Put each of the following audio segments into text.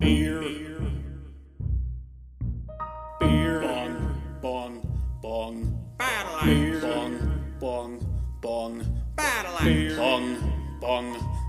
Beer. Beer. Bong. Bong. Bong. Battle Beer. Bong. Bong. Bong. Battle Beer. Bong. Bong. Bong.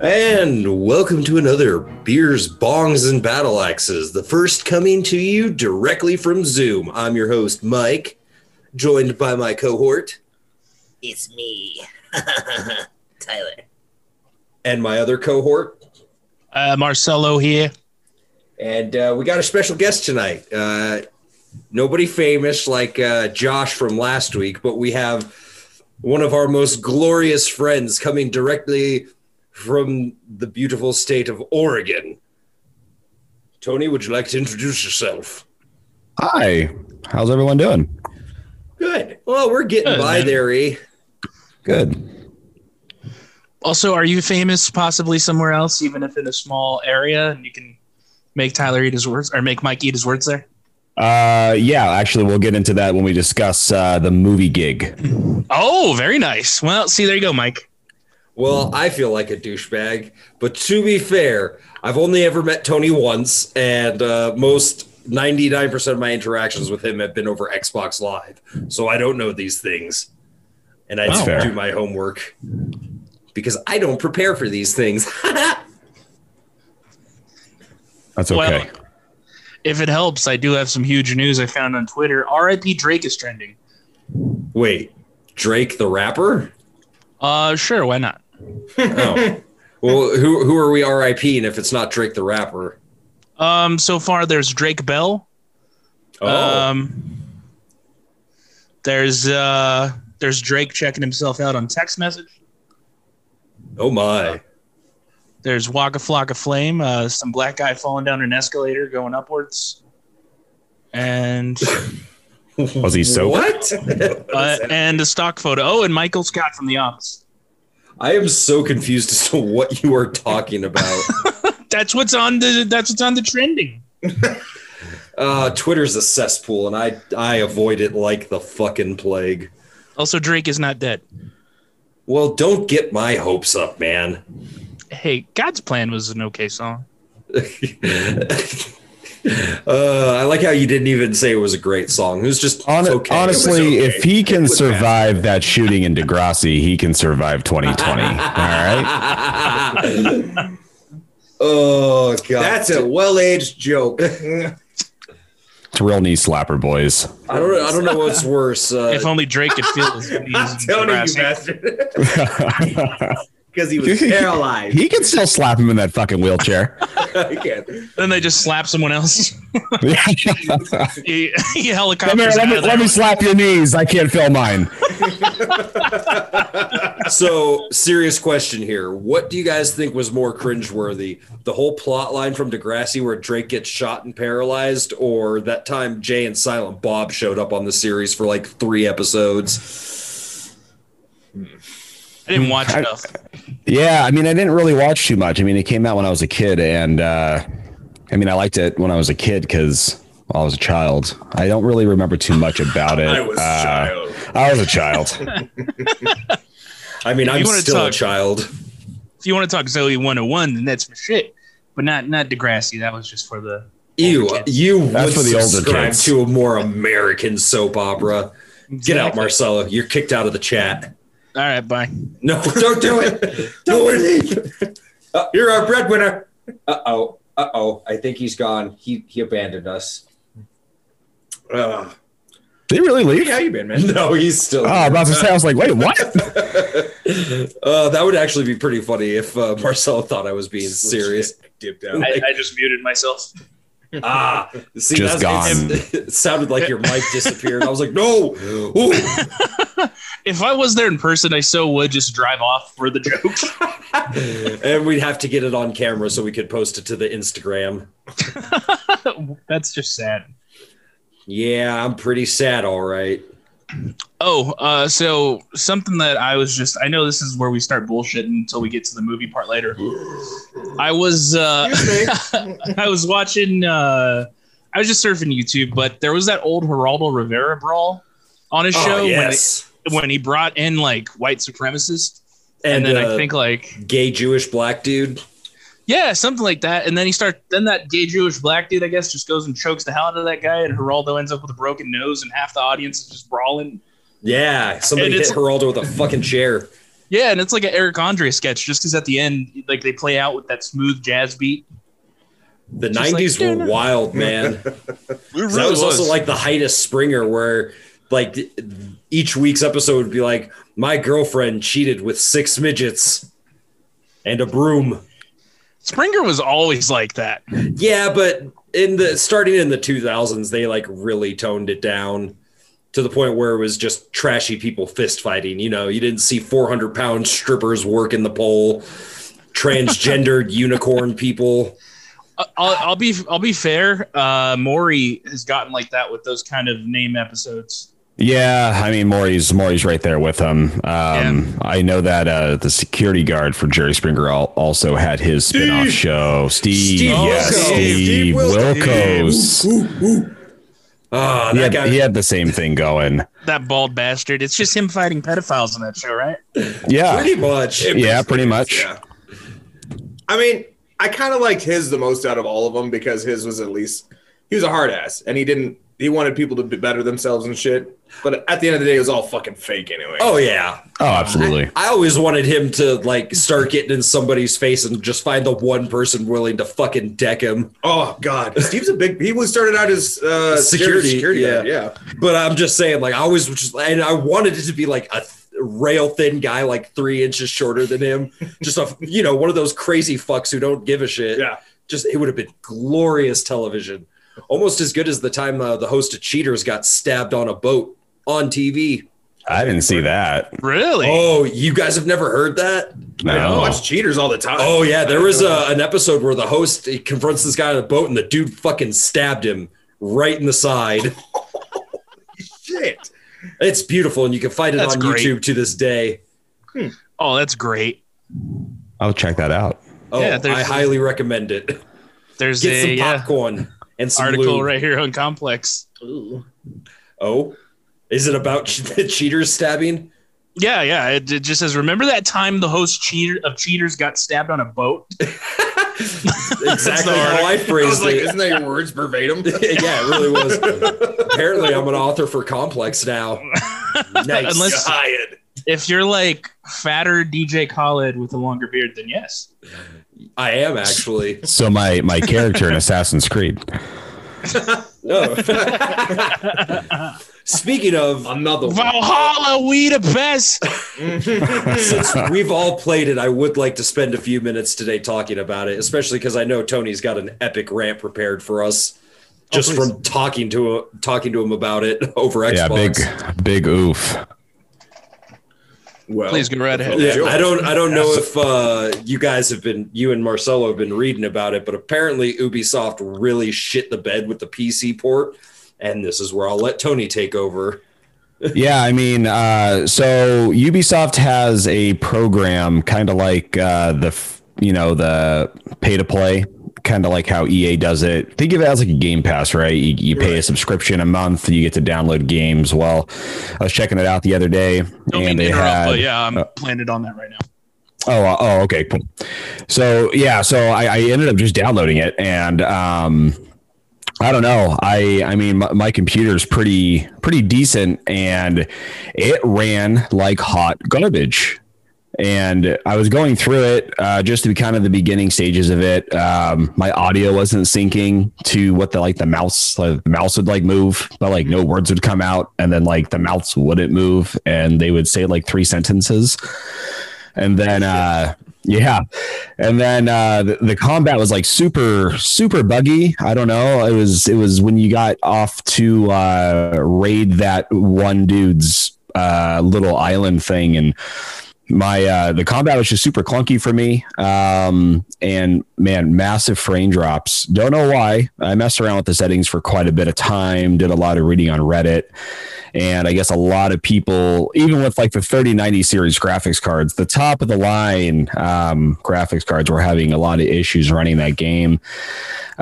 And welcome to another Beers, Bongs, and Battle Axes, the first coming to you directly from Zoom. I'm your host, Mike, joined by my cohort It's me, Tyler. and my other cohort. Uh, Marcelo here. And uh, we got a special guest tonight. Uh, nobody famous like uh, Josh from last week, but we have one of our most glorious friends coming directly from the beautiful state of Oregon. Tony, would you like to introduce yourself? Hi, how's everyone doing? Good. Well, we're getting Good, by man. there, E. Good. Also, are you famous possibly somewhere else, even if in a small area, and you can make Tyler eat his words or make Mike eat his words there? Uh, yeah, actually, we'll get into that when we discuss uh, the movie gig. Oh, very nice. Well, see, there you go, Mike. Well, I feel like a douchebag, but to be fair, I've only ever met Tony once, and uh, most 99% of my interactions with him have been over Xbox Live. So I don't know these things. And I That's don't fair. do my homework because I don't prepare for these things. That's okay. Well, if it helps, I do have some huge news I found on Twitter. RIP Drake is trending. Wait, Drake the rapper? Uh, sure, why not? Oh. well, who, who are we RIPing if it's not Drake the rapper? Um, so far there's Drake Bell. Oh, Um, there's uh, there's Drake checking himself out on text message. oh my. There's Waka Flocka Flame, uh, some black guy falling down an escalator going upwards. And Was he sober? What? uh, and a stock photo. Oh, and Michael Scott from The Office. I am so confused as to what you are talking about. That's what's on the that's what's on the trending. uh, Twitter's a cesspool, and I I avoid it like the fucking plague. Also, Drake is not dead. Well, don't get my hopes up, man. Hey, God's Plan was an okay song. uh, I like how you didn't even say it was a great song. It was just Hon- okay. It was honestly, okay. if he can It was survive that shooting in Degrassi, he can survive 2020. All right. oh god, That's a well-aged joke. It's a real knee slapper, boys. I don't I don't know what's worse. Uh, if only Drake could feel his knees I'm telling you, bastard. Because he was paralyzed. he can still slap him in that fucking wheelchair. I can't. Then they just slap someone else. Come he, he helicopters let me, of there. let me slap your knees. I can't feel mine. so serious question here. What do you guys think was more cringeworthy? The whole plot line from Degrassi where Drake gets shot and paralyzed, or that time Jay and Silent Bob showed up on the series for like three episodes? Hmm. I didn't watch I- enough. Yeah, I mean, I didn't really watch too much. I mean, it came out when I was a kid, and uh, I mean, I liked it when I was a kid because well, I was a child. I don't really remember too much about it. I was a Uh, child. I was a child. I mean, If I'm you wanna still a child. If you want to talk Zoey 101, then that's for shit. But not not Degrassi. That was just for the You, you That's would for the older subscribe kids. to a more American soap opera. Get out, Exactly. Marcelo. You're kicked out of the chat. All right, bye. No, don't do it. Don't leave. Uh, you're our breadwinner. Uh oh. Uh oh. I think he's gone. He he abandoned us. Uh, Did he really leave? How you been, man? no, he's still. Oh, I was about to say, I was like, wait, what? uh, that would actually be pretty funny if uh, Marcelo thought I was being serious. Dipped out. I, I just muted myself. Ah, see, Just that's, gone. It, it sounded like your mic disappeared. I was like, no. If I was there in person, I so would just drive off for the joke. and we'd have to get it on camera so we could post it to the Instagram. That's just sad. Yeah, I'm pretty sad. All right. Oh, uh, so something that I was just I know this is where we start bullshitting until we get to the movie part later. I was uh I was watching uh I was just surfing YouTube, but there was that old Geraldo Rivera brawl on his show Oh, yes. when, when he brought in like white supremacists. And, And, then uh, I think like gay Jewish black dude. Yeah, something like that. And then he start then that gay Jewish black dude, I guess, just goes and chokes the hell out of that guy, and Geraldo ends up with a broken nose, and half the audience is just brawling. Yeah, somebody hit it's- Geraldo with a fucking chair. Yeah, and it's like an Eric Andre sketch, just because at the end, like they play out with that smooth jazz beat. The Just like, '90s were wild, man. that was, also like the height of Springer, where like each week's episode would be like, "My girlfriend cheated with six midgets and a broom." Springer was always like that. Yeah, but in the starting in the 2000s, they like really toned it down to the point where it was just trashy people fist fighting. You know, you didn't see 400 pound strippers working the pole, transgendered unicorn people. I- I'll, I'll be I'll be fair. Uh, Maury has gotten like that with those kind of name episodes. Yeah, I mean Maury's Maury's right there with him. Um, Yeah. I know that uh, the security guard for Jerry Springer al- also had his spin-off Steve. show. Steve, Steve yeah, Wilkos. Steve, Steve Wilkos. Ah, He had, guy. he had the same thing going. That bald bastard. It's just him fighting pedophiles in that show, right? Yeah, Pretty much. yeah, pretty much. Yeah. I mean, I kind of liked his the most out of all of them because his was at least he was a hard ass and he didn't he wanted people to be better themselves and shit. But at the end of the day, it was all fucking fake anyway. Oh yeah. Oh, absolutely. I always wanted him to like start getting in somebody's face and just find the one person willing to fucking deck him. Oh god, Steve's a big. He was started out as uh, Security, security. yeah. guard, yeah. But I'm just saying, like I always just, and I wanted it to be like a th- rail thin guy, like three inches shorter than him, just a you know one of those crazy fucks who don't give a shit. Yeah. just it would have been glorious television, almost as good as the time uh, the host of Cheaters got stabbed on a boat on TV. I didn't see that. Really? Oh, you guys have never heard that? No. I No. watch cheaters all the time. Oh yeah, there was a, an episode where the host he confronts this guy on the boat, and the dude fucking stabbed him right in the side. shit. It's beautiful, and you can find it That's on great. YouTube to this day. Hmm. Oh, that's great. I'll check that out. Oh, Yeah, I highly recommend it. There's Get a some yeah, popcorn and some article lube. right here on Complex. Ooh. Oh, is it about the cheaters stabbing? Yeah, yeah. It, it just says, "Remember that time the host cheater of Cheaters got stabbed on a boat?" Exactly the how I I phrased was like, it. isn't that your words verbatim? yeah, it really was. Apparently, I'm an author for Complex now. Nice. Unless- Hired. If you're like fatter DJ Khaled with a longer beard, then yes. I am actually. So my my character in Assassin's Creed. No. Oh. Speaking of, Another one. Valhalla, we the best. since we've all played it, I would like to spend a few minutes today talking about it, especially because I know Tony's got an epic rant prepared for us. Just please. from talking to him, talking to him about it over Xbox. Yeah, big big oof. Well, Please go right ahead. Yeah, I don't I don't know if uh, you guys have been you and Marcelo have been reading about it, but apparently Ubisoft really shit the bed with the PC port, and this is where I'll let Tony take over. Yeah, I mean, uh, so Ubisoft has a program kind of like uh, the you know the pay to play, kind of like how EA does it. Think of it as like a Game Pass, right? You, you pay a subscription a month, you get to download games. Well, I was checking it out the other day, Don't and they had but yeah, I'm uh, planted on that right now. Oh, uh, oh, okay, cool. So yeah, so I, I ended up just downloading it, and um, I don't know. I I mean, my, my computer's pretty pretty decent, and it ran like hot garbage. And I was going through it uh, just to be kind of the beginning stages of it. Um, my audio wasn't syncing to what the like the mouse like, the mouse would like move, but like no words would come out, and then like the mouse wouldn't move, and they would say like three sentences and then uh yeah. And then uh the, the combat was like super super buggy. I don't know. It was it was when you got off to uh raid that one dude's uh little island thing and my uh, the combat was just super clunky for me, um, and man, massive frame drops. Don't know why. I messed around with the settings for quite a bit of time. Did a lot of reading on Reddit, and I guess a lot of people, even with like the 3090 series graphics cards, the top of the line um, graphics cards were having a lot of issues running that game.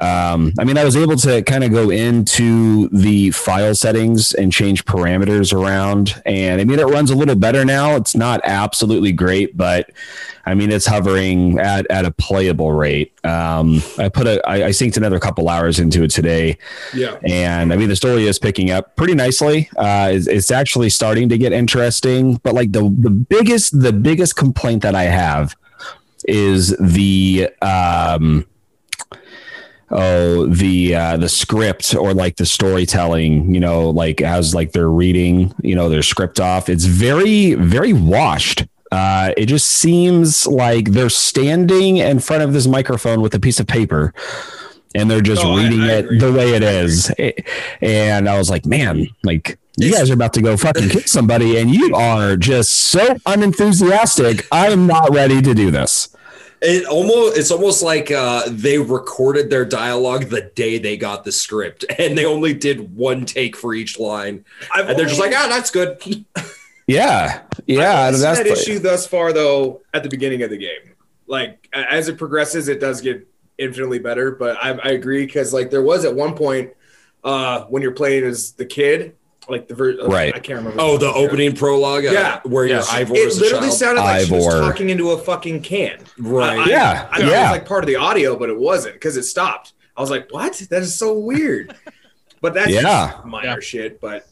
Um, I mean, I was able to kind of go into the file settings and change parameters around, and I mean, it runs a little better now. It's not absolutely great, but I mean, it's hovering at, at a playable rate. Um, I put a, I, I synced another couple hours into it today, Yeah. and I mean, the story is picking up pretty nicely. Uh, it's, it's actually starting to get interesting, but like the the biggest the biggest complaint that I have is the um oh the uh the script or like the storytelling you know like as like they're reading you know their script off it's very very washed uh it just seems like they're standing in front of this microphone with a piece of paper and they're just Oh, reading I it agree. the way it is. And i was like man like you guys are about to go fucking kill somebody and you are just so unenthusiastic. I am not ready to do this. It almost it's almost like uh, they recorded their dialogue the day they got the script, and they only did one take for each line, I've and they're just like, "Ah, that's good." yeah yeah I've that's that the- issue thus far though at the beginning of the game. Like as it progresses, it does get infinitely better. But I, I agree because like there was at one point uh, when you're playing as the kid, like the ver- uh, Right. I can't remember. Oh, the opening prologue, uh, Yeah. where Yeah. Eivor It as a literally child. sounded like she was talking into a fucking can. right? I- I- Yeah, I, thought it yeah. was like part of the audio, but it wasn't because it stopped. I was like, "What? That is so weird." But that's Yeah. just minor Yeah. shit. But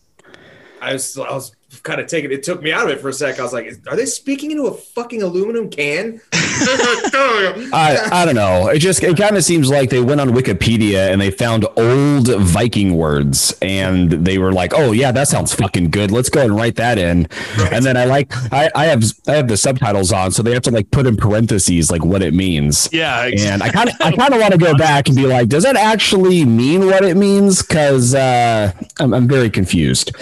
I was, I was kind of taking. It took me out of it for a sec. I was like, "Are they speaking into a fucking aluminum can?" I, I don't know. It just it kind of seems like they went on Wikipedia and they found old Viking words and they were like, "Oh yeah, that sounds fucking good. Let's go and write that in." And then I like I, I have I have the subtitles on, so they have to like put in parentheses like what it means. Yeah, And I kind of I kind of want to go back and be like, does that actually mean what it means? Because uh, I'm I'm very confused.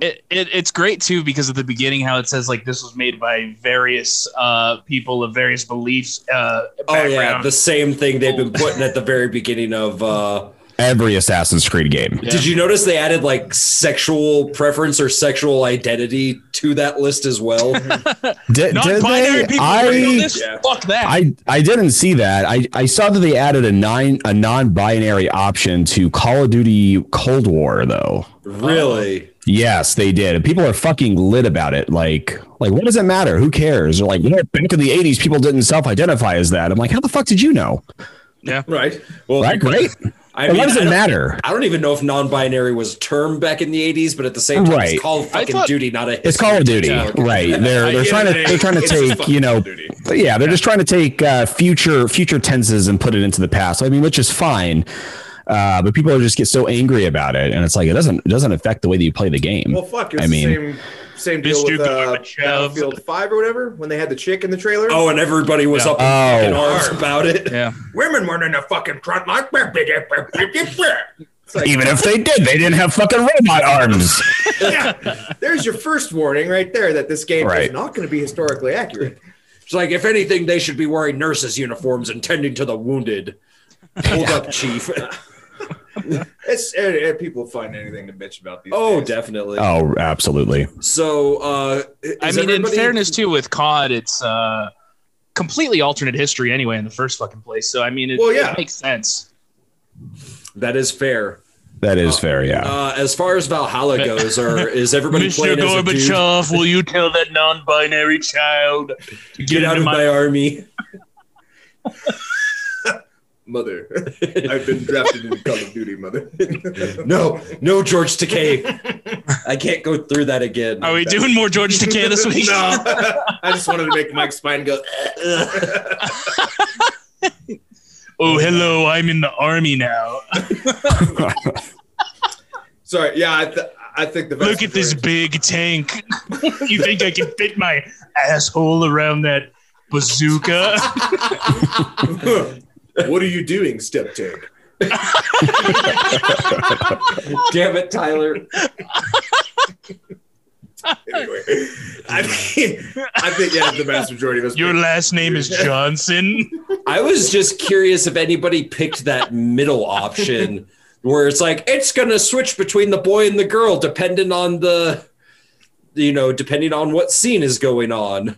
it, it, it's great too because at the beginning how it says like this was made by various uh, people of various beliefs. Uh, Oh yeah, the same thing they've been putting at the very beginning of. uh Every Assassin's Creed game. Yeah. Did you notice they added like sexual preference or sexual identity to that list as well? Did, did non-binary they? people I this. Yeah. Fuck that. I I didn't see that. I, I saw that they added a nine a non-binary option to Call of Duty Cold War though. really? Yes, they did. And people are fucking lit about it. Like like what does it matter? Who cares? They're like, you know, back in the 80s people didn't self-identify as that. I'm like, how the fuck did you know? Yeah, right. Well, Right, great. I mean, what does I it don't- matter? I don't even know if non-binary was a term back in the '80s, but at the same time, Right. it's called I fucking thought- duty, not a. It's Call of Duty, Yeah. right? They're they're trying to they're trying to take you know Call of Duty. yeah they're just trying to take uh, future future tenses and put it into the past. I mean, which is fine, uh, but people are just get so angry about it, and it's like it doesn't it doesn't affect the way that you play the game. Well, fuck. It was I mean- same same deal Mr. with uh, Gorbachev. Battlefield Five or whatever when they had the chick in the trailer. Oh, and everybody was Yeah. up in Oh. fucking arms about it. yeah. women weren't in the fucking front line. It's like, Even if they did, they didn't have fucking robot arms. yeah, there's your first warning right there that this game Right. is not going to be historically accurate. It's like, if anything, they should be wearing nurses' uniforms and tending to the wounded. Hold up, chief. It's eh, eh, people find anything to bitch about these. oh, days. definitely. oh, absolutely. So, uh, I is mean, in fairness too, with COD, it's uh, completely alternate history anyway in the first fucking place. So I mean, it, Well, yeah. it makes sense. that is fair. That is fair. Yeah. Uh, as far as Valhalla goes, or is everybody Mr. playing as a dude? Gorbachev, will you tell that non-binary child to Get out into of my army. Mother, I've been drafted into Call of Duty, mother. No, no, George Takei. I can't go through that again. Are we doing more George Takei this week? no, I just wanted to make Mike's spine go. Oh, hello, I'm in the army now. Sorry, yeah, I, th- I think the vast Look at this majority- big tank. you think I can fit my asshole around that bazooka? What are you doing, step tank? Damn it, Tyler. anyway, I mean, I think yeah, the vast majority of us. Your last name is Johnson. I was just curious if anybody picked that middle option where it's like it's gonna switch between the boy and the girl depending on the you know, depending on what scene is going on.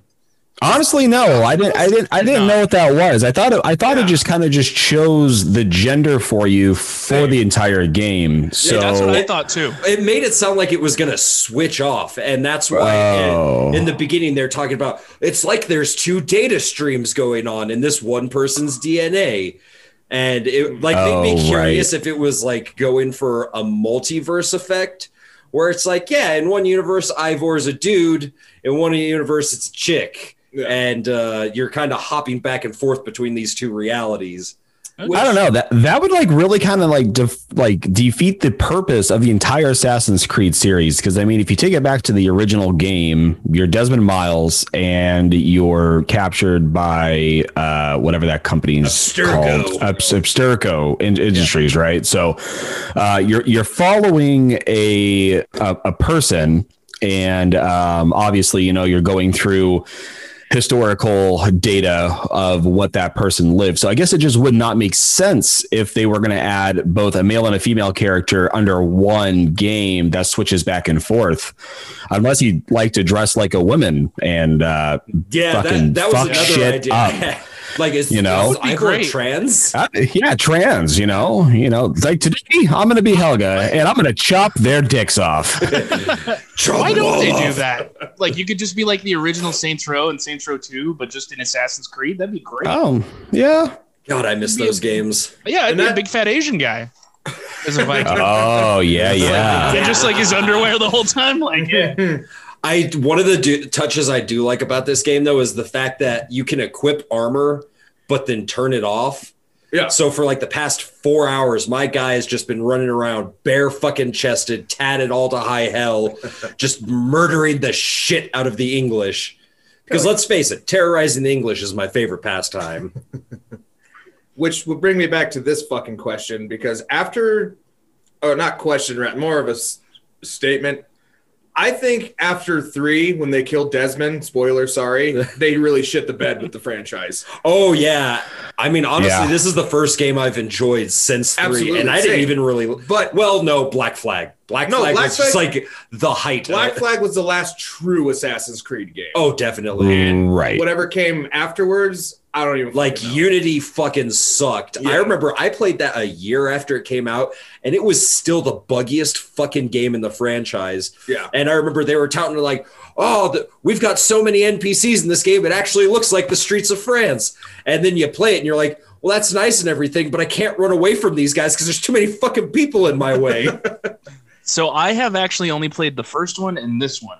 Honestly, no, I didn't. I didn't. I didn't know what that was. I thought. It, I thought it just kind of just chose the gender for you for the entire game. So That's what I thought too. It made it sound like it was gonna switch off, and that's why in- Oh. in, the beginning they're talking about it's like there's two data streams going on in this one person's DNA. And it like made Oh, me curious if it was like going for a multiverse effect where it's like, yeah, in one universe Eivor's a dude, in one universe it's a chick. Yeah. And uh, you're kind of hopping back and forth between these two realities. I don't know that that would like really kind of like def, like defeat the purpose of the entire Assassin's Creed series because I mean if you take it back to the original game, you're Desmond Miles and you're captured by uh, whatever that company's Abstergo. called, Abs- Abstergo in- Industries, right? So uh, you're you're following a a, a person, and um, obviously you know you're going through historical data of what that person lived. So I guess it just would not make sense if they were going to add both a male and a female character under one game that switches back and forth, unless you'd like to dress like a woman and uh, Yeah, Fucking that, that was fuck another shit idea. like, is You know? is That Eivor great. trans? uh, yeah, trans. You know, you know, like today I'm going to be Helga and I'm going to chop their dicks off. Why don't they do that? Like you could just be like the original Saints Row and Saints Row 2, but just in Assassin's Creed. That'd be great. oh, yeah. God, I miss those games. Yeah, I'd And be a that- big fat Asian guy. As a Viking. Oh, yeah, yeah. And just like his underwear the whole time. Like, yeah. I one of the do, touches I do like about this game though is the fact that you can equip armor, but then turn it off. Yeah. So for like the past four hours, my guy has just been running around bare fucking chested, tatted all to high hell, just murdering the shit out of the English. Because let's face it, terrorizing the English is my favorite pastime. which would bring me back to this fucking question because after or not question right more of a s- statement i think after three when they killed desmond spoiler sorry they really shit the bed with the franchise Oh yeah, I mean honestly, Yeah. this is the first game I've enjoyed since three, Absolutely, and I didn't same. even really. But- well, no, Black Flag. Black No, Flag Black was just like the height. black of- flag was the last true assassin's creed game Oh, definitely. Mm, right. whatever came afterwards i don't even Like know. Unity fucking sucked. Yeah. I remember I played that a year after it came out, and it was still the buggiest fucking game in the franchise. yeah And I remember they were touting like, "Oh, the, we've got so many NPCs in this game; it actually looks like the streets of France." And then you play it, and you're like, "Well, that's nice and everything, but I can't run away from these guys because there's too many fucking people in my way." So I have actually only played the first one and this one.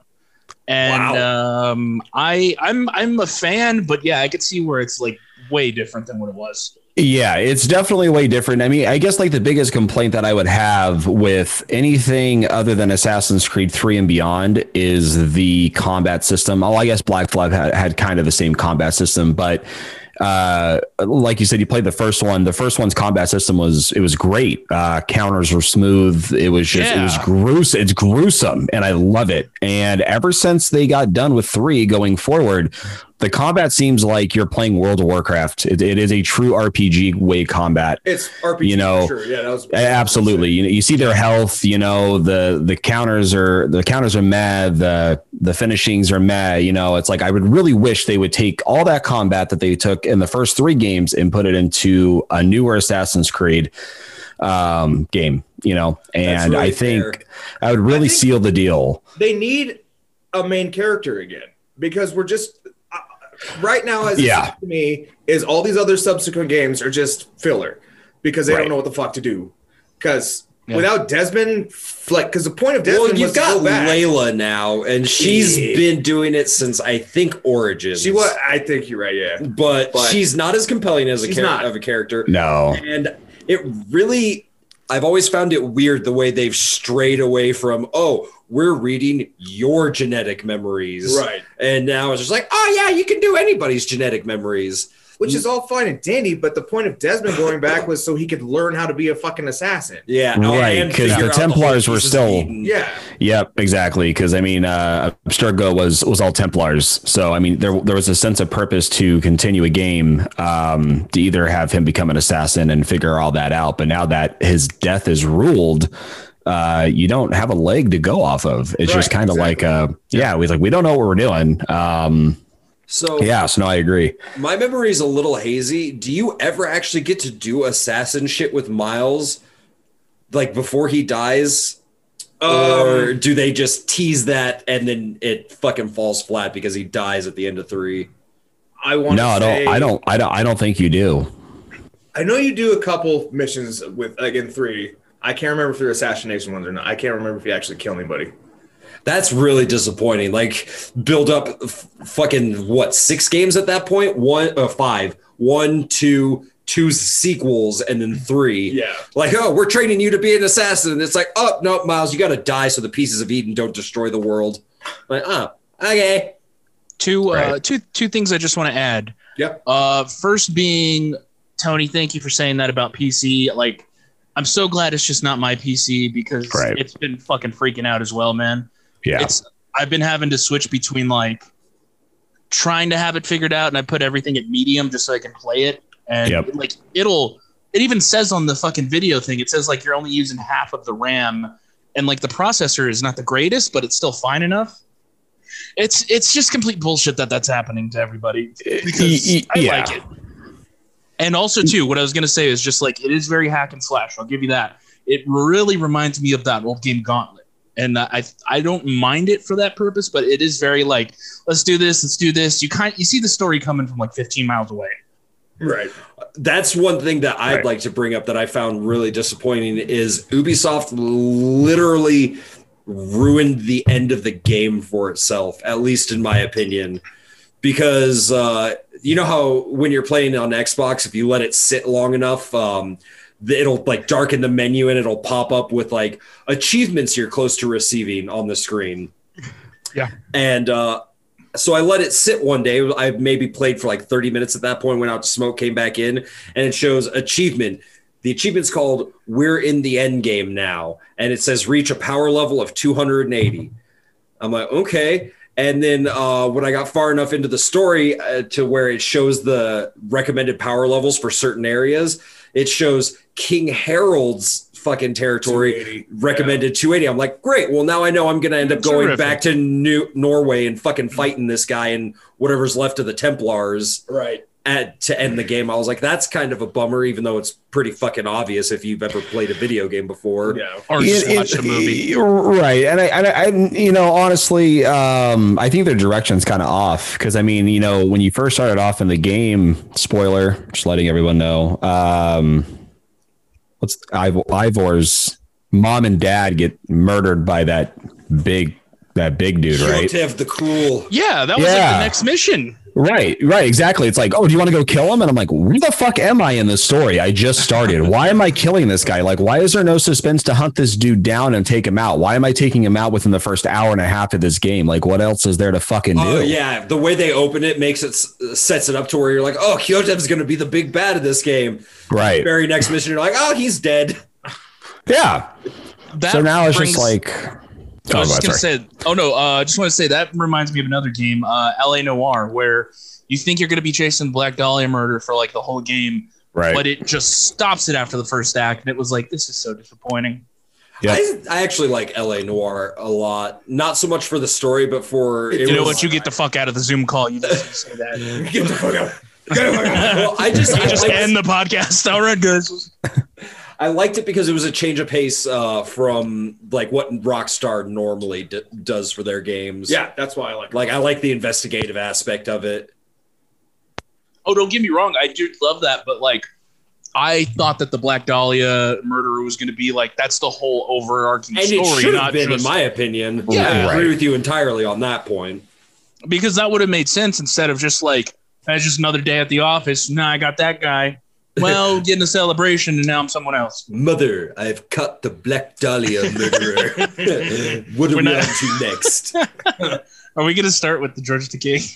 And um, I I'm I'm a fan, but yeah, I could see where it's like way different than what it was. Yeah, it's definitely way different. I mean, I guess like the biggest complaint that I would have with anything other than Assassin's Creed 3 and beyond is the combat system. Oh, I guess Black Flag had, had kind of the same combat system, but uh, like you said, you played the first one. The first one's combat system was it was great. Uh, counters were smooth. It was just it was gruesome. It's gruesome, and I love it. And ever since they got done with three, going forward, the combat seems like you're playing World of Warcraft. It, it is a true RPG way combat. it's rpg You know, sure yeah that was Absolutely. You know, you see their health, you know, the the counters are the counters are mad, the the finishings are mad, you know. It's like I would really wish they would take all that combat that they took in the first 3 games and put it into a newer Assassin's Creed um game, you know. And really I think fair. I would really think- seal the deal. they need a main character again because we're just right now as Yeah. to me is all these other subsequent games are just filler because they Right. don't know what the fuck to do because Yeah. without desmond like because the point of desmond well, you've to got go. Layla now, and she's Yeah. been doing it since I think Origins. she was i think you're right yeah but, but she's not as compelling as a she's char- not. of a character. No. And it really, I've always found it weird the way they've strayed away from, oh, we're reading your genetic memories. Right. And now it's just like, oh yeah, you can do anybody's genetic memories. Which is all fine and dandy, but the point of Desmond going back was so he could learn how to be a fucking assassin. Yeah. Right, Because the out whole Templars were still- Yeah. Yep, exactly. Because I mean, uh, Abstergo was was all Templars, so I mean, there there was a sense of purpose to continue a game um, to either have him become an assassin and figure all that out. But now that his death is ruled, uh, you don't have a leg to go off of. It's just kind of like, uh, yeah, we like we don't know what we're doing. Um, So yeah, so no, I agree. my memory is a little hazy. Do you ever actually get to do assassin shit with Miles? Like before he dies? or Um, do they just tease that and then it fucking falls flat because he dies at the end of three? I want to No, I don't. I don't. I don't. I don't think you do. I know you do a couple missions with like in three. I can't remember if they're assassination ones or not. I can't remember if you actually killed anybody. That's really disappointing. Like build up f- fucking what six games at that point? One, uh, five, one, two, two sequels, and then three. Yeah. Like, oh, we're training you to be an assassin. It's like, oh no, Miles, you got to die so the pieces of Eden don't destroy the world. Like, oh, okay. Two uh, Right. two two things I just want to add. Yep. Uh, first being Tony, thank you for saying that about PC. Like, I'm so glad it's just not my PC because Right. it's been fucking freaking out as well, man. Yeah. It's I've been having to switch between like trying to have it figured out, and I put everything at medium just so I can play it, and Yep. like it'll. It even says on the fucking video thing, it says like you're only using half of the RAM, and like the processor is not the greatest, but it's still fine enough. It's it's just complete bullshit that that's happening to everybody eh, because Y- y- I yeah. like it. And also too, what I was gonna say is just like it is very hack and slash. I'll give you that. It really reminds me of that old game Gauntlet, and I I don't mind it for that purpose, but it is very like let's do this, let's do this. You kind you see the story coming from like 15 miles away. Right. That's one thing that I'd Right. like to bring up that I found really disappointing is Ubisoft literally ruined the end of the game for itself, at least in my opinion. Because uh, you know how when you're playing on Xbox, if you let it sit long enough, um, it'll like darken the menu and it'll pop up with like achievements you're close to receiving on the screen. Yeah. And uh, so I let it sit one day. I maybe played for like 30 minutes at that point, went out to smoke, came back in, and it shows achievement. The achievement's called We're in the End Game Now. And it says reach a power level of 280. I'm like, okay. And then uh, when I got far enough into the story uh, to where it shows the recommended power levels for certain areas, it shows King Harald's fucking territory 280. recommended 280. I'm like, great. Well, now I know I'm going to end up going Terrific. back to New Norway and fucking fighting this guy and whatever's left of the Templars Right. At, to end the game. I was like, that's kind of a bummer, even though it's pretty fucking obvious if you've ever played a video game before. Yeah. Or just It- watch it- a movie. right? And I, and I, I you know, honestly, um, I think their direction's kind of off because I mean, you know, when you first started off in the game, spoiler, just letting everyone know, um, what's Iv- Eivor's mom and dad get murdered by that big, that big dude, right? Kjotve the Cruel. Yeah, that was like the next mission. Right, right, exactly. It's like, oh, do you want to go kill him? And I'm like, where the fuck am I in this story? I just started. Why am I killing this guy? Like, why is there no suspense to hunt this dude down and take him out? Why am I taking him out within the first hour and a half of this game? Like, what else is there to fucking oh, do? Oh yeah, the way they open it makes it sets it up to where you're like, oh, Kjotve's going to be the big bad of this game. Right. Very next mission, you're like, oh, he's dead. Yeah. That so now it's just like, I oh, was just go gonna say, oh no, uh, I just want to say that reminds me of another game, uh, L.A. Noire, where you think you're gonna be chasing Black Dahlia murder for like the whole game, right. but it just stops it after the first act, and it was like, this is so disappointing. Yep. I, I actually like LA Noire a lot. Not so much for the story, but for it you know was- what? You get the fuck out of the Zoom call. You just say that. Get the fuck out. Get the fuck out. Well, I just, I just liked- end the podcast. All right, guys. I liked it because it was a change of pace uh, from like what Rockstar normally d- does for their games. Yeah, that's why I like. it. like I like the investigative aspect of it. Oh, don't get me wrong. I do love that, but like, I thought that the Black Dahlia murderer was going to be like that's the whole overarching And it story, should have not been, just in my opinion. Yeah. I agree Right. with you entirely on that point. because that would have made sense instead of just like that's just another day at the office. Nah, I got that guy. Well, getting a celebration, and now I'm someone else. Mother, I've cut the Black Dahlia murderer. what are We're we not- on to next? Are we going to start with the George Takei?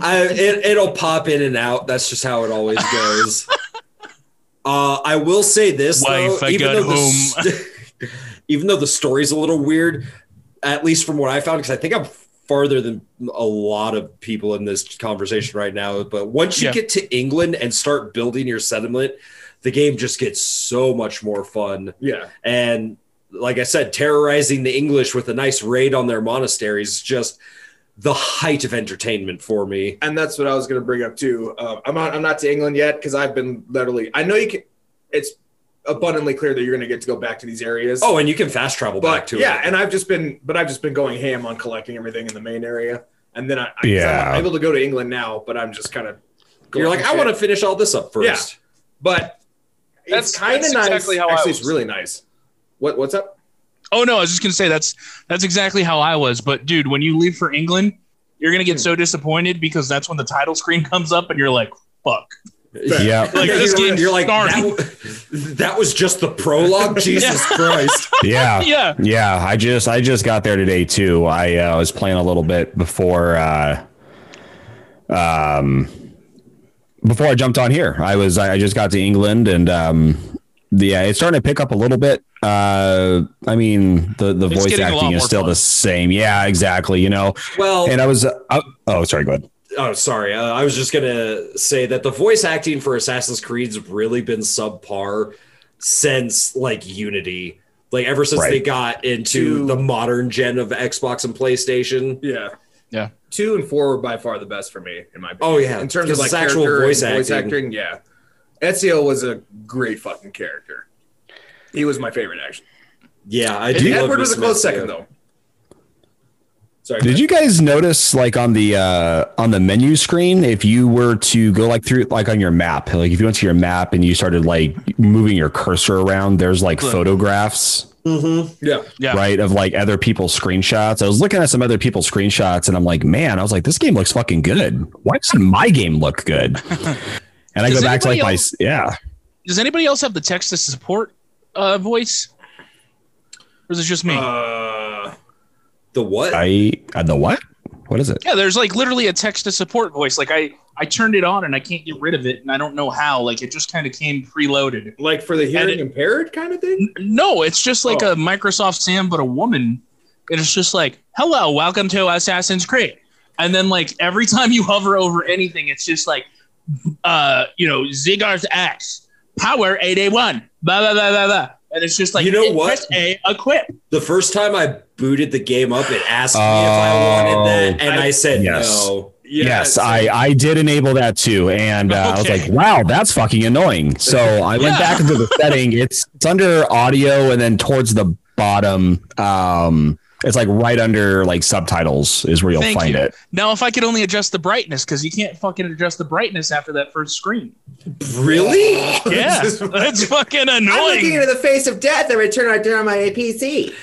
I, it, it'll pop in and out. That's just how it always goes. Uh, I will say this, Wife, though, I got though the st- even though the story's a little weird, at least from what I found, because I think I'm farther than a lot of people in this conversation right now. But once you Yeah. get to England and start building your settlement, the game just gets so much more fun. Yeah. And like I said, terrorizing the English with a nice raid on their monasteries is just the height of entertainment for me. and that's what I was going to bring up too. Um, I'm not I'm not to England yet because I've been literally. I know you can. It's abundantly clear that you're going to get to go back to these areas. Oh, and you can fast travel back to yeah, it. and I've just been, but I've just been going ham on collecting everything in the main area, and then I, I Yeah. I'm able to go to England now, but I'm just kind of. You're like, I want to finish all this up first. Yeah. but That's- kind of nice. exactly how I Actually, it's really nice. What what's up? oh no, I was just going to say that's that's exactly how I was. But dude, when you leave for England, you're going to get hmm. so disappointed because that's when the title screen comes up, and you're like, "Fuck." Yeah. Like this you're, you're like, starting. that, that was just the prologue? Jesus Christ. Yeah. Yeah. Yeah, I just I just got there today too. I uh, was playing a little bit before uh um before I jumped on here. I was I just got to England and um yeah, it's starting to pick up a little bit. Uh I mean the the It's voice getting a lot acting is still fun. the same. Yeah, exactly, you know. Well, And I was uh, oh, oh sorry, go ahead. Oh, sorry. Uh, I was just gonna say that the voice acting for Assassin's Creed's really been subpar since like Unity, like ever since Right. they got into Two- the modern gen of Xbox and PlayStation. Yeah, Yeah. Two and four were by far the best for me in my. Opinion. Oh yeah, in terms of like actual voice and voice acting. acting, yeah. Ezio was a great fucking character. He was my favorite actually. Yeah, I do. love Edward was a Miss close Ezio. second though. Sorry. Did you guys notice like on the uh on the menu screen if you were to go like through like on your map, like if you went to your map and you started like moving your cursor around, there's like Look. photographs Yeah. Yeah. right of like other people's screenshots. I was looking at some other people's screenshots and I'm like, man, I was like, this game looks fucking good. Why doesn't my game look good? And I Does go back to like anybody my yeah. Does anybody else have the text to support uh, voice? Or is it just me? Uh, The what? I uh, the what? What is it? yeah, there's like literally a text to support voice. Like I, I turned it on and I can't get rid of it, and I don't know how. Like it just kind of came preloaded. like for the hearing it- impaired kind of thing. No, it's just like Oh. a Microsoft Sam, but a woman. And it's just like, hello, welcome to Assassin's Creed. And then like every time you hover over anything, it's just like, uh, you know, Zygar's X, power 8A1, blah, blah, blah, blah, blah. And it's just like, You know what? Press A, equip. The first time I booted the game up, it asked me if I Oh, wanted that, and I, I- said yes. no. Yeah, yes, I, I did enable that too, and uh, I was like, "Wow, that's fucking annoying." So I went Yeah. back into the setting. It's it's under audio, and then towards the bottom, um, it's like right under like subtitles is where you'll Thank find you. it. Now, if I could only adjust the brightness, because you can't fucking adjust the brightness after that first screen. Really? Yeah, that's fucking annoying. I'm looking into the face of death every turn I turn on my PC.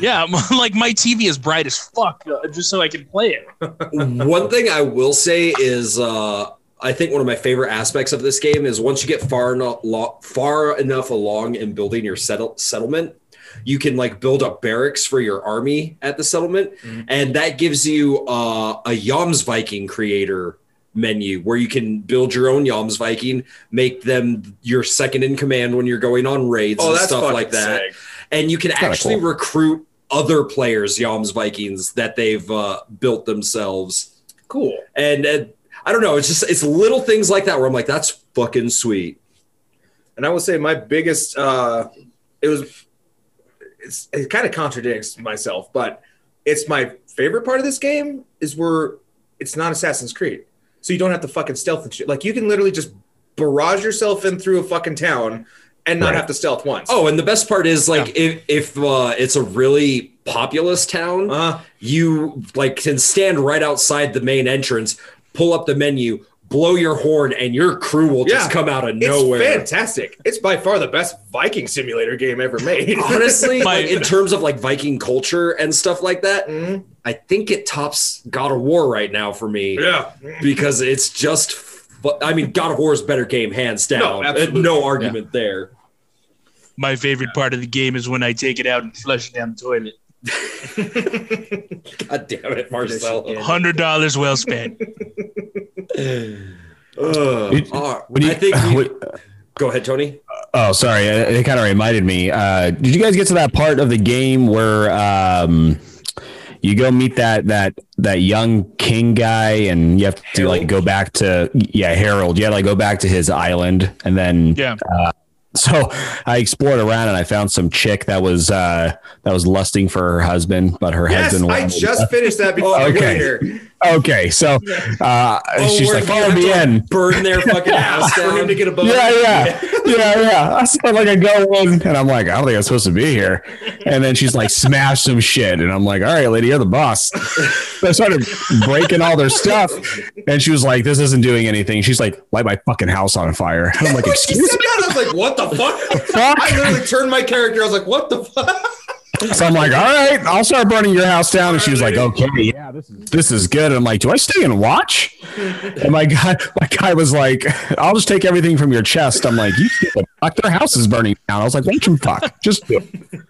Yeah, like my TV is bright as fuck, uh, just so I can play it. one thing I will say is uh, I think one of my favorite aspects of this game is once you get far enough lo- far enough along in building your settle- settlement, you can like build up barracks for your army at the settlement, and that gives you uh, a Jomsviking creator menu where you can build your own Jomsviking, make them your second in command when you're going on raids Oh, and stuff like that sick. and you can kinda actually cool. recruit other players Jomsvikings that they've uh, built themselves. Cool. And uh, I don't know, it's just it's little things like that where I'm like, that's fucking sweet. And I will say my biggest uh it was it's it kind of contradicts myself, but it's my favorite part of this game is where it's not Assassin's Creed. So you don't have to fucking stealth and shit. Like you can literally just barrage yourself in through a fucking town and not Right. have to stealth once. Oh, and the best part is like if if uh, it's a really populous town, uh, you like can stand right outside the main entrance, pull up the menu, blow your horn, and your crew will just Yeah. come out of nowhere. it's nowhere. fantastic. It's by far the best Viking simulator game ever made. Honestly, My- like in terms of like Viking culture and stuff like that, Mhm. I think it tops God of War right now for me. yeah. because it's just But I mean, God of War is a better game, hands down. No, Uh, absolutely. no argument there. My favorite part of the game is when I take it out and flush it down the toilet. God damn it, Marcel. Hundred dollars well spent. Ugh. It- Uh, you- I think. We, when- go ahead, Tony. Oh, sorry. It, it kind of reminded me. Uh, did you guys get to that part of the game where um, you go meet that that that young king guy, and you have to like go back to yeah Harald. You had to like go back to his island, and then Yeah. so I explored around and I found some chick that was uh, that was lusting for her husband, but her Yes, husband. I just finished that before Oh, I okay. went here. Okay. So uh, she's like, you follow me in. Burn their fucking house For him to get a boat. Yeah, yeah, yeah, yeah. I said like I go in and I'm like, I don't think I'm supposed to be here. And then she's like, smash some shit, and I'm like, all right, lady, you're the boss. So I started breaking all their stuff, and she was like, this isn't doing anything. She's like, light my fucking house on fire. And I'm like, excuse me?" that. I was like, what the fuck? fuck? I literally turned my character. I was like, what the fuck? So I'm like, all right, I'll start burning your house down. And she was like, okay, yeah, this is this is good. And I'm like, do I stay and watch? And my guy, my guy was like, I'll just take everything from your chest. I'm like, you fuck, their house is burning down. I was like, watch them fuck. Just do it.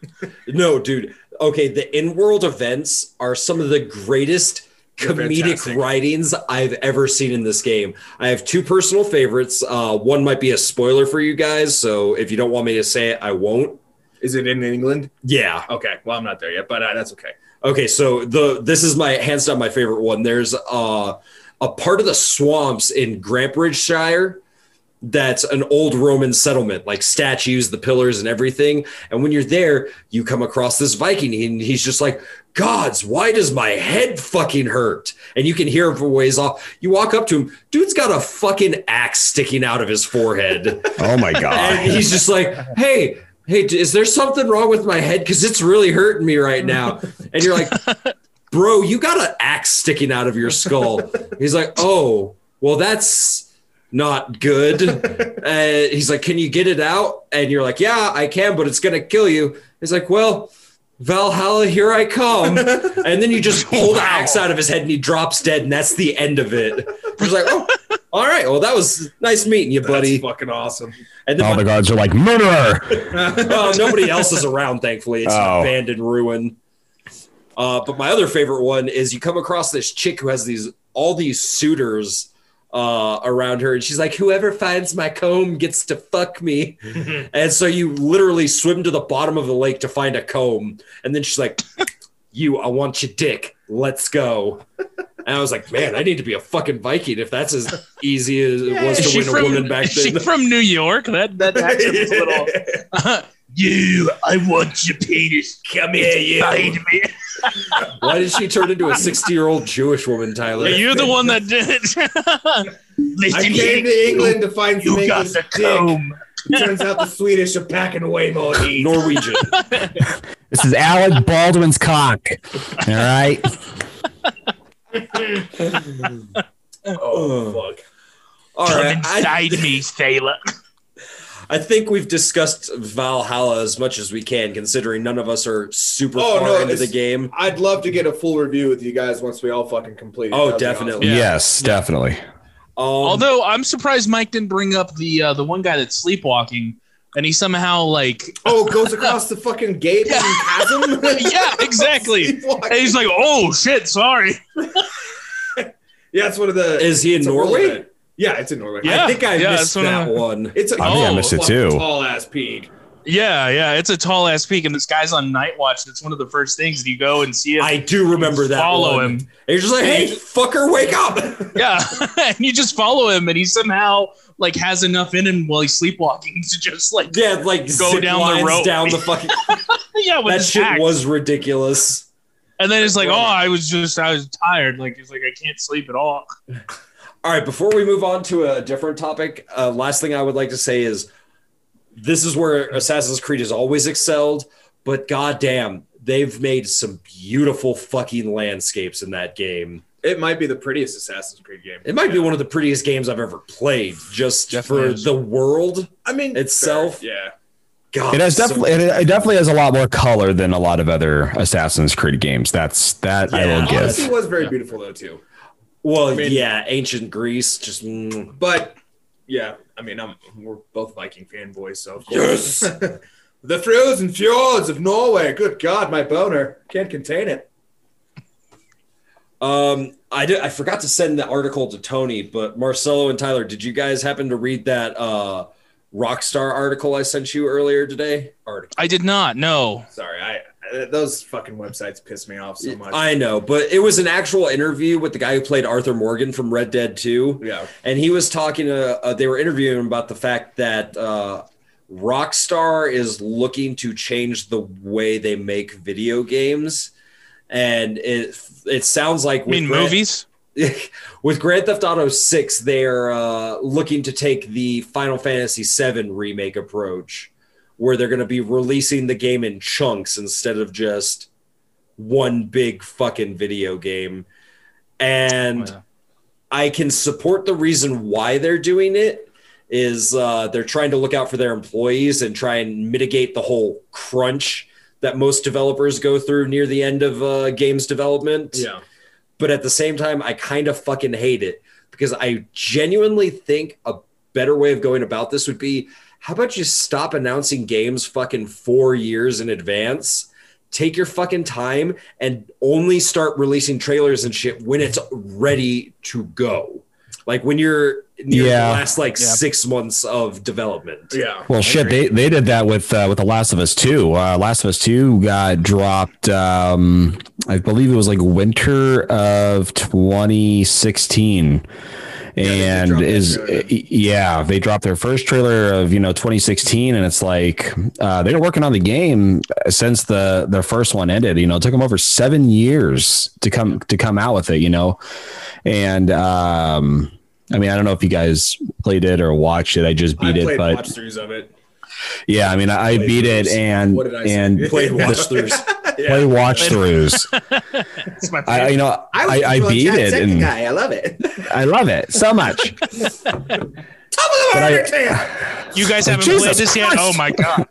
No, dude. Okay, the in-world events are some of the greatest comedic fantastic. writings I've ever seen in this game. I have two personal favorites. Uh, one might be a spoiler for you guys, so if you don't want me to say it, I won't. Is it in England? Yeah. Okay. Well, I'm not there yet, but uh, that's okay. Okay, so the this is my hands down my favorite one. There's uh, a part of the swamps in Grantbridgeshire that's an old Roman settlement, like statues, the pillars, and everything. And when you're there, you come across this Viking, and he's just like, "Gods, why does my head fucking hurt?" And you can hear him from ways off. You walk up to him, dude's got a fucking axe sticking out of his forehead. Oh my And god. he's just like, hey, hey, is there something wrong with my head? Because it's really hurting me right now. And you're like, bro, you got an axe sticking out of your skull. He's like, oh, well, that's not good. Uh, he's like, can you get it out? And you're like, yeah, I can, but it's going to kill you. He's like, well, Valhalla, here I come. And then you just pull the axe out of his head and he drops dead, and that's the end of it. He's like, oh, all right. Well, that was nice meeting you, buddy. That's fucking awesome. And then All my- the guards are like murderer. well, nobody else is around, thankfully. It's Oh. an abandoned ruin. Uh, but my other favorite one is you come across this chick who has these all these suitors uh, around her, and she's like, "Whoever finds my comb gets to fuck me." and so you literally swim to the bottom of the lake to find a comb, and then she's like, "You, I want your dick. Let's go." And I was like, "Man, I need to be a fucking Viking if that's as easy as it was Is to she win a woman back is she from New York? That that accent is a little. you, I want your penis. Come here, you. Find me. Why did she turn into a sixty-year-old Jewish woman, Tyler? You're the one that did it. I came here. to England to find some You got the dick. comb. Turns out the Swedish are packing away more heat. Norwegian. This is Alec Baldwin's cock. All right. Oh fuck. All Come right. I, inside me, sailor. I think we've discussed Valhalla as much as we can, considering none of us are super Oh, far no, into the game. I'd love to get a full review with you guys once we all fucking complete it. Oh, That'd be definitely. Yeah. Yes, definitely. Um, Although I'm surprised Mike didn't bring up the uh, the one guy that's sleepwalking, and he somehow like. Oh, goes across the fucking gate Yeah. and chasm. yeah, exactly. And he's like, oh shit, sorry. yeah, it's one of the. is he in it's Norway? Yeah, it's in Norway. Yeah. I think I yeah, missed that's what that I'm- one. It's a I think I oh, missed it too. Tall ass peak. Yeah, yeah, it's a tall ass peak, and this guy's on night watch. It's one of the first things that you go and see him. I do remember that. follow one. him. And you're just like, hey, fucker, wake up. Yeah, and you just follow him, and he somehow like has enough in him while he's sleepwalking to just like yeah, like Go down the rope. down the fucking. yeah that shit axe. was ridiculous. and then it's like, oh, I was just I was tired. Like it's like I can't sleep at all. All right, before we move on to a different topic, uh, last thing I would like to say is this is where Assassin's Creed has always excelled, but goddamn, they've made some beautiful fucking landscapes in that game. It might be the prettiest Assassin's Creed game. It might be one of the prettiest games I've ever played, just Definitely for is. the world I mean, itself. fair, Yeah. God, It has so- definitely it, it definitely has a lot more color than a lot of other Assassin's Creed games. That's that I Yeah, will Odyssey give. was very beautiful though too. Well, mean- yeah, ancient Greece. Just mm. But yeah, I mean, I'm, we're both Viking fanboys, so of course. the frozen fjords of Norway. Good God, my boner can't contain it. Um, I did. I forgot to send the article to Tony, but Marcelo and Tyler, did you guys happen to read that uh, Rockstar article I sent you earlier today? Article. I did not. No. Sorry, I those fucking websites piss me off so much. I know, but it was an actual interview with the guy who played Arthur Morgan from Red Dead 2. yeah, and he was talking uh, uh, they were interviewing him about the fact that uh, rockstar is looking to change the way they make video games and it it sounds like I mean, Grand- movies? with grand theft auto 6 they're uh, looking to take the final fantasy 7 remake approach where they're going to be releasing the game in chunks instead of just one big fucking video game and Oh, yeah. I can support the reason why they're doing it is uh, they're trying to look out for their employees and try and mitigate the whole crunch that most developers go through near the end of uh, games development. yeah. But at the same time, I kind of fucking hate it because I genuinely think a better way of going about this would be how about you stop announcing games fucking four years in advance? Take your fucking time and only start releasing trailers and shit when it's ready to go. Like when you're near Yeah. the last like Yeah. six months of development. Yeah. Well, shit, they, they did that with uh, with the Last of Us Two. Uh, Last of Us Two got dropped. Um, I believe it was like winter of 2016, and is yeah, they dropped their first trailer of you know 2016, and it's like uh, they've been working on the game since the the first one ended. You know, it took them over seven years to come to come out with it. You know, and um. I mean, I don't know if you guys played it or watched it. I just I beat it, but watch throughs of it. Yeah, I mean, I, I beat it and What did I say? and Played watch throughs. play watch throughs. It's my I, you know, I, I, I beat it and guy. I love it. I love it so much. Top of the But I- you. You guys haven't Jesus played this yet? Oh my god!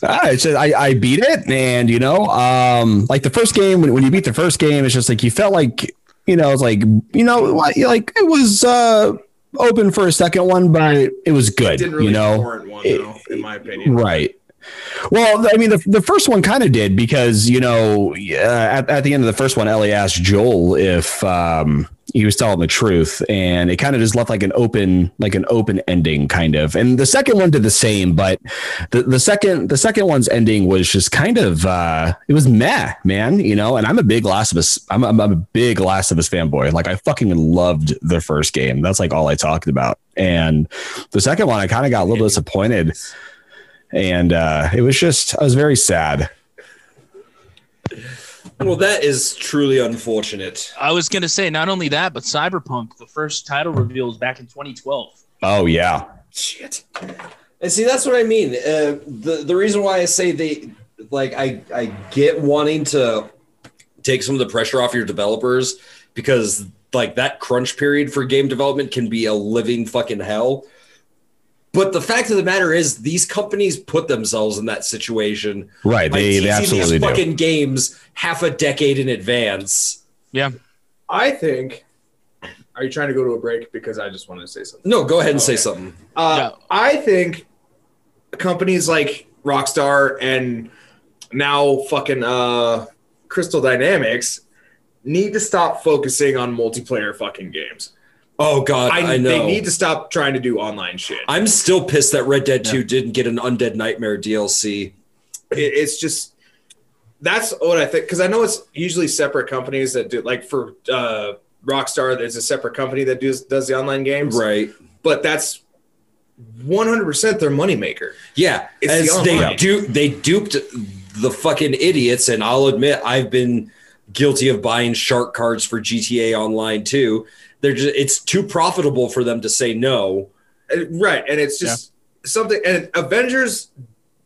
Ah, it's just, I, I beat it, and you know, um, like the first game when, when you beat the first game, it's just like you felt like you know, it's like you know, like like it was uh open for a second one, but it was good. Didn't really you know, warrant one, It- though, in my opinion. Right. Well, I mean, the, the first one kind of did because, you know, uh, at, at the end of the first one, Ellie asked Joel if um, he was telling the truth, and it kind of just left like an open, like an open ending, kind of. And the second one did the same, but the, the second, the second one's ending was just kind of, uh, it was meh, man. You know, and I'm a big Last of Us, I'm, I'm a big Last of Us fanboy. Like I fucking loved the first game. That's like all I talked about, and the second one, I kind of got a little disappointed and uh, it was just I was very sad. Well, that is truly unfortunate. I was gonna say not only that, but Cyberpunk, the first title reveal was back in 2012. Oh yeah, Shit. And see, that's what I mean. Uh, the the reason why I say they like I I get wanting to take some of the pressure off your developers because like that crunch period for game development can be a living fucking hell. But the fact of the matter is, these companies put themselves in that situation right. by They teasing they absolutely these do. fucking games half a decade in advance. Yeah, I think. Are you trying to go to a break? Because I just wanted to say something. No, go ahead and say something. Uh, I think companies like Rockstar and now fucking uh, Crystal Dynamics need to stop focusing on multiplayer fucking games. Oh God, I, I, know. They need to stop trying to do online shit. I'm still pissed that Red Dead 2 didn't get an Undead Nightmare DLC. it, it's just that's what I think because I know it's usually separate companies that do like for uh, Rockstar. There's a separate company that does does the online games, Right. But that's 100 percent their moneymaker. Yeah, It's as the they do, they duped the fucking idiots, and I'll admit I've been guilty of buying shark cards for GTA Online too. They're just it's too profitable for them to say no. Right, and it's just something. And Avengers,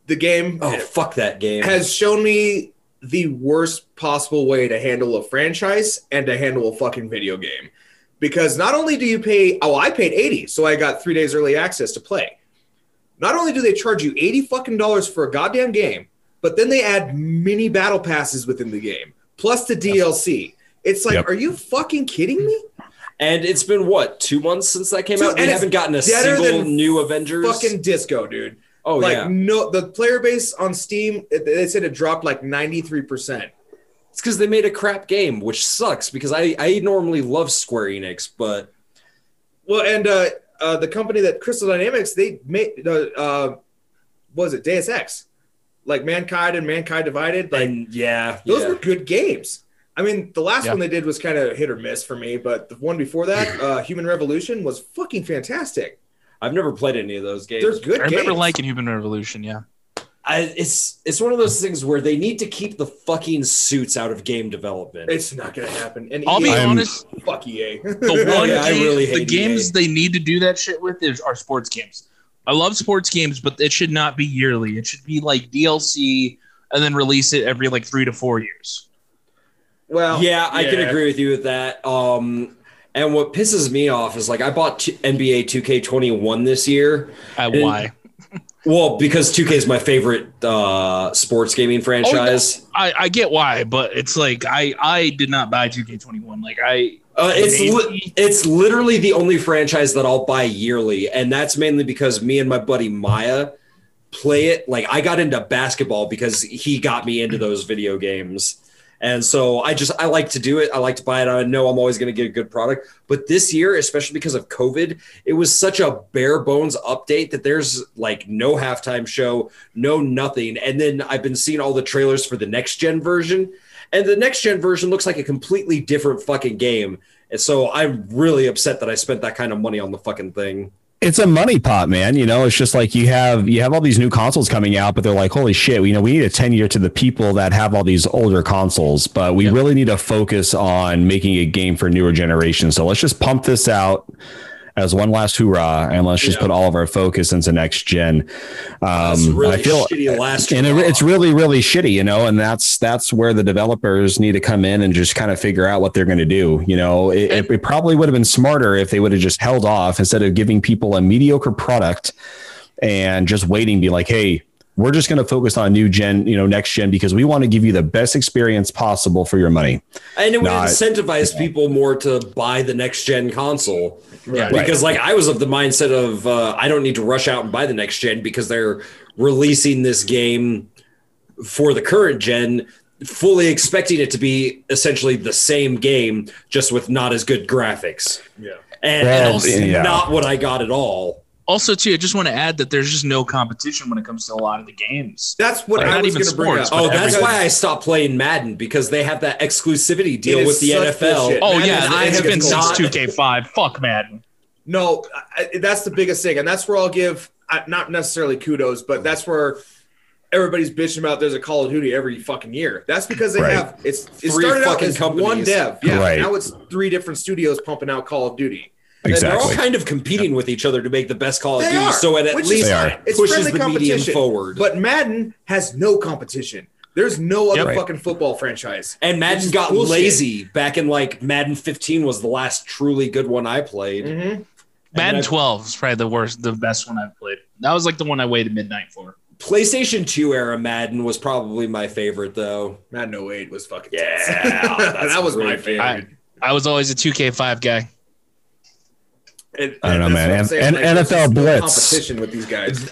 the game, Oh fuck that game. has shown me the worst possible way to handle a franchise and to handle a fucking video game. Because not only do you pay, oh, I paid 80, so I got three days early access to play. Not only do they charge you 80 fucking dollars for a goddamn game, but then they add mini battle passes within the game, plus the DLC. It's like, Yep. are you fucking kidding me? And it's been what two months since that came Dude, out. We haven't gotten a single new Avengers. Fucking disco, dude. oh like yeah, no, the player base on Steam, they said it dropped like ninety three percent. it's because they made a crap game, which sucks. Because I I normally love Square Enix, but Well, and uh, uh, the company that Crystal Dynamics they made uh, uh, what was it Deus Ex, like Mankind and Mankind Divided. Like and yeah, those yeah. were good games. I mean, the last Yeah. one they did was kind of hit or miss for me, but the one before that, uh, Human Revolution, was fucking fantastic. I've never played any of those games. They're good I remember games. liking Human Revolution. Yeah. I, it's it's one of those things where they need to keep the fucking suits out of game development. It's not gonna happen. And I'll be EA, I'm- honest. fuck EA. The one Yeah, I game- really the games EA. they need to do that shit with is are sports games. I love sports games, but it should not be yearly. It should be like DLC and then release it every like three to four years. Well, yeah, I can agree with you with that. Um, and what pisses me off is like I bought t- NBA 2K21 this year. Uh, And- why? Well, because 2K is my favorite uh, sports gaming franchise. I, I get why, but it's like I I did not buy 2K21. Like I Uh, it's li- it's literally the only franchise that I'll buy yearly, and that's mainly because me and my buddy Maya play it. Like I got into basketball because he got me into those video games, and so I just I like to do it. I like to buy it. I know I'm always going to get a good product, but this year, especially because of COVID, it was such a bare bones update that there's like no halftime show, no nothing, and then I've been seeing all the trailers for the next gen version. And the next gen version looks like a completely different fucking game. And so I'm really upset that I spent that kind of money on the fucking thing. It's a money pot, man. You know, it's just like you have you have all these new consoles coming out, but they're like, holy shit, you know, we need a 10 year to the people that have all these older consoles, but we really need to focus on making a game for newer generations. So let's just pump this out as one last hoorah, and let's just Yeah. put all of our focus into next gen. Um, really I feel last and it, it's really really shitty you know and that's that's where the developers need to come in and just kind of figure out what they're going to do you know it, it, it probably would have been smarter if they would have just held off instead of giving people a mediocre product and just waiting be like hey we're just going to focus on new gen you know next gen because we want to give you the best experience possible for your money and it would Not- incentivize people more to buy the next gen console. Yeah. Because like I was of the mindset of uh, I don't need to rush out and buy the next gen because they're releasing this game for the current gen, fully expecting it to be essentially the same game, just with not as good graphics. Yeah. And, Well, and it's yeah. not what I got at all. Also too. I just want to add that there's just no competition when it comes to a lot of the games. That's what Like, I not was even going to bring sports, up. Oh, that's everything. why I stopped playing Madden because they have that exclusivity deal with the NFL. bullshit. Oh Madden yeah, I it's have been since not- 2K5. Fuck Madden. No, I, that's the biggest thing, and that's where I'll give I- not necessarily kudos, but that's where everybody's bitching about. There's a Call of Duty every fucking year. That's because they Right. have it's it Three started out fucking as one dev, yeah. Right. Now it's three different studios pumping out Call of Duty. And they're all kind of competing with each other to make the best Call of They Duty. are, So it at which least They are. It's pushes friendly the medium competition forward. But Madden has no competition. There's no other Yep. fucking football franchise. and Madden got bullshit. lazy back in like Madden 15 was the last truly good one I played. Mhm. Madden I- 12 is probably the worst, the best one I've played. That was like the one I waited midnight for. PlayStation 2 era Madden was probably my favorite though. Madden 08 was fucking Yeah, tense. that was my great. favorite. I was always a 2K5 guy. And- I don't know, man. that's And- saying, and there's NFL Blitz. competition with these guys. Ooh,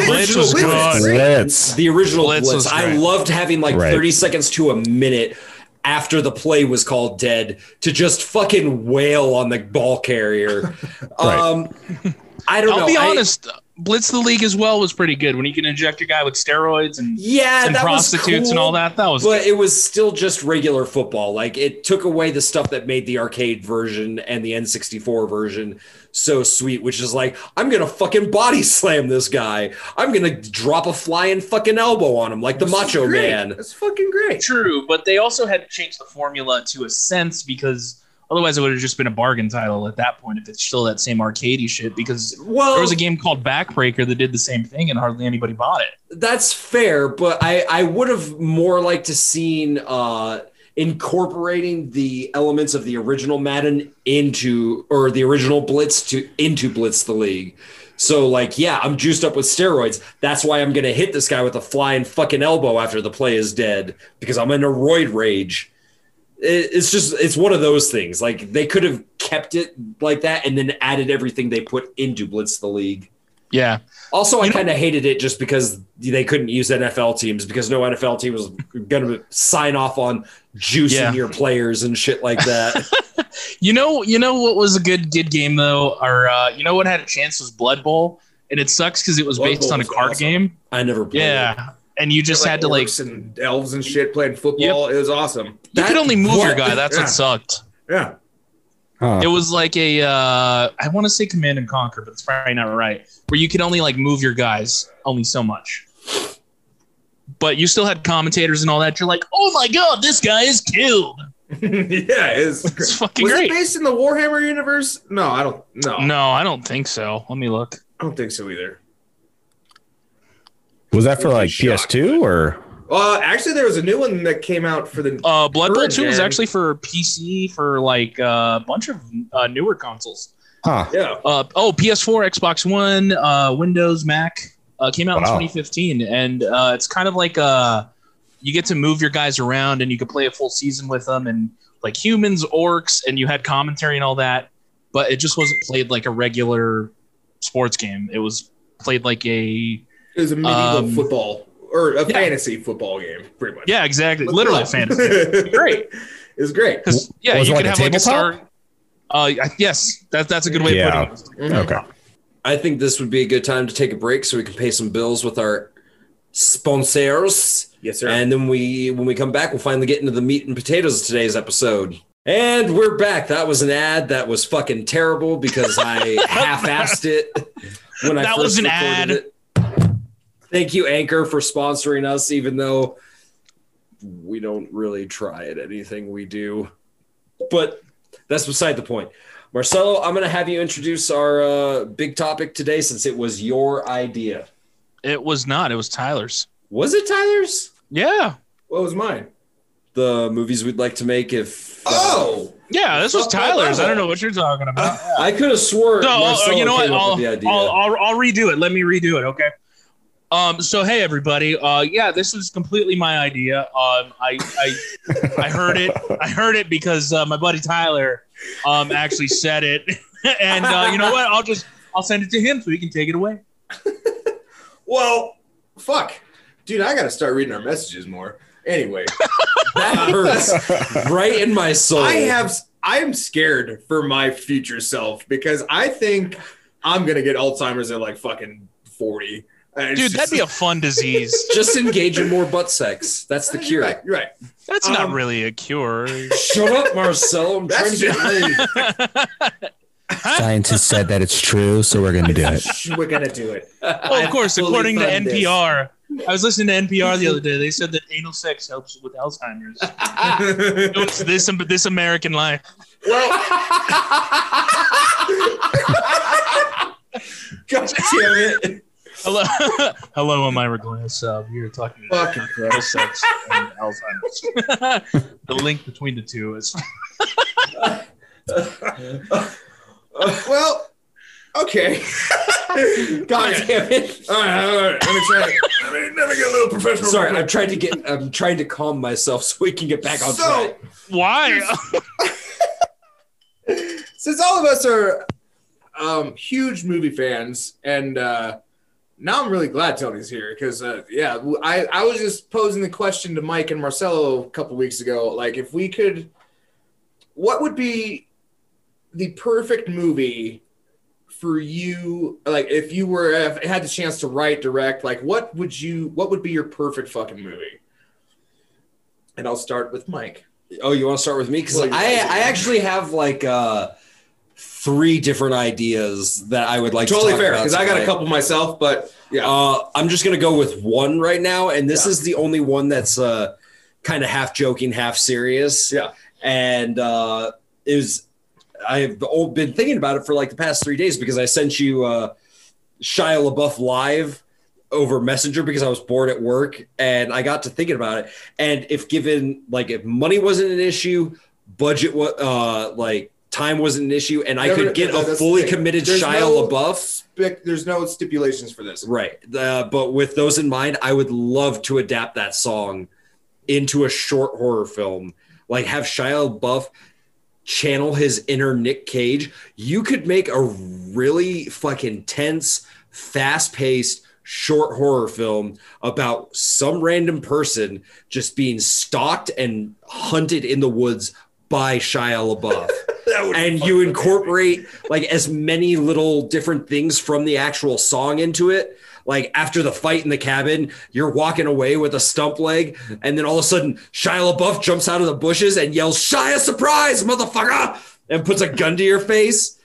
the Blitz original was Blitz. good. Blitz. The original Blitz Blitz. I loved having like Right. 30 seconds to a minute after the play was called dead to just fucking wail on the ball carrier. Right. Um I don't know. I'll know. be I- honest. Blitz the League as well was pretty good when you can inject a guy with steroids and, yeah, and that was prostitutes and all that. That was but it was still just regular football. Like it took away the stuff that made the arcade version and the N64 version so sweet, which is like, I'm gonna fucking body slam this guy. I'm gonna drop a flying fucking elbow on him like the Macho Great. Man. That's fucking great. true, but they also had to change the formula to a sense because otherwise it would have just been a bargain title at that point if it's still that same arcadey shit. Because Well, there was a game called Backbreaker that did the same thing and hardly anybody bought it. that's fair, but I I would have more liked to seen uh incorporating the elements of the original Madden into or the original Blitz to into Blitz the League. So like, yeah, I'm juiced up with steroids. That's why I'm gonna hit this guy with a flying fucking elbow after the play is dead because I'm in a roid rage. It- it's just it's one of those things. Like they could have kept it like that and then added everything they put into Blitz the League. Yeah. Also, I kind of hated it just because they couldn't use NFL teams because no NFL team was going to sign off on juicing Yeah. your players and shit like that. You know, you know what was a good good game though, or uh, you know what had a chance was Blood Bowl, and it sucks because it was Blood based Bowl on a card awesome. game. I never played. it. Yeah, and you just had to like and elves and shit playing football. It was awesome. you That- could only move your guy. That's Yeah. what sucked. Yeah. Huh. It was like a uh, I want to say Command and Conquer, but it's probably not right. Where you could only like move your guys only so much. But you still had commentators and all that. You're like, oh my god, this guy is killed. yeah, it's, It's fucking was great. it based in the Warhammer universe? No, I don't. No, No, I don't think so. Let me look. I don't think so either. Was that for Would like. PS2 or? Uh, actually, there was a new one that came out for the. Uh, Blood Bowl 2 is gen. actually for PC for like uh, a bunch of uh, newer consoles. Huh. yeah, Uh, oh, PS4, Xbox One, uh, Windows, Mac. Uh, came out in 2015, and uh, it's kind of like uh, you get to move your guys around, and you can play a full season with them, and like humans, orcs, and you had commentary and all that. But it just wasn't played like a regular sports game. It was played like a it was a medieval Um, football or a yeah. fantasy football game, pretty much. yeah, exactly, With literally love. fantasy. Great. it was great. Because yeah, Was you it could like have a like a star. Uh, I- yes, that, that's a good way Yeah. of putting it. Mhm. Okay. I think this would be a good time to take a break so we can pay some bills with our sponsors. Yes, sir. And then we, when we come back, we'll finally get into the meat and potatoes of today's episode. And we're back. That was an ad that was fucking terrible because I half-assed it when I That first was an recorded ad. it. Thank you, Anchor, for sponsoring us, even though we don't really try at anything we do. But that's beside the point. Marcelo, I'm going to have you introduce our uh, big topic today since it was your idea. It was not. It was Tyler's. Was it Tyler's? Yeah. what was mine? The movies we'd like to make if. uh, Oh, Yeah, this was Tyler's. I don't know what you're talking about. I could have swore. So, uh, Marcelo you know what? I'll, the idea. I'll, I'll, I'll redo it. Let me redo it. Okay. Um. So hey everybody. Uh. Yeah. This was completely my idea. Um. I I I heard it. I heard it because uh, my buddy Tyler um actually said it. and uh, you know what? I'll just I'll send it to him so he can take it away. well, fuck, dude. I gotta start reading our messages more. Anyway, that hurts right in my soul. I have. I am scared for my future self because I think I'm gonna get Alzheimer's at like fucking forty. And Dude, just- that'd be a fun disease. just engage in more butt sex. That's the You're cure. right. You're right. That's not Um, really a cure. Shut up, Marcel. I'm trying to get laid. Scientists said that it's true, so we're going to do it. We're gonna do it. Well, of course, according to fund this. NPR, I was listening to NPR the other day. They said that anal sex helps with Alzheimer's. It was this this American life. God damn it! Hello, hello, I'm Ira Glass. Uh, we are talking about Fucking anal sex and Alzheimer's. the link between the two is Well, okay. God damn it. All right, all right. Let me try. it. Let me, let me get a little professional. Sorry, I'm trying to get. I'm trying to calm myself so we can get back on So, track. why. since all of us are um, huge movie fans, and uh, now I'm really glad Tony's here because, uh, yeah, I, I was just posing the question to Mike and Marcelo a couple weeks ago. Like, if we could, what would be the perfect movie for you? Like, if you were if had the chance to write, direct, like, what would you, what would be your perfect fucking movie? And I'll start with Mike. Oh, you want to start with me? Because Well, I, I actually have like uh, three different ideas that I would like. Totally to talk fair because I got a couple myself, but yeah. Uh, I'm just gonna go with one right now, and this Yeah. is the only one that's uh, kind of half joking, half serious. Yeah. and uh, is I've been thinking about it for like the past three days because I sent you uh, Shia LaBeouf live over Messenger because I was bored at work, and I got to thinking about it. And if given like if money wasn't an issue, budget was uh, like time wasn't an issue, and I could get that's a fully thing. committed There's Shia no- LaBeouf. There's no stipulations for this. Right. Uh, but with those in mind, I would love to adapt that song into a short horror film. like have Shia LaBeouf channel his inner Nick Cage, you could make a really fucking tense, fast paced, short horror film about some random person just being stalked and hunted in the woods by Shia LaBeouf. and you incorporate like as many little different things from the actual song into it. Like after the fight in the cabin, you're walking away with a stump leg, and then all of a sudden Shia LaBeouf jumps out of the bushes and yells, "Shia, surprise, motherfucker!" and puts a gun to your face.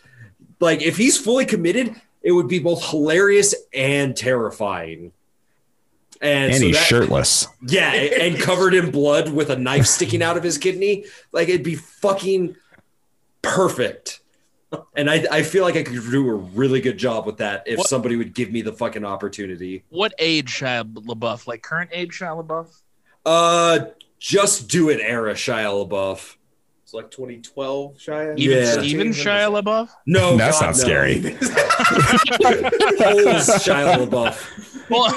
Like if he's fully committed, it would be both hilarious and terrifying. And, And so he's that- shirtless. yeah, and covered in blood with a knife sticking out of his kidney. Like it'd be fucking perfect. And I, I feel like I could do a really good job with that if What- somebody would give me the fucking opportunity. What age Shia LaBeouf? Like current age Shia LaBeouf? Uh, just do it, era Shia LaBeouf. It's like 2012, Shia. Even Yeah. Stevens Shia LaBeouf? No, That's God, not no. scary. Old Shia LaBeouf. Well,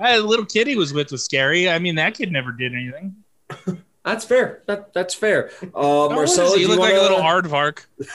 I had a little kid he was with was scary. I mean, that kid never did anything. That's fair. That, that's fair. Uh, Marcelo, he? do He you looked like a little aardvark.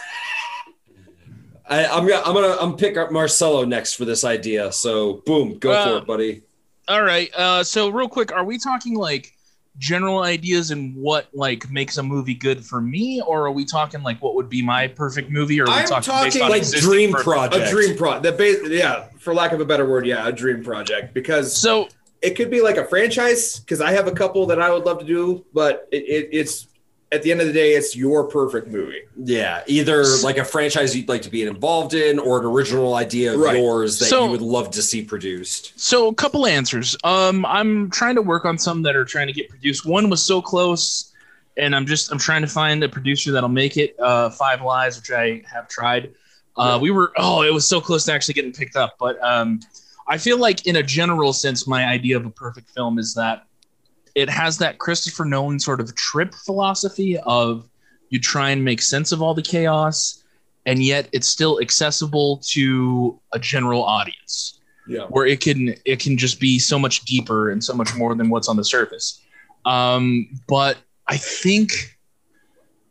I, I'm gonna, I'm gonna, I'm pick up Marcelo next for this idea. So, boom, go Uh, for it, buddy. All right. Uh, so real quick, are we talking like general ideas and what like makes a movie good for me, or are we talking like what would be my perfect movie? Or are we I'm talking, talking Like dream perfect- project. A dream project. the base yeah, for lack of a better word, yeah, a dream project. Because So it could be like a franchise, because I have a couple that I would love to do, but it, it, it's at the end of the day, it's your perfect movie. Yeah, either like a franchise you'd like to be involved in, or an original idea of Right. yours that So- you would love to see produced. So a couple answers. Um, I'm trying to work on some that are trying to get produced. One was so close, and I'm just I'm trying to find a producer that'll make it. Uh, Five Lies, which I have tried. Uh, we were oh, it was so close to actually getting picked up. But um, I feel like in a general sense, my idea of a perfect film is that it has that Christopher Nolan sort of trip philosophy of you try and make sense of all the chaos, and yet it's still accessible to a general audience Yeah. where it can it can just be so much deeper and so much more than what's on the surface. Um, but I think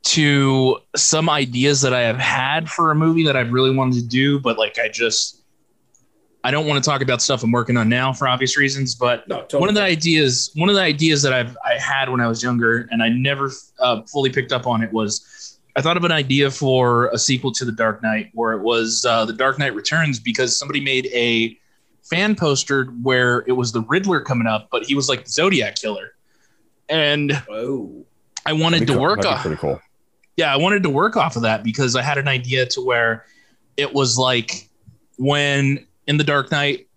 to some ideas that I have had for a movie that I've really wanted to do, but like I just I don't want to talk about stuff I'm working on now for obvious reasons. But No, totally. one of the ideas one of the ideas that I've I had when I was younger and I never uh, fully picked up on it was I thought of an idea for a sequel to The Dark Knight where it was uh, The Dark Knight Returns because somebody made a fan poster where it was the Riddler coming up, but he was like the Zodiac killer, and Oh. I wanted to work off. pretty cool. Yeah, I wanted to work off of that because I had an idea to where it was like when in the Dark Knight,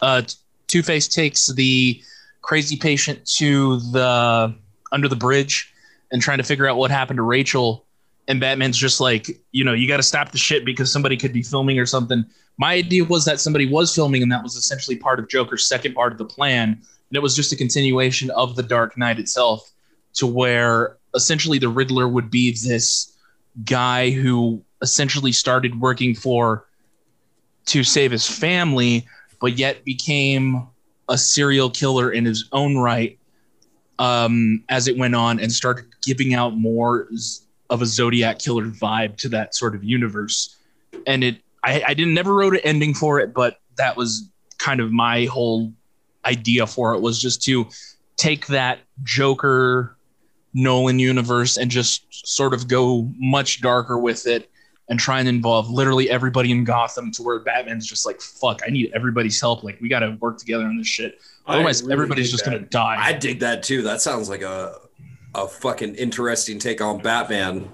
uh, Two Face takes the crazy patient to the under the bridge and trying to figure out what happened to Rachel. And Batman's just like, you know, you got to stop the shit because somebody could be filming or something. My idea was that somebody was filming, and that was essentially part of Joker's second part of the plan. And it was just a continuation of the Dark Knight itself, to where essentially the Riddler would be this guy who essentially started working for to save his family, but yet became a serial killer in his own right um, as it went on and started giving out more of a Zodiac killer vibe to that sort of universe. And it, I, I didn't never wrote an ending for it, but that was kind of my whole idea for it was just to take that Joker Nolan universe and just sort of go much darker with it and try and involve literally everybody in Gotham to where Batman's just like, fuck, I need everybody's help. Like, we got to work together on this shit. Otherwise, really everybody's just going to die. I dig that too. That sounds like a a fucking interesting take on Batman.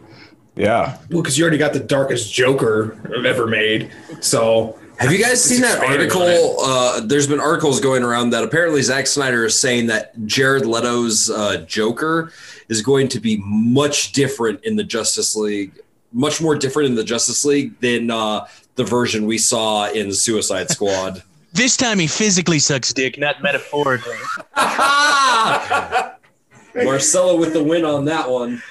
Yeah. Well, because you already got the darkest Joker ever made. So Have you guys seen that article? Uh, there's been articles going around that apparently Zack Snyder is saying that Jared Leto's uh, Joker is going to be much different in the Justice League, much more different in the Justice League than uh, the version we saw in Suicide Squad. this time he physically sucks dick, not metaphorically. Marcelo with the win on that one.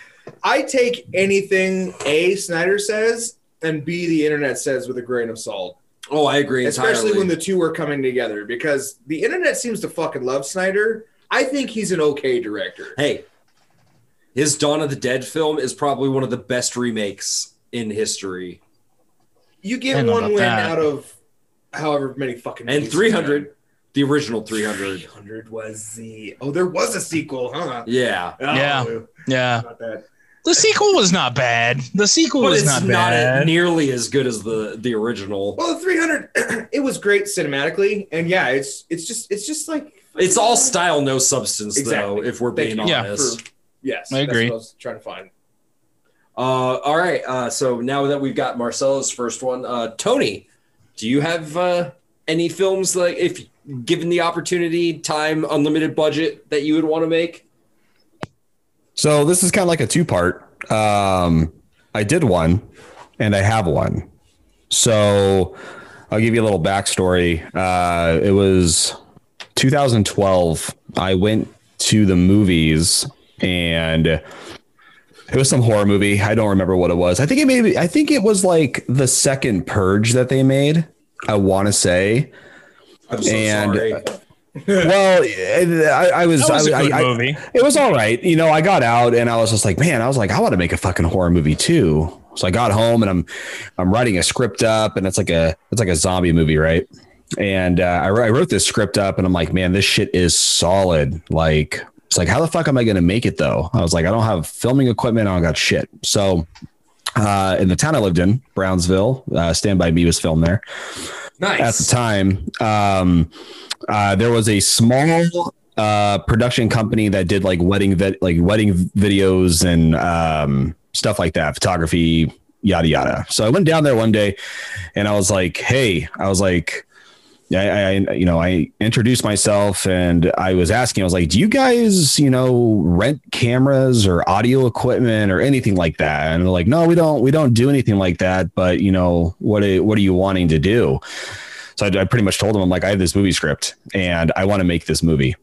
I take anything A Snyder says and B the internet says with a grain of salt. Oh, I agree Especially when the two are coming together because the internet seems to fucking love Snyder. I think he's an okay director. hey, His Dawn of the Dead film is probably one of the best remakes in history. You get don't one win that. out of however many fucking And 300, the original 300. 300 was the oh there was a sequel, huh? Yeah. Oh, Yeah. Yeah. Not that. The sequel was not bad. The sequel But was it's not not, bad. nearly as good as the the original. Well, the 300 it was great cinematically and yeah, it's it's just it's just like It's all style, no substance, Exactly. though, if we're Thank being you. Yeah. honest. for yes. I that's agree. what I was trying to find. Uh, all right. Uh, so now that we've got Marcelo's first one, uh, Tony, do you have uh, any films like if given the opportunity, time, unlimited budget that you would want to make? So this is kind of like a two part. Um, I did one and I have one. So I'll give you a little backstory. Uh, it was 2012. I went to the movies and it was some horror movie. I don't remember what it was. I think it maybe I think it was like the second purge that they made. I want to say. I'm so And- sorry. Well, I, I was, That was a I, good I- movie. it was all right. You know, I got out and I was just like, man, I was like, I want to make a fucking horror movie too. So I got home and I'm, I'm writing a script up and it's like a, it's like a zombie movie, right? And uh, I, I wrote this script up and I'm like, man, this shit is solid. Like, it's like, how the fuck am I going to make it though? I was like, I don't have filming equipment. I don't got shit. So uh, in the town I lived in, Brownsville, uh, Stand By Me was filmed there nice. at the time. Um, uh, there was a small uh, production company that did like wedding vid- like wedding videos and um, stuff like that, photography, yada yada. So I went down there one day, and I was like, "Hey," I was like. I, I, you know, I introduced myself and I was asking, I was like, do you guys, you know, rent cameras or audio equipment or anything like that? And they're like, no, we don't, we don't do anything like that. But you know, what, are, what are you wanting to do? So I, I pretty much told them, I'm like, I have this movie script and I want to make this movie.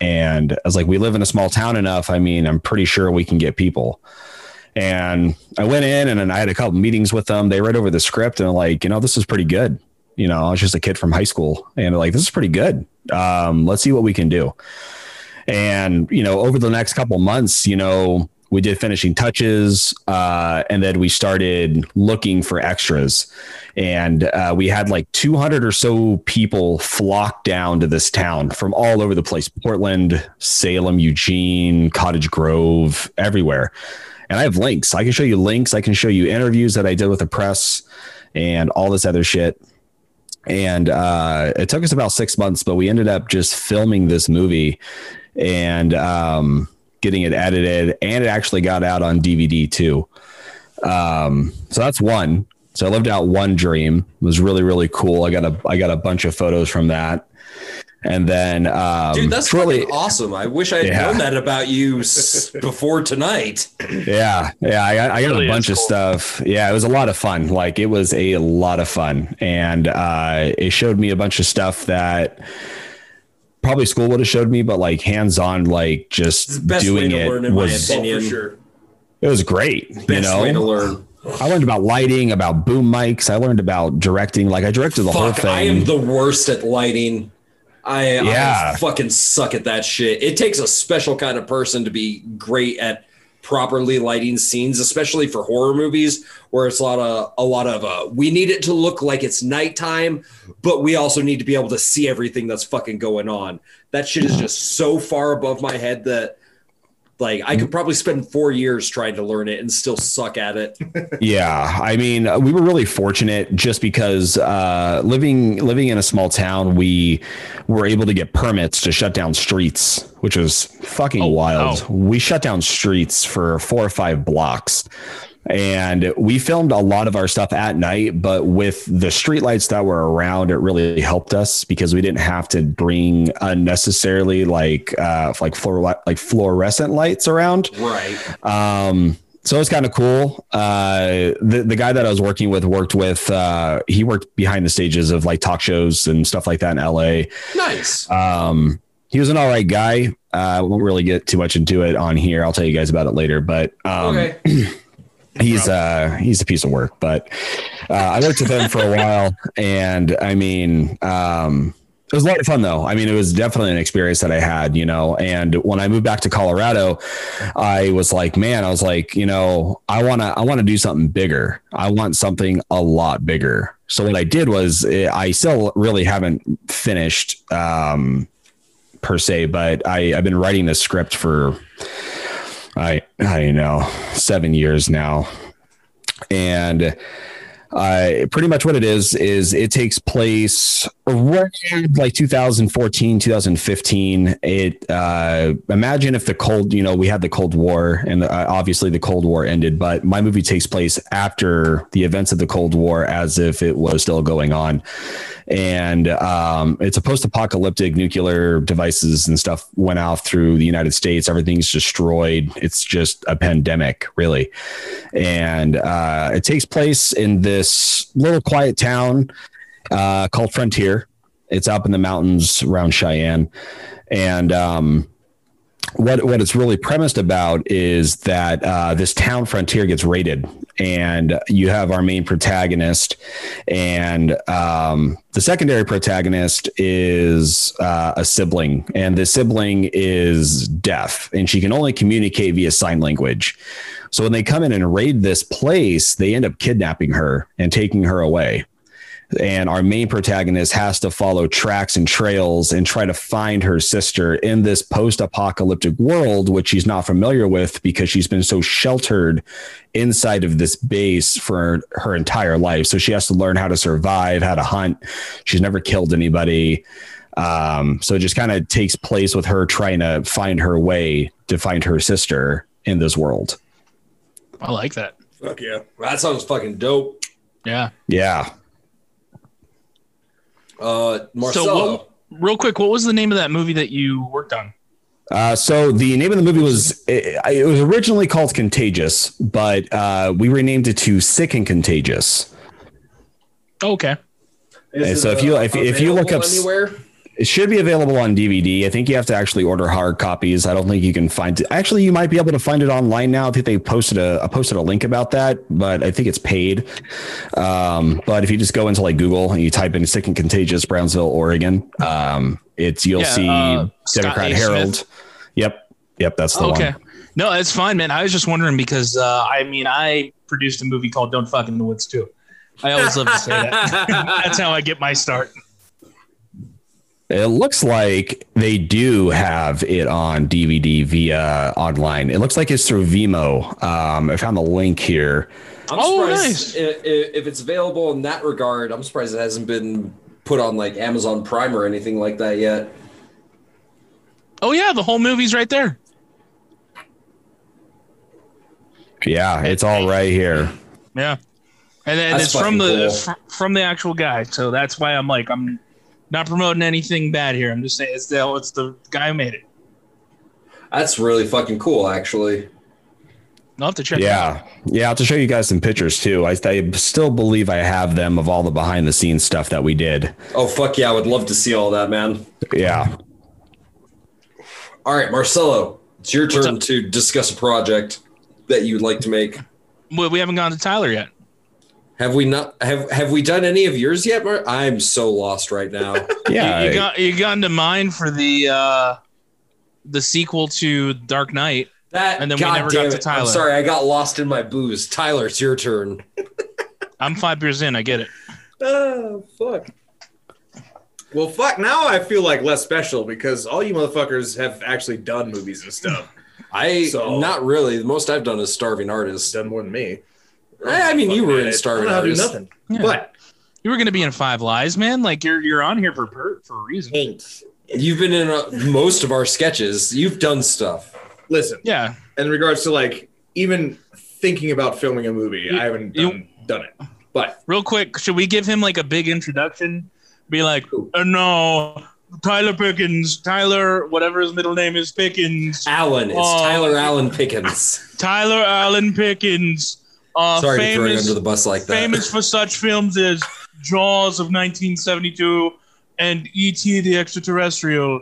And I was like, we live in a small town enough. I mean, I'm pretty sure we can get people. And I went in and I had a couple meetings with them. They read over the script and like, you know, this is pretty good. You know, I was just a kid from high school and like, this is pretty good. Um, let's see what we can do. And, you know, over the next couple months, you know, we did finishing touches uh, and then we started looking for extras. And uh, we had like 200 or so people flock down to this town from all over the place portland salem eugene cottage grove everywhere. And i have links. I can show you links. I can show you interviews that i did with the press and all this other shit and uh, it took us about six months but we ended up just filming this movie and um, getting it edited and it actually got out on dvd too um, so that's one. So I lived out one dream. It was really really cool. I got a I got a bunch of photos from that, and then um, Dude, that's shortly, fucking awesome. I wish I had Yeah. known that about you before tonight. yeah, yeah. I got, I got Really a bunch is of stuff. Yeah, it was a lot of fun. Like it was a lot of fun, and uh, it showed me a bunch of stuff that probably school would have showed me, but like hands on, like just best way doing to it learn, in my was opinion. For sure. it was great. Best you know, way to learn. I learned about lighting, about boom mics. I learned about directing. Like I directed the whole thing. I am the worst at lighting. I, Yeah. I fucking suck at that shit. It takes a special kind of person to be great at properly lighting scenes, especially for horror movies, where it's a lot of a lot of uh, we need it to look like it's nighttime, but we also need to be able to see everything that's fucking going on. That shit is just so far above my head that like I could probably spend four years trying to learn it and still suck at it. Yeah, I mean, uh, we were really fortunate just because uh, living living in a small town, we were able to get permits to shut down streets, which was fucking Oh, wild. wow. We shut down streets for four or five blocks. And we filmed a lot of our stuff at night, but with the streetlights that were around, it really helped us because we didn't have to bring unnecessarily like uh, like fluor- like fluorescent lights around. right. Um, so it's kind of cool. Uh, the the guy that I was working with worked with. Uh, he worked behind the stages of like talk shows and stuff like that in L.A. Nice. Um, he was an all right guy. Uh, I won't really get too much into it on here. I'll tell you guys about it later. But um, okay. he's uh he's a piece of work but uh, i worked with him for a while and i mean um It was a lot of fun though. I mean, it was definitely an experience that I had, you know. And when I moved back to Colorado, I was like, man, I was like, you know, I want to, I want to do something bigger. I want something a lot bigger. So what I did was, eh, I still really haven't finished um, per se, but I, I've been writing this script for, I, I don't know, seven years now, and uh, pretty much what it is is it takes place around like 2014 2015 it uh, imagine if the cold you know we had the cold war and uh, obviously the cold war ended but my movie takes place after the events of the cold war as if it was still going on. And um, it's a post-apocalyptic nuclear devices and stuff went off through the united states. Everything's destroyed. It's just a pandemic really. And uh, it takes place in this little quiet town uh, called frontier. It's up in the mountains around cheyenne. And um, what what it's really premised about is that uh, this town frontier gets raided, and you have our main protagonist, and um, the secondary protagonist is uh, a sibling, and the sibling is deaf, and she can only communicate via sign language. So when they come in and raid this place, they end up kidnapping her and taking her away and our main protagonist has to follow tracks and trails and try to find her sister in this post-apocalyptic world which she's not familiar with because she's been so sheltered inside of this base for her entire life so she has to learn how to survive how to hunt she's never killed anybody um, so it just kind of takes place with her trying to find her way to find her sister in this world I like that. Fuck yeah. That sounds fucking dope. Yeah. yeah Uh, Marcelo. So, what, real quick, what was the name of that movie that you worked on? Uh, so the name of the movie was it, it was originally called Contagious, but uh, we renamed it to Sick and Contagious. Oh, okay. And so if you- if- if you look up- anywhere, It should be available on DVD. I think you have to actually order hard copies. I don't think you can find it. Actually, you might be able to find it online now. I think they posted a I posted a link about that, but I think it's paid. Um, but if you just go into like Google and you type in "sick and contagious Brownsville, Oregon," um, it's you'll Yeah, see uh, Democrat. Herald. Smith. Yep, yep, that's the one. okay. one. No, it's fine, man. I was just wondering because uh, I mean, I produced a movie called "Don't Fuck in the Woods" too. I always love to say that. That's how I get my start. It looks like they do have it on DVD via online. It looks like it's through Vimeo. Um, I found the link here. I'm Oh, surprised i- i- if it's available in that regard. I'm surprised it hasn't been put on like Amazon Prime or anything like that yet. Oh yeah, the whole movie's right there. Yeah, it's all right here. Yeah, and then That's it's from the cool. fr- from the actual guy. So that's why I'm like I'm not promoting anything bad here. I'm just saying it's the it's the guy who made it. That's really fucking cool, actually. I'll have to check. it out. Yeah, yeah. I'll have to show you guys some pictures too. I, I still believe I have them of all the behind the scenes stuff that we did. Oh fuck yeah, I would love to see all that, man. Yeah. All right, Marcelo, it's your turn up? to discuss a project that you'd like to make. Well, we haven't gone to Tyler yet. Have we not have have we done any of yours yet, Mar- I'm so lost right now. Yeah. you, you got you got into mine for the uh the sequel to Dark Knight. That And then we never got damn to. Tyler. I'm sorry, I got lost in my booze. Tyler, it's your turn. I'm five beers in. I get it. Oh fuck. Well, fuck. Now I feel like less special because all you motherfuckers have actually done movies and stuff. I So- not really. The most I've done is Starving Artist. done more than me. I mean, you were man, in I Starving don't know how to do Artist. nothing. Yeah. But You were gonna be in Five Lies, man. Like you're you're on here for per, for a reason. You've been in uh, most of our sketches. You've done stuff. listen, Yeah. in regards to like even thinking about filming a movie, You- I haven't you- done, done it. But Real quick, should we give him like a big introduction? Be like, uh, no, Tyler Pickens, Tyler, whatever his middle name is, Pickens, Allen. it's Oh. Tyler Allen Pickens. Tyler Allen Pickens. Uh, Sorry to throw you under the bus like that. famous for such films as Jaws of 1972 and E.T. the Extraterrestrial,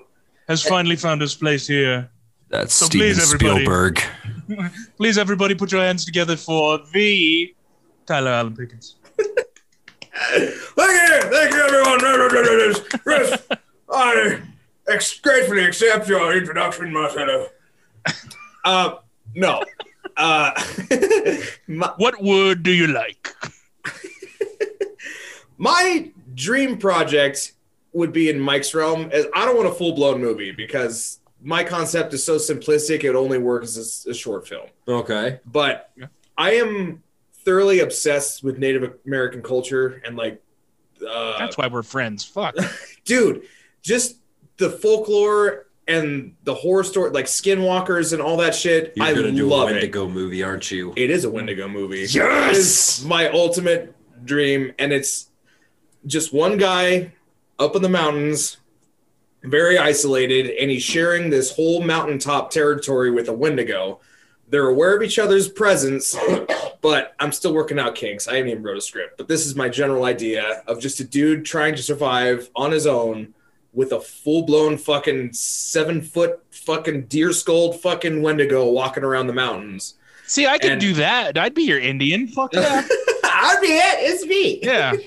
has finally found his place here. That's So please, everybody. Spielberg. Please, everybody, put your hands together for the Tyler Allen Pickens. thank you, thank you, everyone. Chris, I ex- gratefully accept your introduction, Marcelo. uh, no. Uh, my, What word do you like? my dream project would be in Mike's realm. As I don't want a full blown movie because my concept is so simplistic; it only works as a, a short film. Okay. But Yeah. I am thoroughly obsessed with Native American culture and like, uh, That's why we're friends. Fuck. dude, just the folklore and the horror story, like skinwalkers and all that shit. You're I gonna do a love it. Wendigo movie, aren't you? It is a Wendigo movie. Yes! My ultimate dream, and it's just one guy up in the mountains, very isolated, and he's sharing this whole mountaintop territory with a Wendigo. They're aware of each other's presence, but I'm still working out kinks. I haven't even wrote a script, but this is my general idea of just a dude trying to survive on his own with a full blown fucking seven foot fucking deer skulled fucking Wendigo walking around the mountains. See, I could And- do that. I'd be your Indian. Fuck yeah. I'd be it. It's me. Yeah.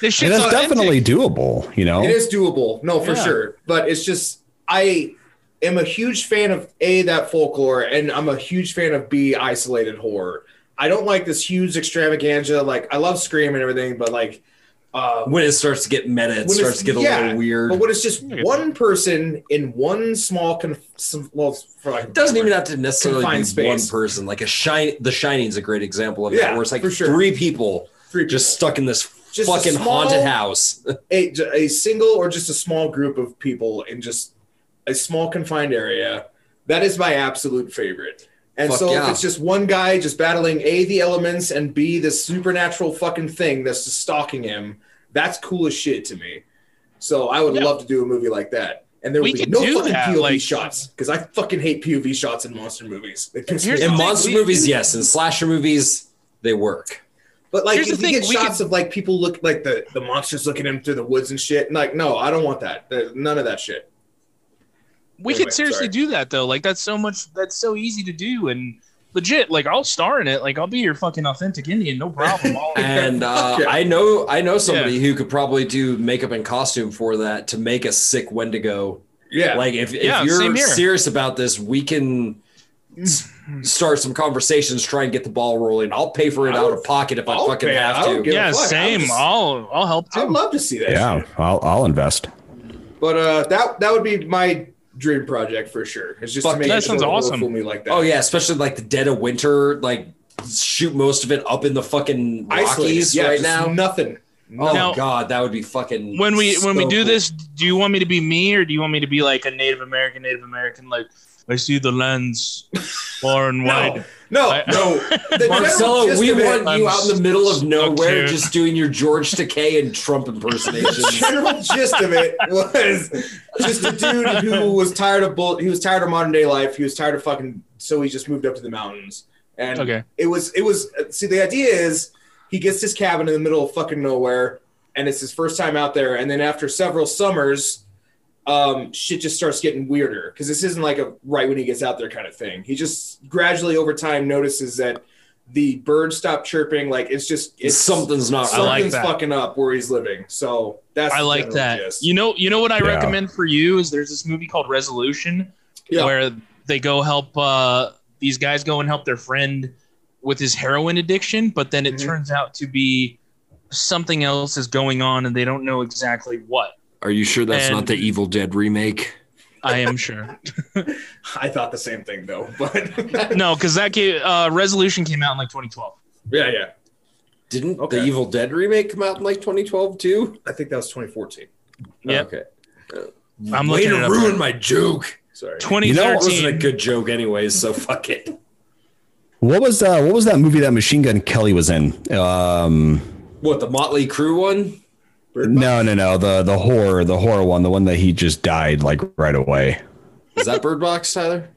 This And shit's it's definitely doable, you know? It is doable, no, for Yeah. sure. But it's just I am a huge fan of a that folklore, and I'm a huge fan of b isolated horror. I don't like this huge extravaganza. Like I love Scream and everything, but like uh, When it starts to get meta, it starts to get a little weird. But when it's just I get one person in one small, conf- some, well, for like It doesn't even have to necessarily be space. one person. Like a shine, The Shining's a great example of Yeah, that, where it's like for sure. three people three just stuck in this Just fucking small- haunted house. a, a single or just a small group of people in just a small confined area. That is my absolute favorite. And Fuck so yeah. if it's just one guy just battling A, the elements, and B, this supernatural fucking thing that's just stalking him, that's cool as shit to me. So I would Yeah. love to do a movie like that. And there would be no fucking that, POV like- shots because I fucking hate POV shots in monster movies. They piss Here's me the In monster we- movies, yes. In slasher movies, they work. But like, Here's if the you thing, get we shots could- of like people look like the the monsters looking at him through the woods and shit. and Like, no, I don't want that. There's none of that shit. We Anyway, could seriously sorry. do that though. Like that's so much. That's so easy to do and legit. Like I'll star in it. Like I'll be your fucking authentic Indian, no problem. And uh, yeah. I know, I know somebody who could probably do makeup and costume for that to make a sick Wendigo. Yeah, Like if, if Yeah, you're serious about this, we can s- start some conversations, try and get the ball rolling. I'll pay for it I out would- of pocket if I I'll fucking pay have to. yeah, fuck. I same. was- I'll I'll help Too. I'd love to see that. Yeah, shit. I'll, I'll invest. But uh, that that would be my dream project for sure. It's just Fuck, to make that it sounds awesome. fool me like that. Oh yeah, especially like the dead of winter, like shoot most of it up in the fucking Isolated. Rockies Yeah, right now. Nothing. Oh Now- god, that would be fucking. When we when we do cool. this, do you want me to be me or do you want me to be like a Native American? Native American, like I see the lens far and wide. No, no, I- no. The Marcelo, we of it- want you I'm out in the middle of nowhere cute. just doing your George Takei and Trump impersonation. the general gist of it was just a dude who was tired of bull. He was tired of modern day life. He was tired of fucking. So he just moved up to the mountains. And Okay. it was it was. See, the idea is he gets his cabin in the middle of fucking nowhere, and it's his first time out there. And then after several summers, um, shit just starts getting weirder because this isn't like a right when he gets out there kind of thing. He just gradually over time notices that the birds stop chirping. Like it's just it's Something's not I like something's that. fucking up where he's living. So that's I like that. gist. You know, you know what I Yeah. recommend for you is there's this movie called Resolution Yeah. where they go help uh, these guys go and help their friend with his heroin addiction, but then it Mhm. turns out to be something else is going on and they don't know exactly what. Are you sure that's And- not the Evil Dead remake? I am sure. I thought the same thing though, but no, because that came, uh, Resolution came out in like 2012. yeah, yeah. Didn't Okay. the Evil Dead remake come out in like 2012 too? I think that was 2014. Yep. Okay. I'm way to ruin right my joke. Sorry. 2013. You know it wasn't a good joke anyways, so fuck it. What was uh, what was that movie that Machine Gun Kelly was in? Um, What the Motley Crue one? No, no, no. The the horror, the horror one, the one that he just died like right away. Is that Bird Box, Tyler?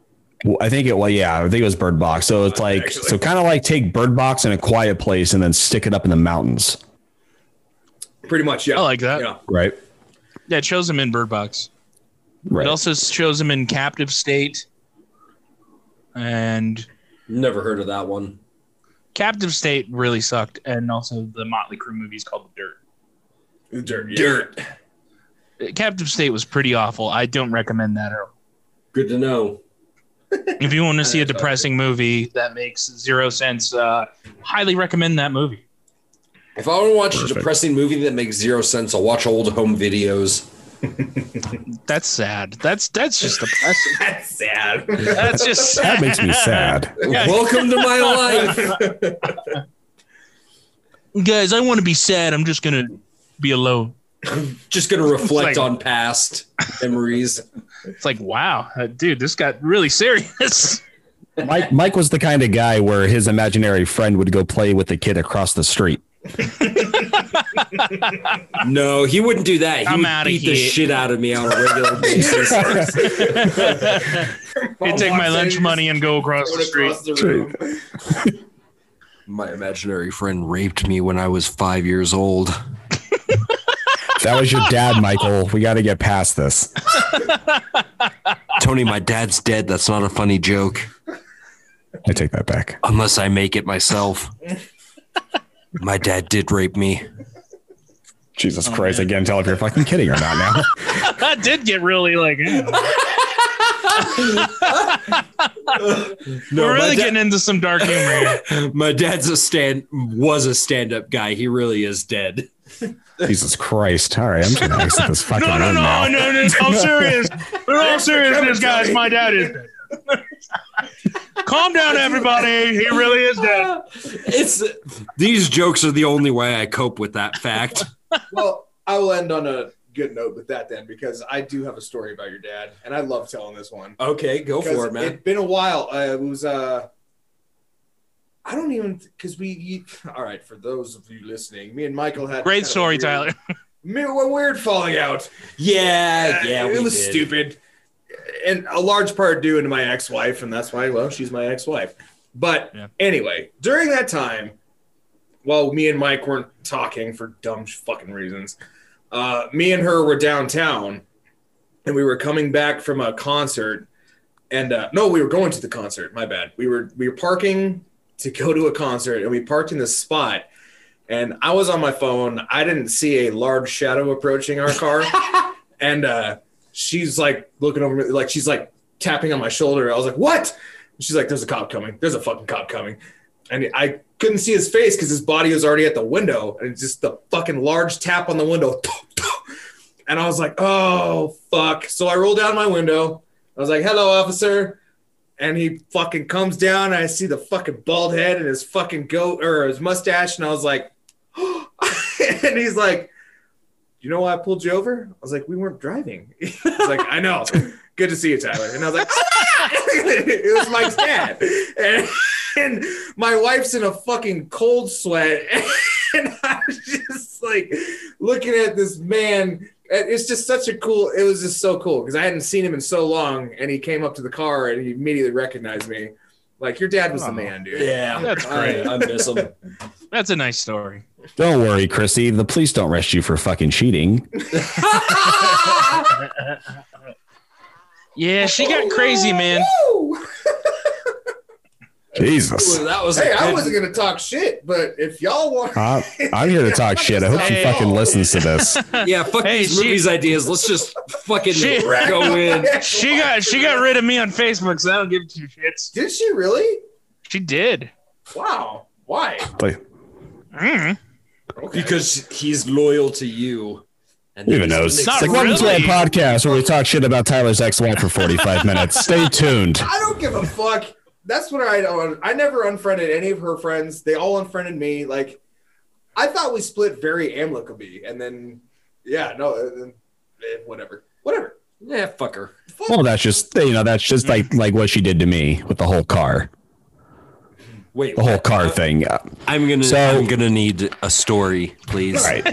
Well, I think it. Well, yeah, I think it was Bird Box. So it's like, Actually. so kind of like take Bird Box in a quiet place and then stick it up in the mountains, Pretty much, yeah. I like that. Yeah. right? Yeah, it shows him in Bird Box. Right. It also shows him in Captive State. And Never heard of that one. Captive State really sucked. And also the Motley Crue movie is called The Dirt. Dirt. Yeah. Dirt. Captive State was pretty awful. I don't recommend that at all. Good to know. If you want to see a depressing movie that makes zero sense, uh, highly recommend that movie. If I want to watch a depressing movie that makes zero sense, I'll watch old home videos. That's sad. That's that's just depressing. That's sad. That's just That makes me sad. Welcome to my life. Guys, I want to be sad. I'm just gonna be alone. I'm just gonna reflect like- on past memories. It's like, wow, uh, dude, this got really serious. Mike Mike was the kind of guy where his imaginary friend would go play with the kid across the street. No, he wouldn't do that. He I'm would outta beat the shit out of me on a regular basis. He'd take my lunch money and go across the street. Across the my imaginary friend raped me when I was five years old. If that was your dad, Michael, we got to get past this. Tony, my dad's dead. That's not a funny joke. I take that back. Unless I make it myself. My dad did rape me. Jesus oh, Christ! I can't tell if you're fucking kidding or not now. That did get really like. eh. We're really my, getting into some dark humor here. my dad's a stand was a stand-up guy. He really is dead. Jesus Christ! All right, I'm just gonna exit this fucking No, no, room no, now. no, no, I'm serious. In all seriousness, guys, my dad is dead. Calm down, everybody. He really is dead. It's these jokes are the only way I cope with that fact. well, I will end on a good note with that then, because I do have a story about your dad, and I love telling this one. Okay, go for it, man. It's been a while. Uh, it was uh, I don't even because we. You, all right, for those of you listening, me and Michael had Great story, weird- Tyler. Me, weird falling out. yeah, yeah, it we was did. stupid, and a large part due to my ex-wife, and that's why. Well, she's my ex-wife. But Yeah. anyway, during that time, while me and Mike weren't talking for dumb fucking reasons, uh, me and her were downtown, and we were coming back from a concert, and uh, no, we were going to the concert. My bad. We were we were parking to go to a concert, and we parked in this spot. And I was on my phone. I didn't see a large shadow approaching our car, and uh, she's like looking over me, like she's like tapping on my shoulder. I was like, "What?" She's like, "There's a cop coming. There's a fucking cop coming," and I couldn't see his face because his body was already at the window, and just the fucking large tap on the window. And I was like, "Oh fuck!" So I rolled down my window. I was like, "Hello, officer." And he fucking comes down, and I see the fucking bald head and his fucking goat or his mustache, and I was like, and he's like, "You know why I pulled you over?" I was like, "We weren't driving." He's like, "I know. Good to see you, Tyler." And I was like, "Ah!" "It was Mike's dad," and, and my wife's in a fucking cold sweat, and I'm just like looking at this man. It's just such a cool. It was just so cool because I hadn't seen him in so long, and he came up to the car and he immediately recognized me. Like your dad was the Oh. man, dude. Yeah, That's I, great. I miss him. That's a nice story. Don't worry, Chrissy. The police don't arrest you for fucking cheating. Yeah, she got crazy, man. Woo! Jesus. that was Hey, a I good- wasn't gonna talk shit, but if y'all want, Uh, I'm here to talk shit. I hope she Hey. fucking listens to this. yeah. Fuck Hey, these she- movies ideas. Let's just fucking She- go in. She got she got rid of me on Facebook, so I don't give two shits. did she really? She did. Wow. Why? Like, Mm. Okay. Because he's loyal to you. And who even knows? the It's Not like, welcome to our podcast where we talk shit about Tyler's ex-wife for 45 minutes. Stay tuned. I don't give a fuck. That's what I don't. I never unfriended any of her friends. They all unfriended me. Like, I thought we split very amicably, and then, yeah, no, uh, then, eh, whatever, whatever. Yeah, fuck her. Fuck. Well, that's just you know that's just like like what she did to me with the whole car, Wait, the whole what? car thing. Uh, I'm gonna. So- I'm gonna need a story, please. Right.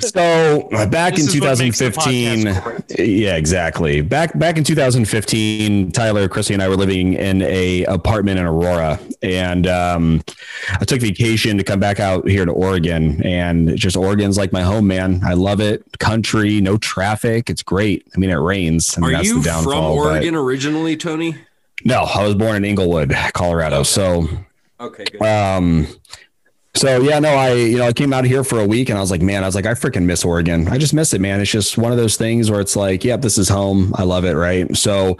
so uh, back This in is what makes the 2015, yeah, exactly. Back back in 2015, Tyler, Chrissy, and I were living in a apartment in Aurora, and um, I took vacation to come back out here to Oregon, and just Oregon's like my home, man. I love it. Country, no traffic. It's great. I mean, it rains. I mean, Are that's you the downfall. from but- Oregon originally, Tony? No, I was born in Englewood, Colorado. So Okay, good. um So yeah, no, I you know I came out here for a week and I was like, man, I was like, I freaking miss Oregon. I just miss it, man. It's just one of those things where it's like, yep, this is home. I love it, right? So,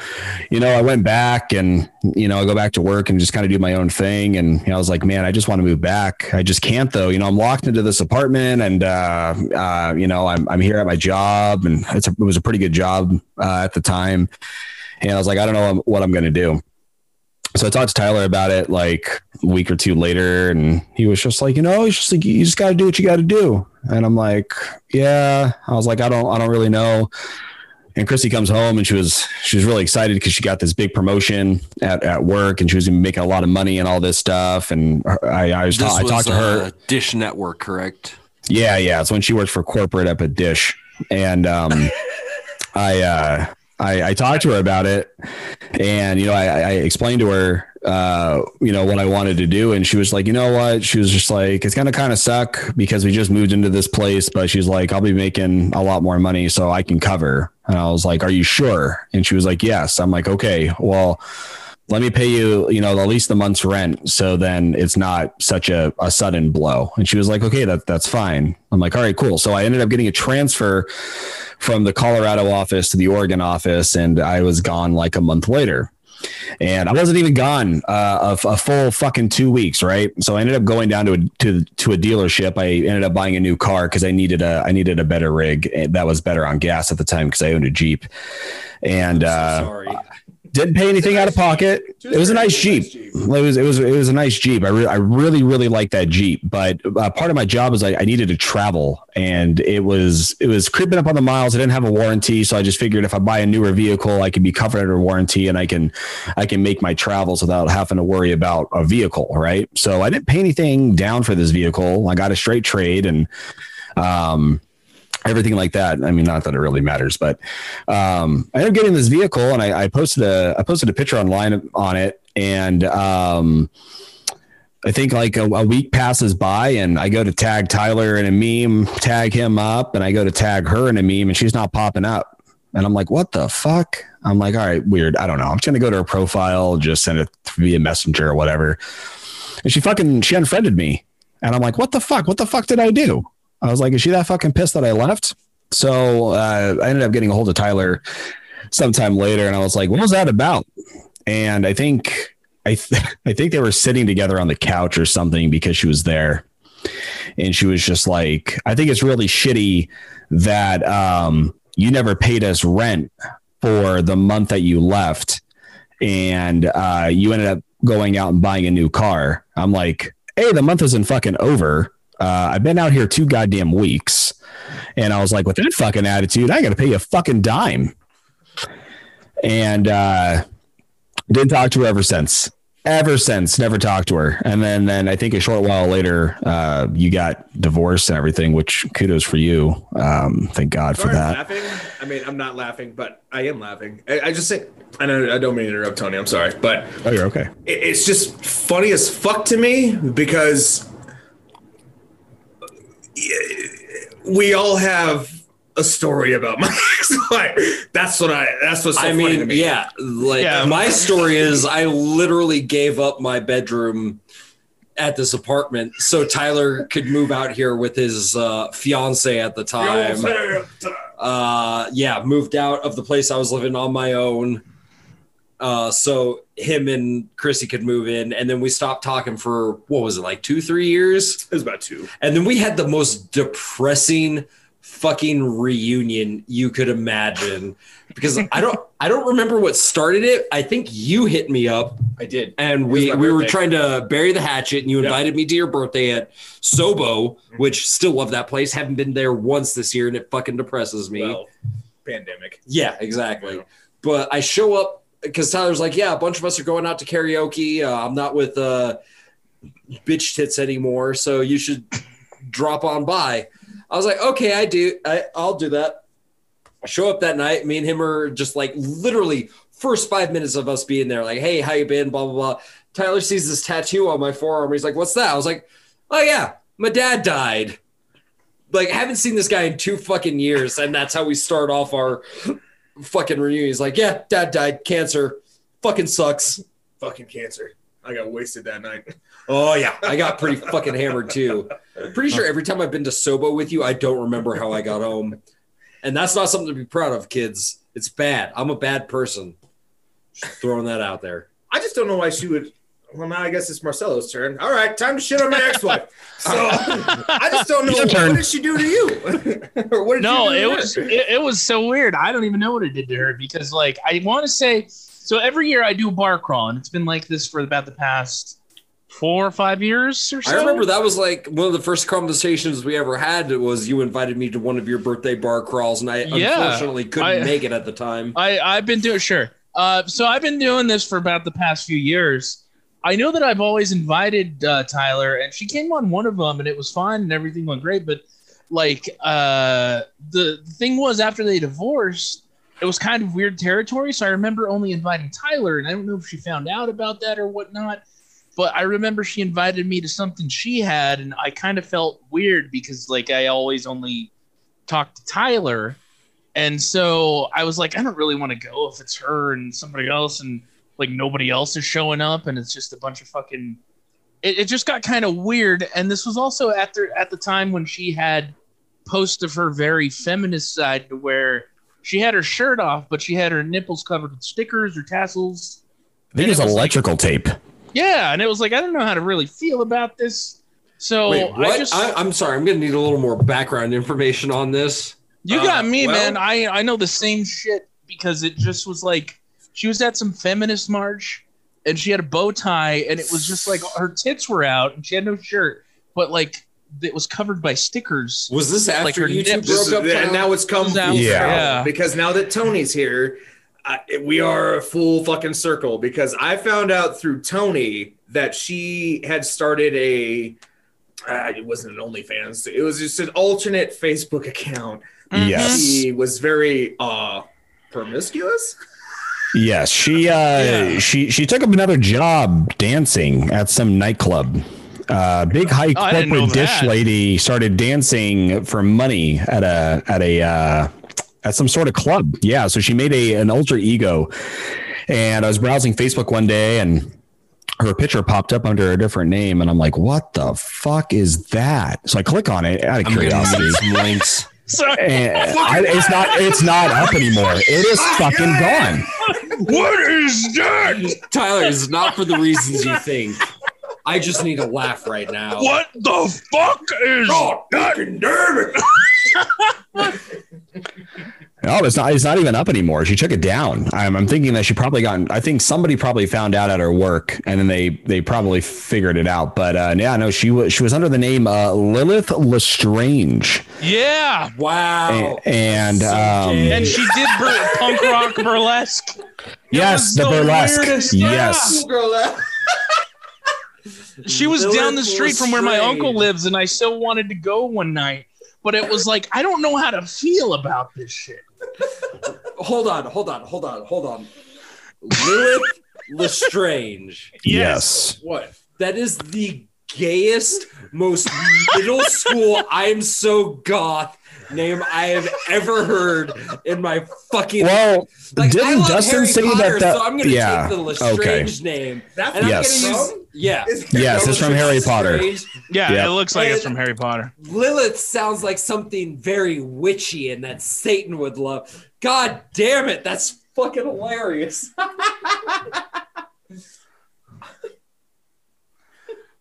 you know, I went back and you know I go back to work and just kind of do my own thing. And you know, I was like, man, I just want to move back. I just can't though. You know, I'm locked into this apartment and uh, uh, you know I'm I'm here at my job and it's a, it was a pretty good job uh, at the time. And I was like, I don't know what I'm going to do so I talked to Tyler about it like week or two later, and he was just like, you know, he's just like, you just got to do what you got to do. And I'm like, yeah. I was like, I don't, I don't really know. And Christy comes home and she was, she was really excited because she got this big promotion at, at work and she was making a lot of money and all this stuff. And I, I was, ta- I talked to her. Dish Network, correct? Yeah, yeah. It's when she worked for corporate up at Dish, and um, I, uh, I I talked to her about it, and you know I, I explained to her uh, you know what I wanted to do, and she was like, you know what? She was just like, it's gonna kind of suck because we just moved into this place, but she's like, I'll be making a lot more money, so I can cover. And I was like, Are you sure? And she was like, Yes. I'm like, Okay, well let me pay you, you know, at least the month's rent. So then it's not such a, a sudden blow. And she was like, okay, that, that's fine. I'm like, all right, cool. So I ended up getting a transfer from the Colorado office to the Oregon office. And I was gone like a month later. And I wasn't even gone uh, a, a full fucking two weeks, right? So I ended up going down to a to to a dealership. I ended up buying a new car because I needed a I needed a better rig that was better on gas at the time because I owned a Jeep, and uh, Sorry. Didn't pay anything out of pocket. It was a nice Jeep. It was it was it was a nice Jeep. I really I really really liked that Jeep. But uh, part of my job was I, I needed to travel, and it was it was creeping up on the miles. I didn't have a warranty, so I just figured if I buy a newer vehicle, I can be covered under warranty, and I can I can make my travels without having to worry about a vehicle. Right. So I didn't pay anything down for this vehicle. I got a straight trade, and um everything like that. I mean, not that it really matters, but um, I ended up getting this vehicle, and I, I posted a I posted a picture online on it, and um, I think like a, a week passes by, and I go to tag Tyler in a meme, tag him up, and I go to tag her in a meme, and she's not popping up, and I'm like, what the fuck? I'm like, all right, weird. I don't know. I'm just gonna go to her profile, just send it via messenger or whatever, and she fucking she unfriended me, and I'm like, what the fuck? What the fuck did I do? I was like, is she that fucking pissed that I left? So uh, I ended up getting a hold of Tyler sometime later, and I was like, what was that about? And I think I th- I think they were sitting together on the couch or something because she was there, and she was just like, I think it's really shitty that um, you never paid us rent for the month that you left, and uh, you ended up going out and buying a new car. I'm like, hey, the month isn't fucking over. Uh, I've been out here two goddamn weeks. And I was like, with that fucking attitude, I got to pay you a fucking dime. And uh, didn't talk to her ever since. Ever since, never talked to her. And then, then I think a short while later, uh, you got divorced and everything, which kudos for you. Um, thank God for that. laughing. I mean, I'm not laughing, but I am laughing. I, I just think I know I don't mean to interrupt Tony. I'm sorry, but Oh, you're okay. it- it's just funny as fuck to me because we all have a story about my ex-wife. That's what I. That's what's so I funny to mean, me. yeah, like Yeah. my story is I literally gave up my bedroom at this apartment so Tyler could move out here with his uh, fiance at the time. Uh, yeah, moved out of the place I was living on my own. Uh, so him and Chrissy could move in, and then we stopped talking for what was it like two, three years? It was about two. And then we had the most depressing fucking reunion you could imagine because I don't I don't remember what started it. I think you hit me up I did. and we we were trying to bury the hatchet and you invited me to your birthday at Sobo, which still love that place. Haven't been there once this year and it fucking depresses me. Well, pandemic. Yeah, exactly. Yeah. But I show up because Tyler's like, yeah, a bunch of us are going out to karaoke. Uh, I'm not with uh, bitch tits anymore, so you should drop on by. I was like, okay, I do. I, I'll do that. I show up that night. Me and him are just like literally first five minutes of us being there. Like, hey, how you been? Blah blah blah. Tyler sees this tattoo on my forearm. He's like, what's that? I was like, oh yeah, my dad died. Like, haven't seen this guy in two fucking years, and that's how we start off our fucking reunion. He's like, yeah, dad died, cancer, fucking sucks. Fucking cancer. I got wasted that night. Oh yeah, I got pretty fucking hammered too. Pretty sure every time I've been to Sobo with you, I don't remember how I got home, and that's not something to be proud of, kids. It's bad. I'm a bad person. Just throwing that out there. I just don't know why she would. Well, now I guess it's Marcelo's turn. All right, time to shit on my ex-wife. So I just don't know what, turn. did she do to you, or what did no, you do it was it, it was so weird. I don't even know what it did to her because like I want to say so every year I do a bar crawl and it's been like this for about the past four or five years or so. I remember that was like one of the first conversations we ever had. It was you invited me to one of your birthday bar crawls, and I Yeah. unfortunately couldn't I- make it at the time. I I've been doing sure. Uh, so I've been doing this for about the past few years. I know that I've always invited uh, Tyler, and she came on one of them, and it was fine, and everything went great. But like uh, the, the thing was, after they divorced, it was kind of weird territory. So I remember only inviting Tyler, and I don't know if she found out about that or whatnot. But I remember she invited me to something she had, and I kind of felt weird because like I always only talked to Tyler. And so I was like, I don't really want to go if it's her and somebody else, and like nobody else is showing up, and it's just a bunch of fucking. It, it just got kind of weird, and this was also at the at the time when she had posts of her very feminist side, to where she had her shirt off, but she had her nipples covered with stickers or tassels. I think And it's it was like- electrical tape. Yeah, and it was like I don't know how to really feel about this. So Wait, what? I just I, I'm sorry. I'm going to need a little more background information on this. You Uh, got me, well- man. I I know the same shit because it just was like she was at some feminist march and she had a bow tie and it was just like her tits were out and she had no shirt, but like it was covered by stickers. Was this after Like her you two. This broke up? and now it's come Now- full Yeah. circle. Yeah. because now that Tony's here, I, we are a full fucking circle. Because I found out through Tony that she had started a. Uh, it wasn't an OnlyFans. It was just an alternate Facebook account. Mm-hmm. Yes. She was very uh promiscuous. Yes, she uh, Yeah. she she took up another job dancing at some nightclub. Uh, big high Oh, I didn't know corporate dish that. lady started dancing for money at a at a uh, at some sort of club. Yeah, so she made a an alter ego, and I was browsing Facebook one day and. Her picture popped up under a different name, and I'm like, "What the fuck is that?" So I click on it out of curiosity. some links. So and I, it's not it's not up anymore. It is fucking gone. What is that? Tyler, it's not for the reasons you think. I just need to laugh right now. What the fuck is fucking damn it! No, it's not. It's not even up anymore. She took it down. I'm, I'm thinking that she probably got. I think somebody probably found out at her work, and then they they probably figured it out. But uh, yeah, no, she was she was under the name uh, Lilith Lestrange, Yeah. Wow. A- and um, And she did bur- punk rock burlesque. yes, the the burlesque. weirdest- Yes, Girl, She was Lilith down the street from where my uncle lives, and I still wanted to go one night. But it was like I don't know how to feel about this shit. Hold on, hold on, hold on, hold on. Lilith Lestrange. yes. what? That is the gayest, most middle school I'm so goth name I have ever heard in my fucking Well, Like, didn't love Dustin Harry say Potter, that? that so I'm gonna yeah. take the Lestrange name. That's And I'm Yes. gonna use yeah. Yes, it's from Harry Potter. Yeah, Yeah. it looks like it's from Harry Potter. Lilith sounds like something very witchy and that Satan would love. God damn it, that's fucking hilarious.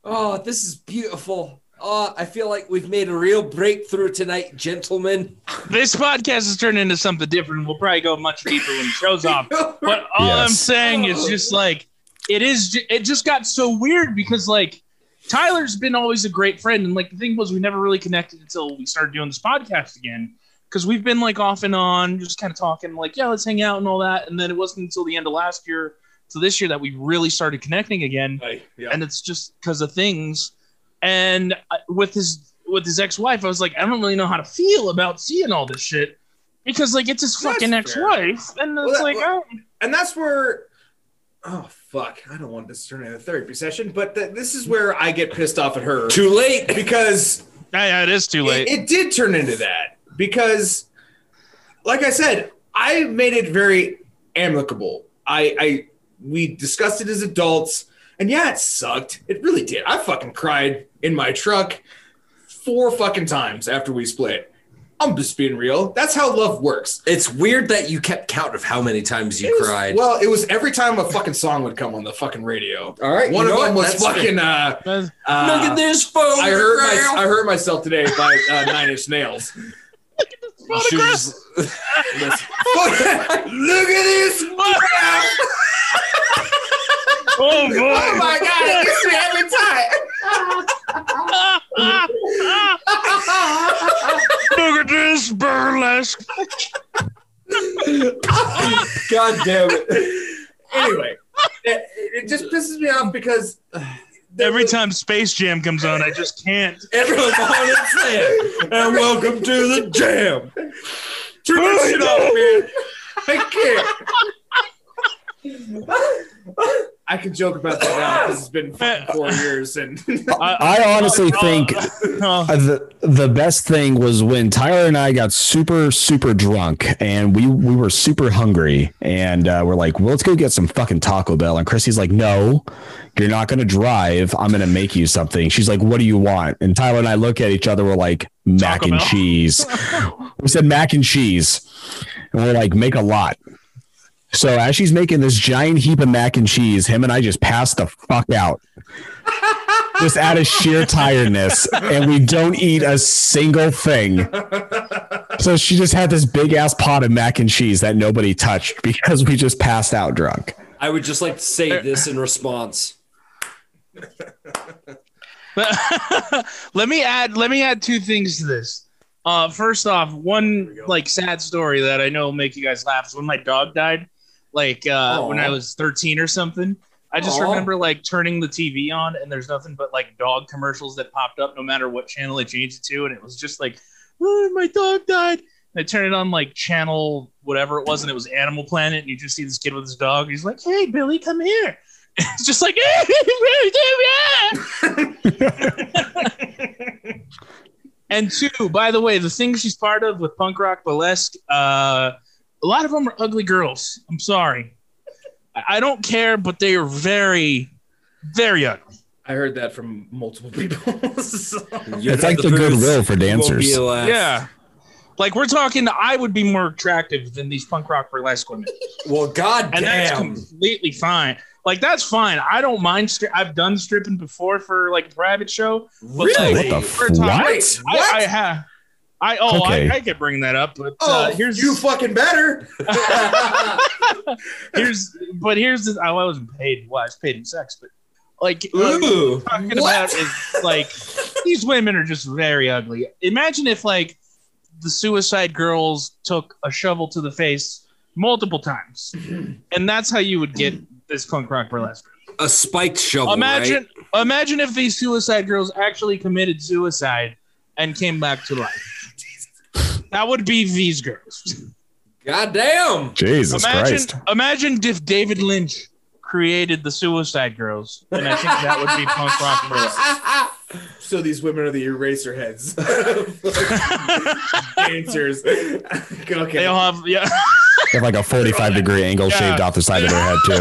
oh, this is beautiful. Oh, I feel like we've made a real breakthrough tonight, gentlemen. This podcast has turned into something different. We'll probably go much deeper when the show's off. But all I'm saying is just like it is. It just got so weird because like Tyler's been always a great friend, and like the thing was we never really connected until we started doing this podcast again. Because we've been like off and on, just kind of talking, like yeah, let's hang out and all that. And then it wasn't until the end of last year to this year that we really started connecting again yeah. and it's just because of things. And with his with his ex wife, I was like, I don't really know how to feel about seeing all this shit because like it's his That's fucking fair. ex wife, and Well, it's that- like, well- oh, and that's where oh fuck i don't want this to turn into a therapy session but th- this is where i get pissed off at her Too late. because yeah, yeah, it is too late. it, it did turn into that because like i said i made it very amicable i i we discussed it as adults And yeah, it sucked. It really did. I fucking cried in my truck four fucking times after we split. I'm just being real. That's how love works. It's weird that you kept count of how many times you was- cried. Well, it was every time a fucking song would come on the fucking radio. All right, One you of them what? was That's fucking. Uh, That's- uh, Look at this phone. I hurt my, I hurt myself today by uh, Nine Inch Nails. photograph. Listen. Look at this. Oh boy! Oh my god! It gets me every time. Look at this burlesque. God damn it. Anyway, it, it just pisses me off because Every time Space Jam comes on, I just can't. Everyone's on its head. And welcome to the jam. turn that shit off, man. I can't. I can joke about that now because it's been four years and I honestly think the the best thing was when Tyler and I got super super drunk and we we were super hungry and uh, we're like, well, let's go get some fucking Taco Bell. And Chrissy's like, no, you're not gonna drive. I'm gonna make you something. She's like, what do you want? And Tyler and I look at each other. We're like, mac Taco and Bell? cheese. we said mac and cheese, and we're like, make a lot. So as she's making this giant heap of mac and cheese, him and I just passed the fuck out just out of sheer tiredness, and we don't eat a single thing. So she just had this big ass pot of mac and cheese that nobody touched because we just passed out drunk. I would just like to say this in response. let me add. Let me add two things to this. Uh, first off, one like sad story that I know will make you guys laugh is when my dog died. Like uh, when I was 13 or something. I just Aw. remember like turning the TV on and there's nothing but like dog commercials that popped up no matter what channel I changed it to, and it was just like, oh, my dog died. And I turned it on like channel whatever it was, and it was Animal Planet, and you just see this kid with his dog. He's like, "Hey, Billy, come here." It's just like, and two, by the way, the thing she's part of with punk rock burlesque, uh, a lot of them are ugly girls. I'm sorry, I, I don't care, but they are very, very ugly. I heard that from multiple people. So- It's like the goodwill for dancers. Yeah. Like we're talking, I would be more attractive than these punk rock burlesque women, Well, god and that's completely fine. Like that's fine. I don't mind. Stri- I've done stripping before for like a private show. But Really? like, What the we're talking- What? I, I have. I oh Okay. I, I could bring that up, but oh, uh, here's you fucking better. here's but here's the, I wasn't paid. Well, I was paid in sex, but like uh, Ooh. talking What? about is like these women are just very ugly. Imagine if like the Suicide Girls took a shovel to the face multiple times, and that's how you would get this punk rock burlesque. A spiked shovel. imagine, right? imagine if these Suicide Girls actually committed suicide and came back to life. That would be these girls. God damn. Jesus imagine, Christ. imagine if David Lynch created the Suicide Girls, and I think that would be punk rock burlesque. So these women are the eraser heads. Dancers. okay. They all have yeah. They have like a 45 degree angle Yeah. shaved off the side of their head, too.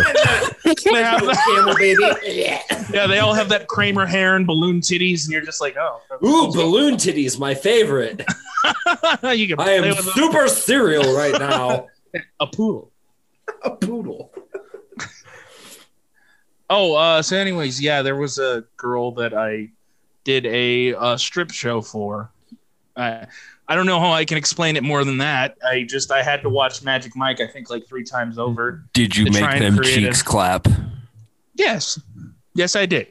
they have that, camel baby. yeah, they all have that Kramer hair and balloon titties, and you're just like, oh, Ooh, balloon titties, my favorite. you can I am with a, super cereal right now. a poodle. A poodle. Oh, uh, so anyways, yeah, there was a girl that I did a uh, strip show for. I I don't know how I can explain it more than that. I just I had to watch Magic Mike. I think like three times over. Did you make them cheeks a- clap? Yes, yes, I did.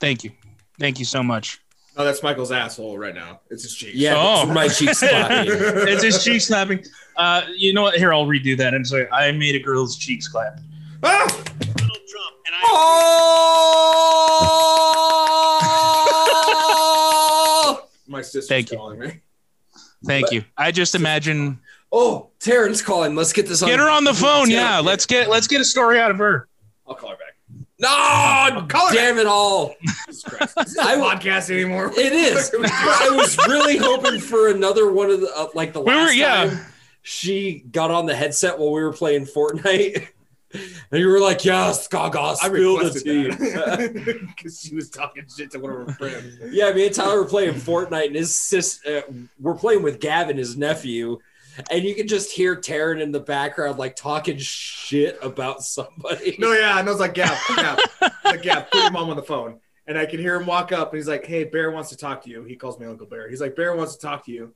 Thank you, thank you so much. Oh, that's Michael's asshole right now. It's his cheek. Yeah, Oh. that's my cheeks clapping. it's his cheek slapping. Uh, you know what? Here, I'll redo that. I'm sorry. I made a girl's cheeks clap. Ah! Oh! My sister's Thank you. calling me. Thank you. I just imagine oh, Taryn's calling. Let's get this on. get her on the phone. Taryn. Yeah, let's get let's get a story out of her. I'll call her back. No, Call her damn it all. Jesus Christ. Is this a podcast anymore? It is. I was really hoping for another one of the uh, like the We were- last yeah. time she got on the headset while we were playing Fortnite. And you were like, yes, Gaga, I spill the tea. because she was talking shit to one of her friends. Yeah, me and Tyler were playing Fortnite, and his sis, uh, we're playing with Gavin, his nephew, and you can just hear Taryn in the background, like talking shit about somebody. No, yeah, and I was like, Gav, Gav, like, Gav, put your mom on the phone. And I can hear him walk up, and he's like, "Hey, Bear wants to talk to you." He calls me Uncle Bear. He's like, "Bear wants to talk to you,"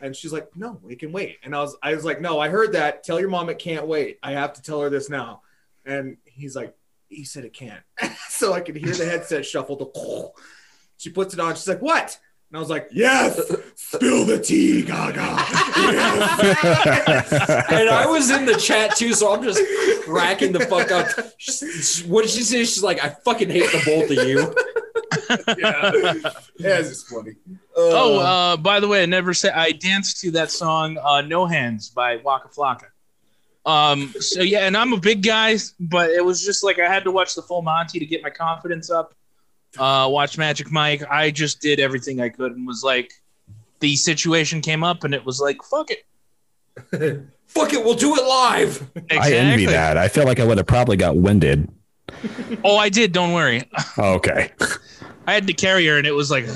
and she's like, "No, we can wait." And I was, I was like, "No, I heard that. Tell your mom it can't wait. I have to tell her this now." And he's like, "He said it can't." so I could hear the headset shuffle. The she puts it on. She's like, "What?" And I was like, "Yes, spill the tea, Gaga." Yes. and I was in the chat too, so I'm just cracking the fuck up. She- What did she say? She's like, I fucking hate the both of you. yeah, yeah, it's just funny. Oh, uh, by the way, I never said I danced to that song uh, "No Hands" by Waka Flocka. Um, so yeah, and I'm a big guy, but it was just like I had to watch the full Monty to get my confidence up. Uh, watch Magic Mike. I just did everything I could and was like, the situation came up, and it was like, fuck it. Fuck it, we'll do it live. I envy that. I feel like I would have probably got winded. Oh, I did. Don't worry. Oh, okay. I had to carry her, and it was like,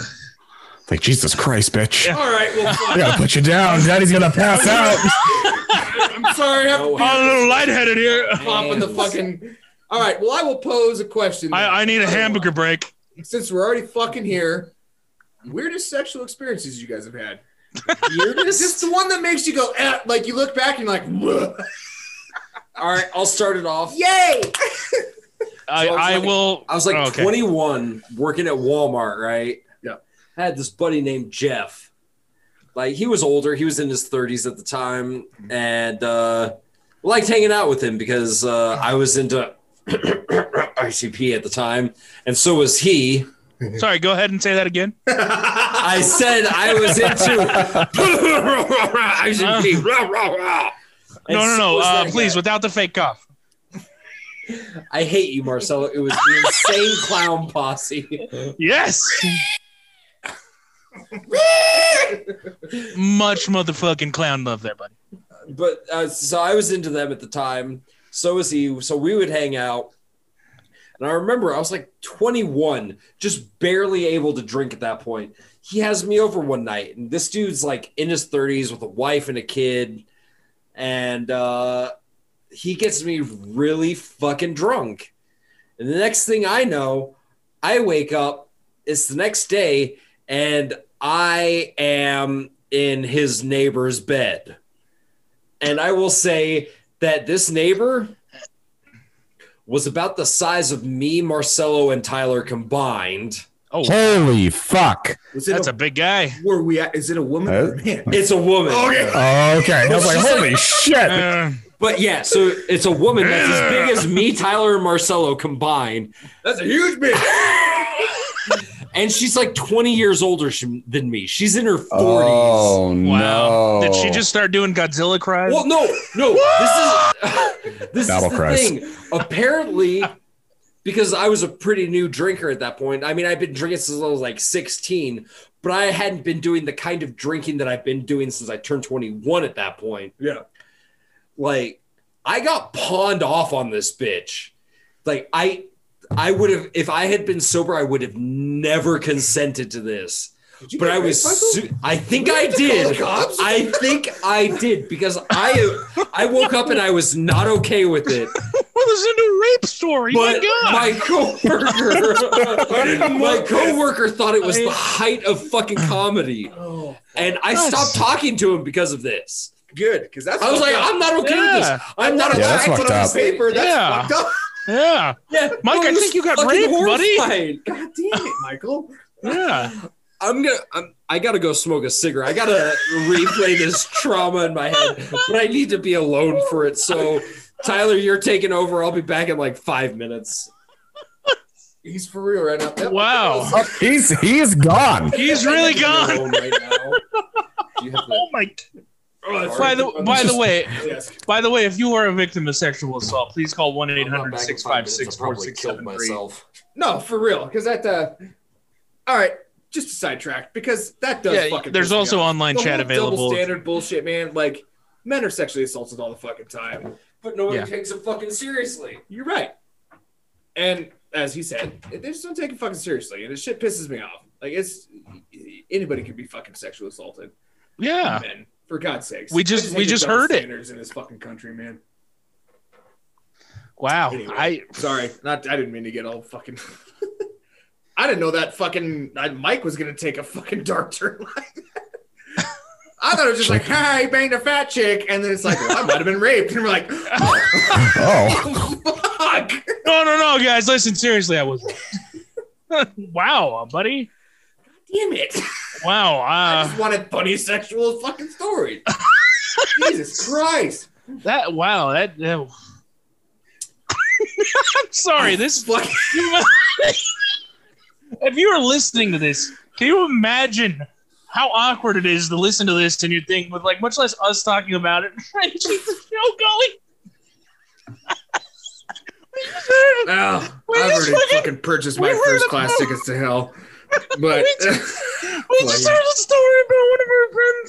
Like Jesus Christ, bitch. Yeah. All right, well, I gotta put you down. Daddy's gonna pass out. I'm sorry. I have No, to I'm a little lightheaded here. pop in the fucking. All right. Well, I will pose a question. I, I need a hamburger break. Since we're already fucking here, weirdest sexual experiences you guys have had? Weirdest? Just the one that makes you go, eh, like you look back and you're like, "Whoa." All right, I'll start it off. yay! I, So I was I like- will. I was like Oh, okay. 21 working at Walmart, right? Yeah. I had this buddy named Jeff. Like he was older, he was in his 30s at the time, and uh liked hanging out with him because uh I was into ICP at the time, and so was he. Sorry, go ahead and say that again. I said I was into ICP. And No, no, so no. was Uh, please, guy. without the fake cough. I hate you, Marcelo. It was the insane clown posse. Yes. Much motherfucking clown love there, buddy. but uh, so I was into them at the time. So was he. So we would hang out. And I remember I was like 21, just barely able to drink at that point. He has me over one night, and this dude's like in his 30s with a wife and a kid. And uh, he gets me really fucking drunk. And the next thing I know, I wake up, it's the next day, and I am in his neighbor's bed. And I will say that this neighbor was about the size of me, Marcelo, and Tyler combined. Oh, Holy fuck. That's a, a big guy. were we at, is it a woman or a man? It's a woman. Okay. Oh, okay. I was like, holy shit. Uh, But yeah, so it's a woman that's as big as me, Tyler, and Marcelo combined. That's a huge bitch. And she's like 20 years older than me. She's in her 40s. Oh, wow. no. Did she just start doing Godzilla cries? Well, no, no. This is this Battle is the cries. thing. Apparently, because I was a pretty new drinker at that point. I mean, I've been drinking since I was like 16, but I hadn't been doing the kind of drinking that I've been doing since I turned 21 at that point. Yeah. Like, I got pawned off on this bitch. Like, I I would have if I had been sober, I would have never consented to this. But I was su- I think I have to call the did. I think I did because I I woke up and I was not okay with it. What is in a new rape story? But My God. my coworker my coworker thought it was the height of fucking comedy. Oh, And I stopped talking to him because of this. Good, because that's. I was like, up. I'm not okay with Yeah. this. I'm not Yeah, that's okay fucked with up. this. paper. That's Yeah. fucked up. yeah. Yeah, Mike, no, I think you got fucking raped, buddy. horrifying. God damn it, Michael. Yeah. I'm gonna. I'm, I gotta go smoke a cigarette. I gotta replay this trauma in my head, but I need to be alone for it. So, Tyler, you're taking over. I'll be back in like five minutes. He's for real right now. Yep. Wow. He's he's gone. He's really gone. right now. You have the- Oh my. Oh, By the by the way, by the way, if you are a victim of sexual assault, please call one eight I'm not hundred back in six five five minutes. six I four probably six killed seven three. myself. No, for real. Because that. Uh, all right, just a sidetrack because that does Yeah, fucking. there's also online The chat available. Double standard bullshit, man. Like men are sexually assaulted all the fucking time. but nobody Yeah. takes it fucking seriously. You're right. And as he said, they just don't take it fucking seriously, and this shit pisses me off. Like it's anybody could be fucking sexually assaulted. Yeah. Men, for God's sakes. We just- I we just heard it. in this fucking country, man. Wow. Anyway, I sorry, not. I didn't mean to get all fucking. I didn't know that fucking Mike was gonna take a fucking dark turn like that. I thought it was just like, "Ha, he banged a fat chick," and then it's like, "Well, I might have been raped," and we're like, Oh, oh. "Fuck!" no no no guys, listen seriously, I wasn't. wow, buddy. Damn it! Wow. I Uh, just wanted funny sexual fucking stories. Jesus Christ! that wow that. that I'm sorry. This Fuck. if you are listening to this, can you imagine how awkward it is to listen to this and you think with like much less us talking about it trying to keep the show going? We I've already fucking- fucking purchased my first class tickets to hell. But We just- we Well, just heard a story about one of our friends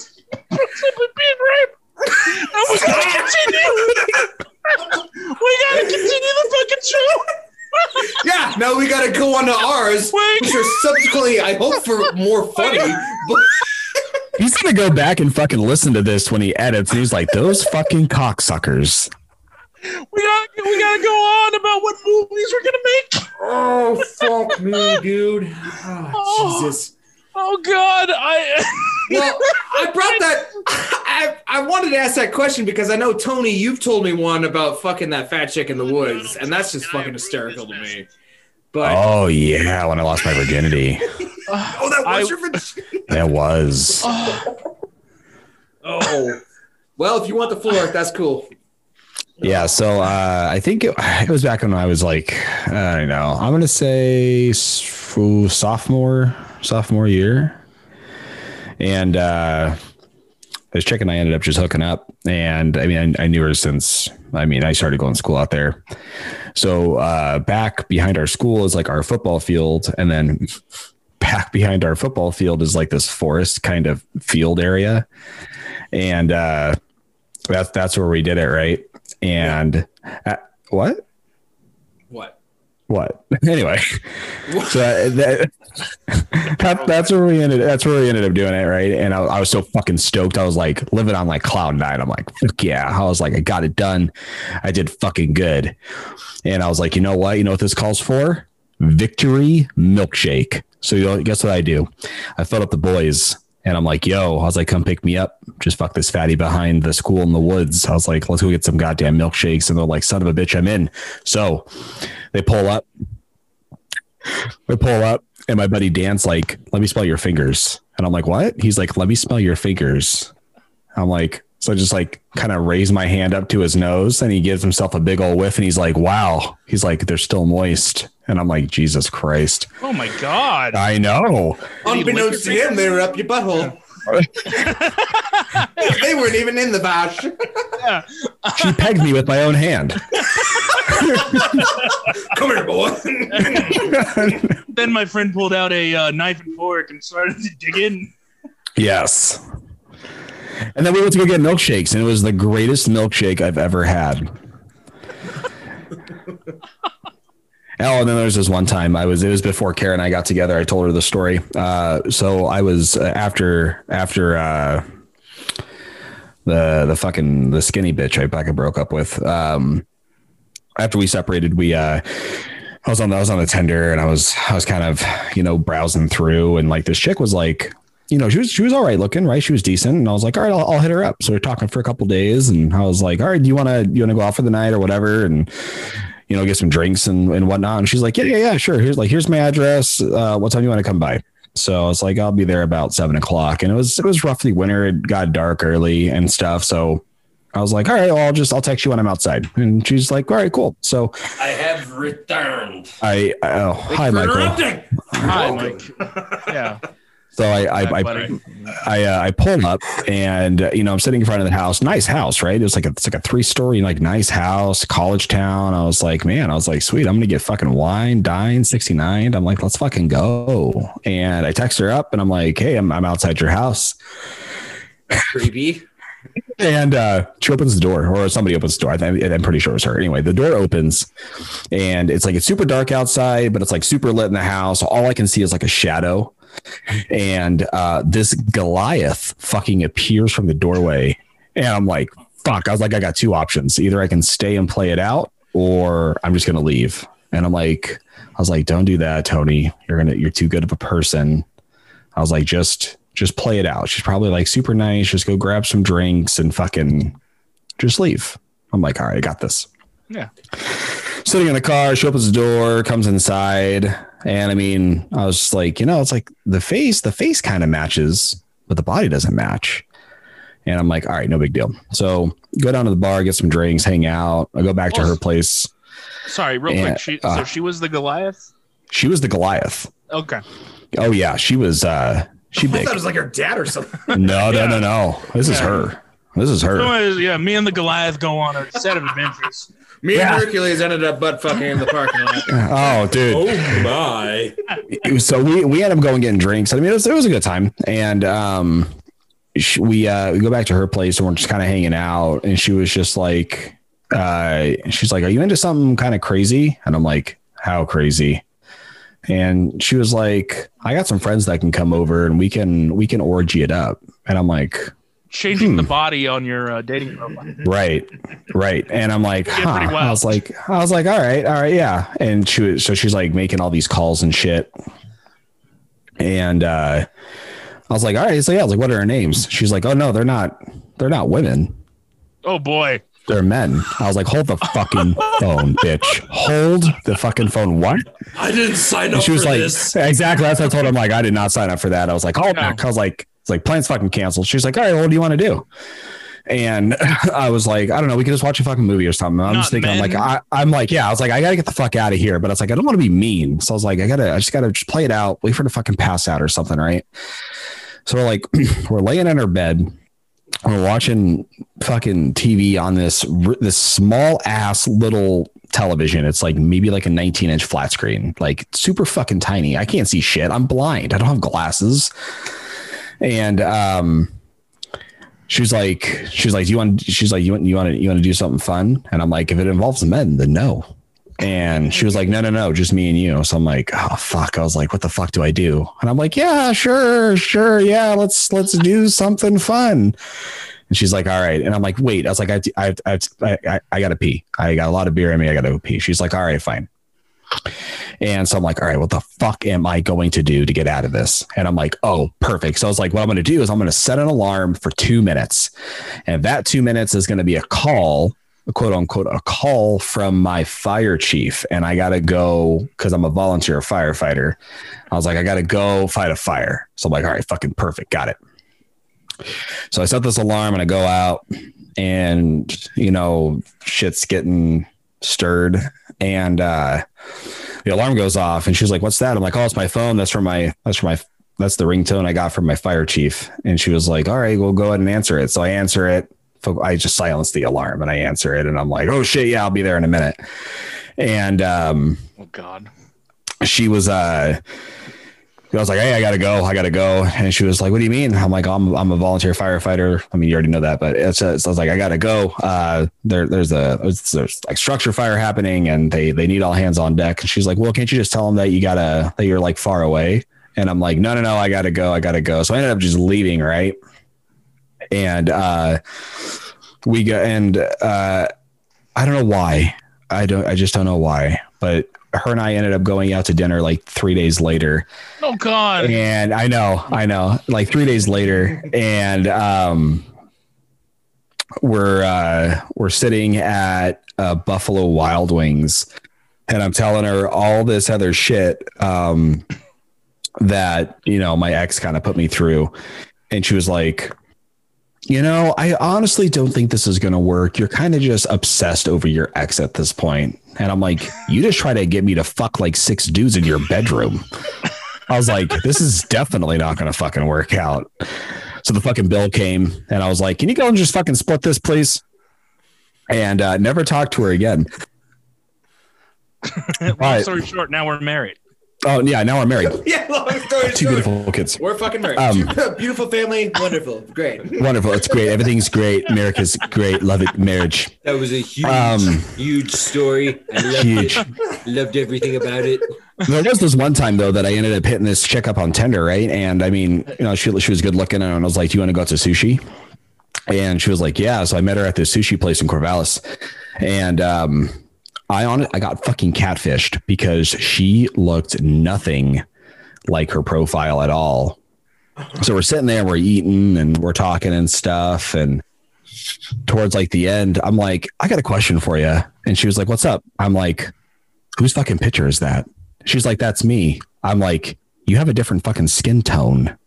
simply being raped. And we gotta continue. we gotta continue the fucking show. yeah, now we gotta go on to ours, Wait. which are subsequently, I hope, for more funny. But he's gonna go back and fucking listen to this when he edits. And he's like, "Those fucking cocksuckers." We gotta we gotta go on about what movies we're gonna make. oh fuck me, dude! Ah, oh, Jesus. Oh God, I. Well, I brought that. I I wanted to ask that question because I know Tony, you've told me one about fucking that fat chick in the woods, and that's just fucking hysterical to me. But Oh yeah, when I lost my virginity, oh, that I- was your virginity. that was. Oh, oh. well, if you want the floor, that's cool. Yeah, so uh, I think it, it was back when I was like, I don't know, I'm gonna say sophomore, sophomore year, and uh, this chick and I ended up just hooking up, and I mean, I, I knew her since I mean, I started going to school out there. So uh, back behind our school is like our football field, and then back behind our football field is like this forest kind of field area, and uh, that's that's where we did it, right? And uh, what? What? What? Anyway, so that, that, that's where we ended. That's where we ended up doing it, right? And I, I was so fucking stoked. I was like living on like cloud nine. I'm like, fuck yeah! I was like, I got it done. I did fucking good. And I was like, you know what? You know what this calls for? Victory milkshake. So you know, guess what I do? I filled up the boys. And I'm like, yo, I was like, come pick me up. Just fuck this fatty behind the school in the woods. I was like, let's go get some goddamn milkshakes. And they're like, son of a bitch, I'm in. So they pull up. They pull up, and my buddy Dan's like, let me smell your fingers. And I'm like, what? He's like, let me smell your fingers. I'm like, so I just like kind of raise my hand up to his nose, and he gives himself a big old whiff, and he's like, wow. He's like, they're still moist. And I'm like, Jesus Christ. Oh my God. I know. Did he lick Unbeknownst to him, they were up your butthole. they weren't even in the vouch. She pegged me with my own hand. Come here, boy. Then my friend pulled out a uh, knife and fork and started to dig in. Yes. And then we went to go get milkshakes, and it was the greatest milkshake I've ever had. Oh, and then there was this one time I was it was before Karen and I got together. I told her the story. Uh, so I was uh, after after uh, the the fucking the skinny bitch I fucking broke up with. Um, after we separated, we uh, I was on the, I was on the Tinder and I was I was kind of you know browsing through and like this chick was like you know she was she was all right looking right? She was decent. And I was like all right I'll, I'll hit her up. So we're talking for a couple days and I was like all right do you want to you want to go out for the night or whatever and you know get some drinks and, and whatnot? And she's like yeah yeah yeah sure. Here's like here's my address. Uh, what time do you want to come by? So I was like I'll be there about seven o'clock. And it was it was roughly winter. It got dark early and stuff. So I was like all right well I'll just I'll text you when I'm outside. And she's like all right cool. So I have returned. I oh hi Michael. Hi, Mike. Yeah. So I I I. I, uh, I pulled up and uh, you know I'm sitting in front of the house, nice house, right? It was like a, it's like a three story like nice house, college town. I was like, man, I was like, sweet, I'm gonna get fucking wine, dine, 69. I'm like, let's fucking go. And I text her up and I'm like, hey, I'm I'm outside your house. Creepy. and uh, she opens the door, or somebody opens the door. I I'm pretty sure it was her. Anyway, the door opens, and it's like it's super dark outside, but it's like super lit in the house. All I can see is like a shadow, and uh, this Goliath fucking appears from the doorway, and I'm like, "Fuck!" I was like, "I got two options. Either I can stay and play it out, or I'm just gonna leave." And I'm like, "I was like, don't do that, Tony. You're gonna, you're too good of a person." I was like, just just play it out. She's probably like super nice. Just go grab some drinks and fucking just leave. I'm like, all right, I got this. Yeah. Sitting in the car, she opens the door, comes inside. And I mean, I was just like, you know, it's like the face, the face kind of matches, but the body doesn't match. And I'm like, all right, no big deal. So go down to the bar, get some drinks, hang out. I go back to her place. Sorry, real Yeah, quick. She, uh, so she was the Goliath. She was the Goliath. Okay. Oh yeah, she was uh she I big. thought it was like her dad or something. No, no, no, no. This is her. This is her. Anyways, yeah, me and the Goliath go on a set of adventures. Me Yeah. and Hercules ended up butt fucking in the parking lot. Oh, dude. Oh my! So we we ended up going getting drinks. I mean, it was it was a good time, and um, we uh we go back to her place and we're just kind of hanging out, and she was just like, uh, she's like, "Are you into something kind of crazy?" And I'm like, "How crazy?" And she was like, "I got some friends that can come over and we can we can orgy it up." And I'm like, Changing Hmm. the body on your uh, dating profile. right right and i'm like Get huh. pretty i was like i was like all right all right yeah and she was so she's like making all these calls and shit and uh i was like all right so yeah i was like what are her names she's like oh no they're not they're not women Oh boy. they're men i was like hold the fucking phone bitch hold the fucking phone what I didn't sign up and she was for like, this. exactly. That's what I told him. Like, I did not sign up for that. I was like, oh, back. I was like, it's like plans fucking canceled. She's like, all right, well, what do you want to do? And I was like, I don't know. We could just watch a fucking movie or something. I'm Not just thinking, I'm like, I, I'm like, yeah. I was like, I gotta get the fuck out of here. But I was like, I don't want to be mean. So I was like, I gotta, I just gotta just play it out. Wait for her to fucking pass out or something, right? So we're like, we're laying in her bed. We're watching fucking TV on this this small ass little television. It's like maybe like a 19 inch flat screen, like super fucking tiny. I can't see shit. I'm blind. I don't have glasses. And um, she's like, she's like, do you want? She's like, you want, you want to, you want to do something fun? And I'm like, if it involves men, then no. And she was like, no, no, no, just me and you. So I'm like, oh fuck. I was like, what the fuck do I do? And I'm like, yeah, sure, sure, yeah, let's let's do something fun. And she's like, all right. And I'm like, wait. I was like, I I I I, I, I gotta pee. I got a lot of beer in me. I gotta go pee. She's like, all right, fine. And so I'm like, all right, what the fuck am I going to do to get out of this? And I'm like, oh, perfect. So I was like, what I'm going to do is I'm going to set an alarm for two minutes. And that two minutes is going to be a call, a quote unquote, a call from my fire chief. And I got to go because I'm a volunteer firefighter. I was like, I got to go fight a fire. So I'm like, all right, fucking perfect. Got it. So I set this alarm and I go out and, you know, shit's getting stirred. And, uh, the alarm goes off and she's like, what's that? I'm like, oh, it's my phone. That's from my, that's from my, that's the ringtone I got from my fire chief. And she was like, all right, well, go ahead and answer it. So I answer it. I just silence the alarm and I answer it. And I'm like, oh shit. Yeah, I'll be there in a minute. And, um, Oh God. she was uh I was like, hey, I gotta go, I gotta go, and she was like, "What do you mean?" I'm like, "I'm I'm a volunteer firefighter." I mean, you already know that, but it's, so I was like, "I gotta go." Uh, there there's a there's, there's like structure fire happening, and they they need all hands on deck. And she's like, "Well, can't you just tell them that you gotta that you're like far away?" And I'm like, "No, no, no, I gotta go, I gotta go." So I ended up just leaving, right? And uh, we go, and uh, I don't know why. I don't. I just don't know why, but her and I ended up going out to dinner like three days later. Oh God. And I know, I know, like three days later, and um, we're uh, we're sitting at uh, Buffalo Wild Wings, and I'm telling her all this other shit um, that you know my ex kind of put me through, and she was like. You know, I honestly don't think this is going to work. You're kind of just obsessed over your ex at this point. And I'm like, you just try to get me to fuck like six dudes in your bedroom. I was like, this is definitely not going to fucking work out. So the fucking bill came and I was like, can you go and just fucking split this, please? And uh, never talk to her again. Long Right. story short, now we're married. Oh yeah, now we're married. Yeah, long story Two short, beautiful kids. We're fucking married. Um, Beautiful family, wonderful, great. Wonderful. It's great. Everything's great. America's great. Love it. Marriage. That was a huge, Um, huge story. I loved Huge. it. Loved everything about it. There was this one time though that I ended up hitting this chick up on Tinder, right? And I mean, you know, she she was good looking, and I was like, "Do you want to go out to sushi?" And she was like, "Yeah." So I met her at this sushi place in Corvallis, and um, I on it, I got fucking catfished because she looked nothing like her profile at all. So we're sitting there, we're eating, and we're talking and stuff, and towards like the end, I'm like, "I got a question for you," and she was like, "What's up?" I'm like, "Whose fucking picture is that?" She's like, that's me. I'm like, you have a different fucking skin tone.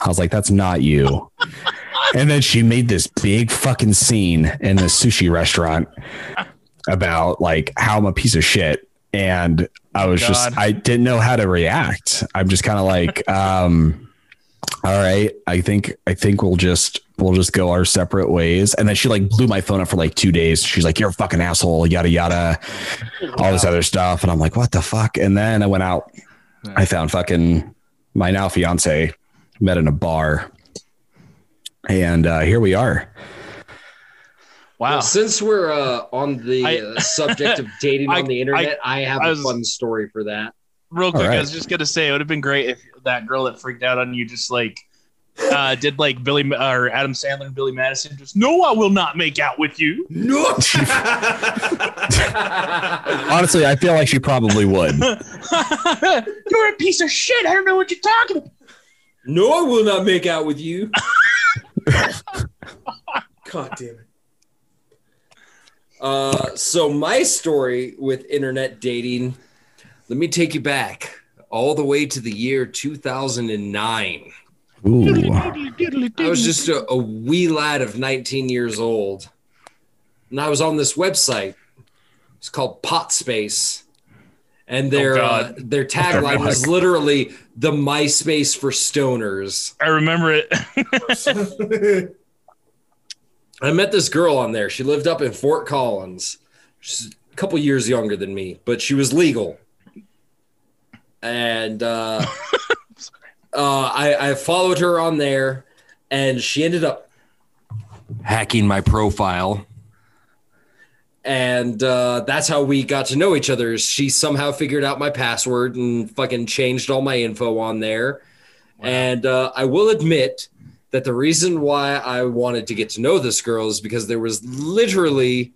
I was like, that's not you. and then she made this big fucking scene in the sushi restaurant about like how I'm a piece of shit. And I was God. just, I didn't know how to react. I'm just kind of like, um, all right, I think, I think we'll just, we'll just go our separate ways. And then she like blew my phone up for like two days. She's like, you're a fucking asshole, yada, yada, all this other stuff. And I'm like, what the fuck? And then I went out, I found fucking my now fiance met in a bar. And uh, here we are. Wow. Well, since we're uh, on the I- uh, subject of dating I- on the internet, I, have I a was- fun story for that. Real quick, right. I was just gonna say it would have been great if that girl that freaked out on you just like uh, did like Billy or Adam Sandler and Billy Madison. Just no, I will not make out with you. No. Honestly, I feel like she probably would. You're a piece of shit. I don't know what you're talking about. No, I will not make out with you. God damn it. Uh, so my story with internet dating, let me take you back all the way to the year 2009. Ooh. I was just a, a wee lad of 19 years old. And I was on this website. It's called Pot Space. And their Oh, uh, their tagline was literally the MySpace for stoners. I remember it. I met this girl on there. She lived up in Fort Collins. She's a couple years younger than me, but she was legal. And uh, uh, I, I followed her on there, and she ended up Hacking my profile. and uh, that's how we got to know each other. She somehow figured out my password and fucking changed all my info on there. And uh, I will admit that the reason why I wanted to get to know this girl is because there was literally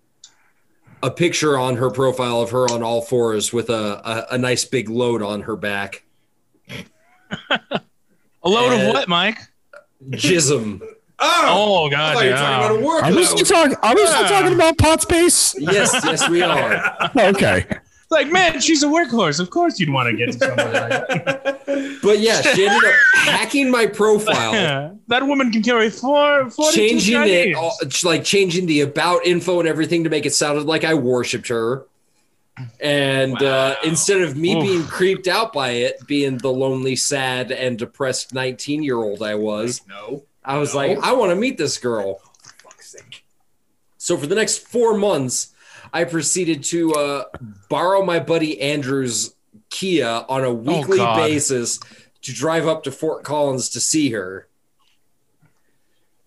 a picture on her profile of her on all fours with a, a, a nice big load on her back. A load Uh, of what, Mike? Jism. Oh, Oh I God! thought you were talking yeah. about a work Are we still talking? Are we still talking about pot space? Yes, yes, we are. Okay. Like, man, she's a workhorse. Of course, you'd want to get to somebody like that. But yeah, she ended up hacking my profile. Yeah. That woman can carry four, 42 changing it, Chinese. all, like changing the about info and everything to make it sounded like I worshipped her. And uh, instead of me Oof. being creeped out by it, being the lonely, sad, and depressed 19 year old I was, No. I was No. like, I want to meet this girl. Fuck's sake. So for the next four months, I proceeded to uh, borrow my buddy Andrew's Kia on a weekly God. basis to drive up to Fort Collins to see her.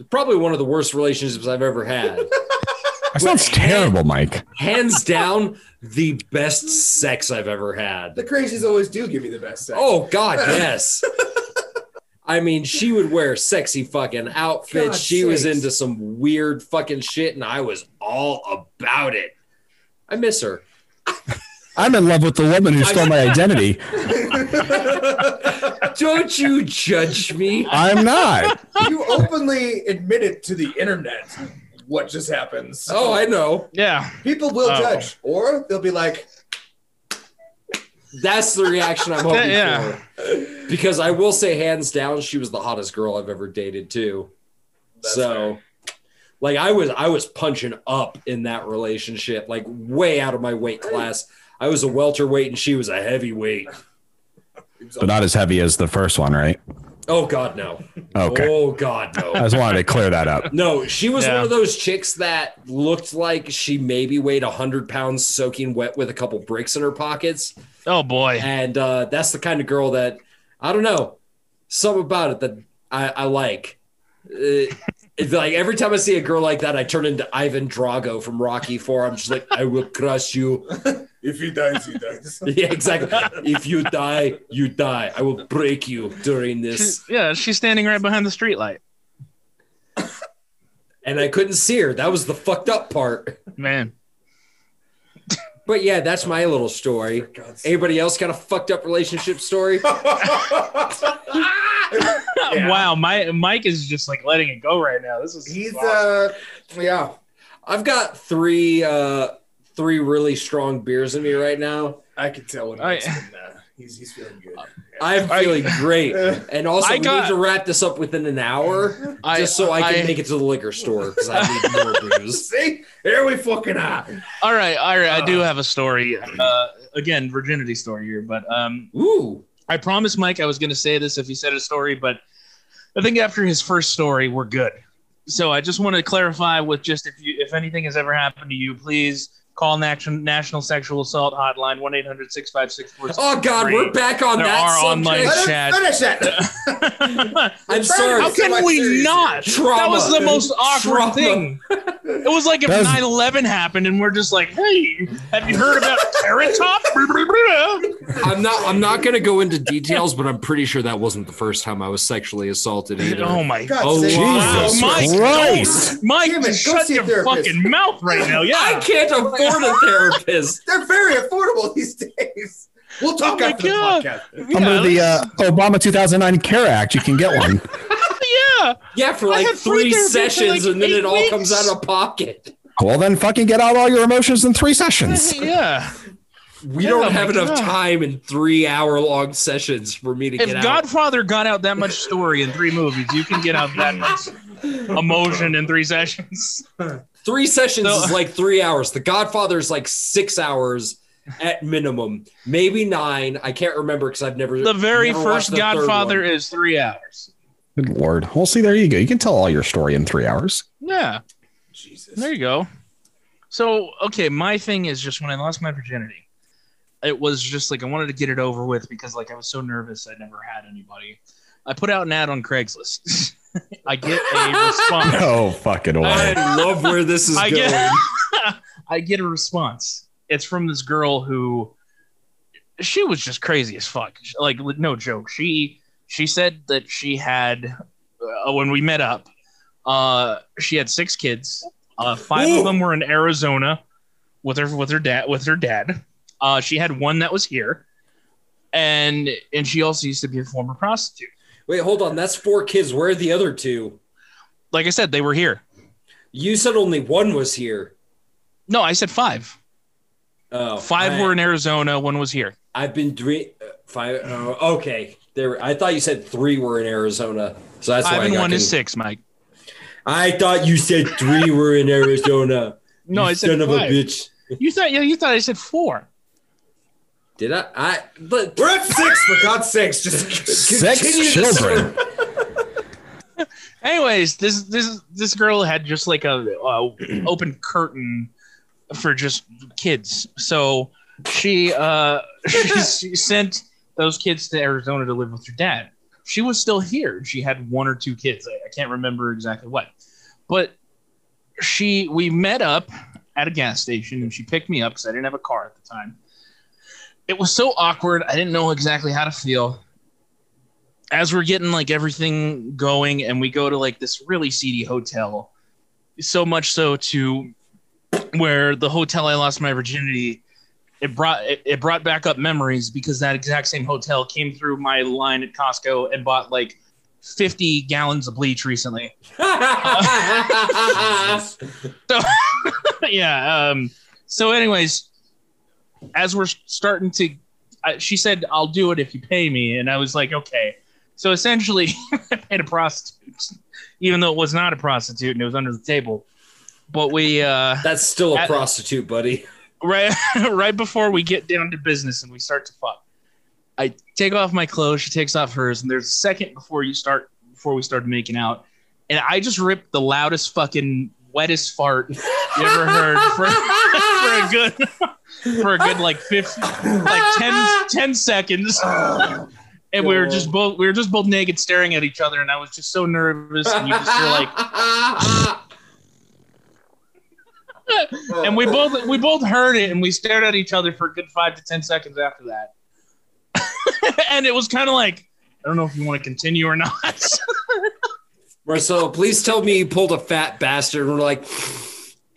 Probably one of the worst relationships I've ever had. That sounds terrible, Mike. Hands down, the best sex I've ever had. The crazies always do give you the best sex. Oh God, yes. I mean, she would wear sexy fucking outfits. God she was into some weird fucking shit, and I was all about it. I miss her. I'm in love with the woman who stole my identity. Don't you judge me. I'm not. you openly admitted to the internet what just happened. So Oh, I know. Yeah. people will Oh. judge, or they'll be like, That's the reaction I'm hoping Yeah. for. Because I will say, hands down, she was the hottest girl I've ever dated too. That's so, like, I was I was punching up in that relationship, like way out of my weight class. I was a welterweight and she was a heavyweight. But not as heavy as the first one, right? Oh God, no. Okay. Oh God, no. I just wanted to clear that up. No, she was Yeah. one of those chicks that looked like she maybe weighed hundred pounds, soaking wet with a couple bricks in her pockets, Oh boy. and uh, that's the kind of girl that I don't know. Something about it that I, I like. Uh, it's like every time I see a girl like that, I turn into Ivan Drago from Rocky Four. I'm just like, I will crush you. If he dies, he dies. Yeah, exactly. if you die, you die. I will break you during She- this. yeah, she's standing right behind the streetlight. And I couldn't see her. That was the fucked up part. Man. But yeah, that's my little story. Anybody else got a fucked up relationship story? Wow, my Mike is just like letting it go right now. This is He's awesome. uh, yeah. I've got three uh three really strong beers in me right now. I can tell when I- he's, been, uh, he's he's feeling good. I'm feeling great. And also I we got- need to wrap this up within an hour I- just so I can make it to the liquor store because I need more booze. See, here we fucking are. all right, all right. I do Uh. have a story. Uh, again, virginity story here, but um, Ooh. I promised Mike I was going to say this if he said a story, but I think after his first story, we're good. So I just want to clarify with just if you if anything has ever happened to you, please call National National Sexual Assault Hotline one 800 656 Oh God, we're back on There that are online subject. chat. Finish it. I'm sorry. How can we not? Trauma. That was the most awkward Trauma. thing. It was like if That was- 9 11 happened and we're just like, hey, have you heard about Carrot Top? I'm not. I'm not going to go into details, but I'm pretty sure that wasn't the first time I was sexually assaulted either. oh my god. God Oh, save wow. you. Jesus Mike, Christ. don't- Mike, it, shut your therapist. fucking mouth right now. Yeah, I can't oh, afford a therapist. They're very affordable these days. We'll talk Oh my after God. the podcast. Yeah, Under the uh, Obama 2009 CARE Act, you can get one. yeah. Yeah, for like three sessions, like, and then eight it all weeks. comes out of pocket. Well, then fucking get out all your emotions in three sessions. Yeah. We Yeah, don't oh have enough God. time in three hour long sessions for me to If get out. If Godfather got out that much story in three movies, you can get out that much emotion in three sessions. Three sessions So- is like three hours. The Godfather is like six hours at minimum, maybe nine. I can't remember because I've never. The very never first the Godfather is three hours. Good lord. Well, see, there you go. You can tell all your story in three hours. Yeah. Jesus. There you go. So, okay, my thing is just when I lost my virginity, it was just like I wanted to get it over with because like I was so nervous I never had anybody. I put out an ad on Craigslist. I get a response. Oh, fucking way. I love where this is I going. get I get a response. It's from this girl who she was just crazy as fuck. Like no joke. She she said that she had uh, when we met up, uh, she had six kids. Uh, five Ooh. of them were in Arizona with her with her dad with her dad. Uh, she had one that was here, and and she also used to be a former prostitute. Wait, hold on. That's four kids. Where are the other two? Like I said, they were here. You said only one was here. No, I said five. Oh, Five I, were in Arizona. One was here. I've been doing uh, five. Oh, okay. There. I thought you said three were in Arizona. So that's Five why I and one is six, Mike. I thought you said three were in Arizona. No, You I said son of a bitch. You thought yeah, you thought I said four. Did I? I. But We're at six, for God's sakes. Just Six continue to children. Anyways, this this this girl had just like a, a open curtain for just kids. So she uh she, she sent those kids to Arizona to live with her dad. She was still here. She had one or two kids. I, I can't remember exactly what, but she we met up at a gas station and she picked me up because I didn't have a car at the time. It was so awkward. I didn't know exactly how to feel. As we're getting like everything going, and we go to like this really seedy hotel, so much so to where the hotel I lost my virginity, it brought it, it brought back up memories because that exact same hotel came through my line at Costco and bought like 50 gallons of bleach recently. So yeah. Um, so, anyways, as we're starting to, I, she said, "I'll do it if you pay me," and I was like, "Okay." So essentially, I paid a prostitute, even though it was not a prostitute and it was under the table. But we uh, That's still a At- prostitute, buddy. right right before we get down to business and we start to fuck. I take off my clothes. She takes off hers, and there's a second before you start before we started making out, and I just ripped the loudest fucking wettest fart you ever heard for, for a good for a good like 50 like 10, 10 seconds. And we were just both we were just both naked staring at each other, and I was just so nervous, and you just feel like and we both we both heard it and we stared at each other for a good five to ten seconds after that and it was kind of like i don't know if you want to continue or not Marcelo, please tell me you pulled a fat bastard and we're like,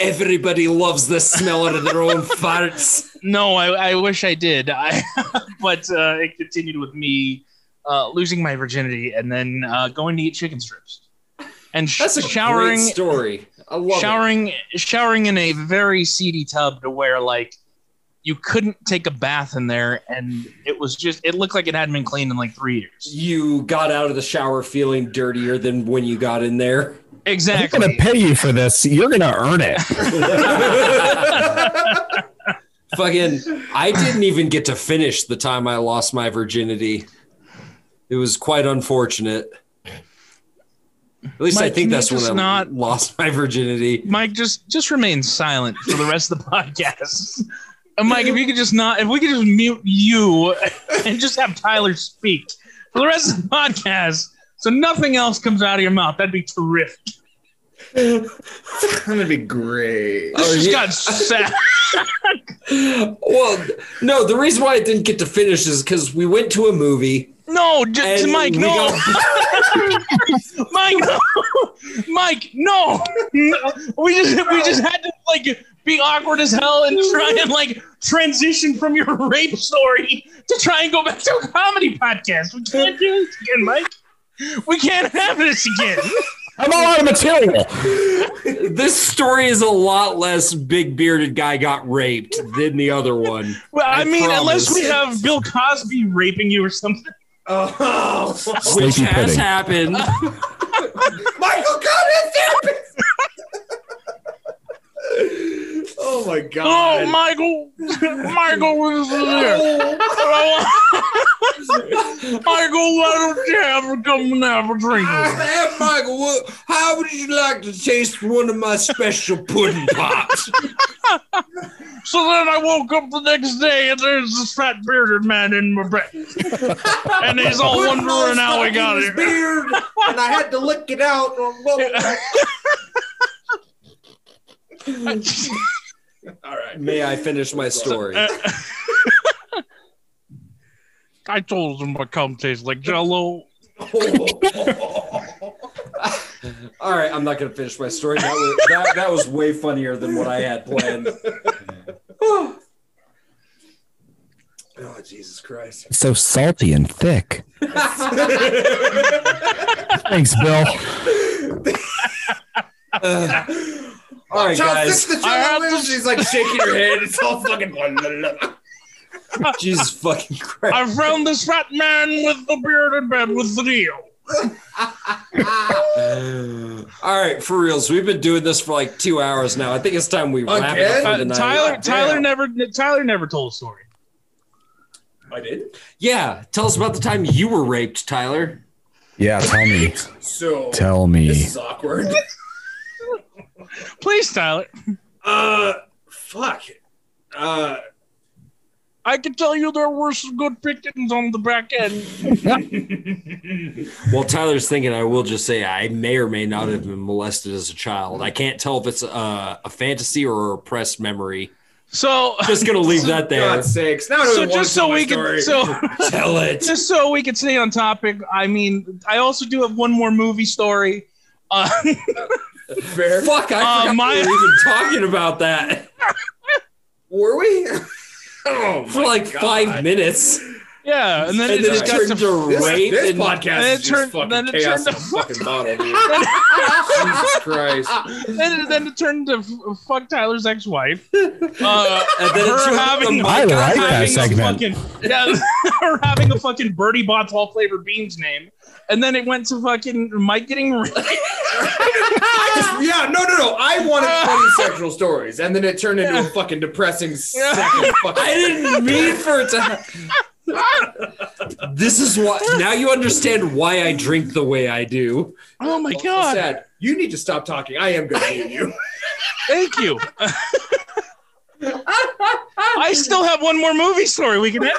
everybody loves the smell of their own farts. no I, I wish i did I, but uh, it continued with me uh, losing my virginity and then uh, going to eat chicken strips and sh- That's a showering story. I love showering showering in a very seedy tub to where like you couldn't take a bath in there and it was just it looked like it hadn't been cleaned in like three years You got out of the shower feeling dirtier than when you got in there. exactly I'm exactly gonna pay you for this. You're gonna earn it. Fucking, I didn't even get to finish the time I lost my virginity. It was quite unfortunate. At least I think that's when I not- lost my virginity. mike just just remain silent for the rest of the podcast and mike if you could just not if we could just mute you and just have tyler speak for the rest of the podcast so nothing else comes out of your mouth that'd be terrific That's gonna be great. this Oh, just yeah. got sad Well, no, the reason why I didn't get to finish is because we went to a movie. No, just And Mike, no. got- Mike, no. Mike, no. No. We just we just had to like be awkward as hell and try and like transition from your rape story to try and go back to a comedy podcast. We can't do this again, Mike. We can't have this again. I'm all out of material. This story is a lot less big bearded guy got raped than the other one. Well, I, I mean, unless we have Bill Cosby raping you or something. Oh, Which has pudding. happened. Michael, go to therapist. Oh my god! Oh, god. Michael, Michael is here. Michael, why don't you ever come and have a drink? with me? Hey, Michael, what, how would you like to taste one of my special pudding pops? So then I woke up the next day and there's this fat bearded man in my bed. and he's all wondering how he got here. beard, and I had to lick it out. All right. May I finish my story? I told him my cum tastes like jello. All right, I'm not going to finish my story. That was, that, that was way funnier than what I had planned. Oh Jesus Christ. So salty and thick. Thanks, Bill. All right, Charles, guys. fix the I have to- She's like shaking her head. It's all fucking. Jesus fucking Christ. I found this fat man with the beard in bed with the deal. All right, for reals. We've been doing this for like two hours now. I think it's time we wrap it up for Uh, the night. Tyler, God Tyler never, Tyler never told a story. I did. Yeah, tell us about the time you were raped, Tyler. Yeah, tell me. So Tell me. this is awkward. Please, Tyler. Uh, fuck. Uh, I can tell you there were some good pickings on the back end. Well, Tyler's thinking, I will just say I may or may not have been molested as a child. I can't tell if it's a, a fantasy or a repressed memory. So, Just gonna leave that there. God's sakes. Now so just so we can, so Tell it. just so we can stay on topic. I mean, I also do have one more movie story. Uh, fair. Fuck, I Uh, forgot my- we were even talking about that Were we? oh, for like God. five minutes. yeah, and then And it then just it got turned to to This, rape this and podcast and it is turned- just fucking then it chaos turned to- fucking bottle, dude. Jesus Christ. then, then it turned to f- fuck Tyler's ex-wife. Uh, And then it her turned having, to I like that having a segment. Fucking, yeah, her having a fucking Bertie Bott's all flavored beans name, and then it went to fucking Mike getting raped. I just, yeah, no, no, no. I wanted funny sexual stories, and then it turned into a fucking depressing second fucking. I didn't mean for it to. Ha- This is what now you understand why I drink the way I do. Oh my god! Sad. You need to stop talking. I am going to mute you. Thank you. I still have one more movie story we can end.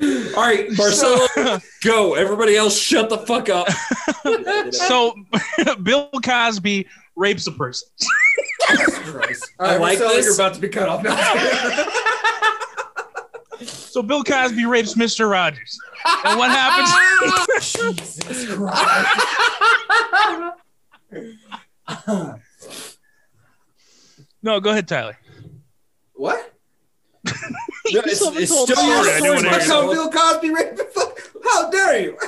All right, Marcelo, go. Everybody else, shut the fuck up. So, Bill Cosby rapes a person. Christ. All I right, like Marcelo, this. You're about to be cut off now. So Bill Cosby rapes Mr. Rogers. And what happens? no, go ahead, Tyler. What? No, it's, haven't it's told still your story. I story. don't wanna That's hear how Bill Cosby raped the fuck. How dare you?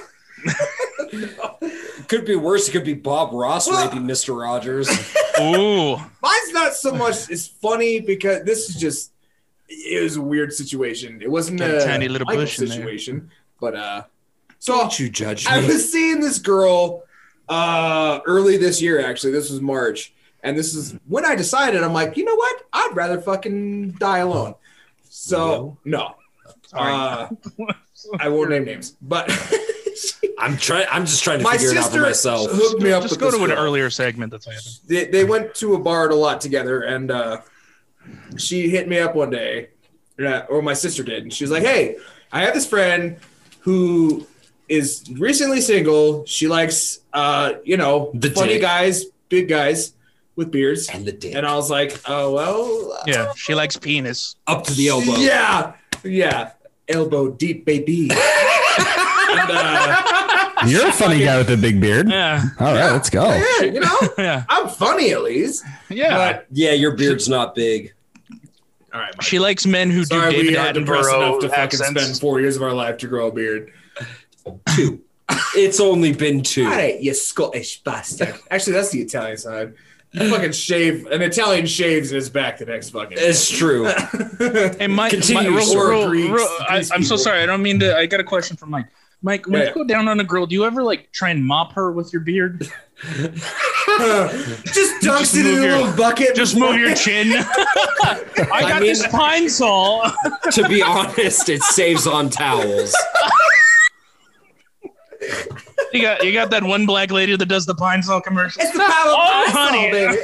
Could be worse. It could be Bob Ross Well- raping Mr. Rogers. Ooh. Mine's not so much. It's funny because this is just. It was a weird situation. It wasn't Got a a tiny little Michael bush in there. situation, but uh. So Don't you judge Me. I was seeing this girl uh early this year actually. This was March. And this is when I decided I'm like, you know what? I'd rather fucking die alone. So no. Uh, I won't name names. But I'm trying. I'm just trying to my figure it out for sister myself. hooked me up Just with go this to an girl. earlier segment that's happened. They, they went to a bar a lot together and uh she hit me up one day. uh, Or my sister did, and she was like, Hey, I have this friend who is recently single. She likes uh, you know, The funny dick. guys, big guys with beards. And the dick And I was like, oh well, Yeah, she likes penis. up to the elbow. Yeah, yeah, elbow deep, baby. and, uh, You're a funny guy with a big beard. Yeah, All right, let's go. yeah, you know, yeah, I'm funny at least. yeah. But Yeah, your beard's not big. all right, Mike. She likes men who Sorry, do David we are depressed enough Attenborough to fucking spend four years of our life to grow a beard. Two. it's only been two. All right, you Scottish bastard. Actually, that's the Italian side. You fucking shave. An Italian shaves his back the next fucking. It's true. Hey, Mike, Continue, Mike real- or real- real- I, I'm so sorry. I don't mean to. I got a question from Mike. Mike, when Yeah. you go down on a girl, do you ever like try and mop her with your beard? just dunks Just it in move a little bucket. Just move your chin. I got mean- this Pine Sol. to be honest, it saves on towels. You got you got that one black lady that does the Pine Sol commercial. It's the power of Oh, Pine Sol, honey. baby.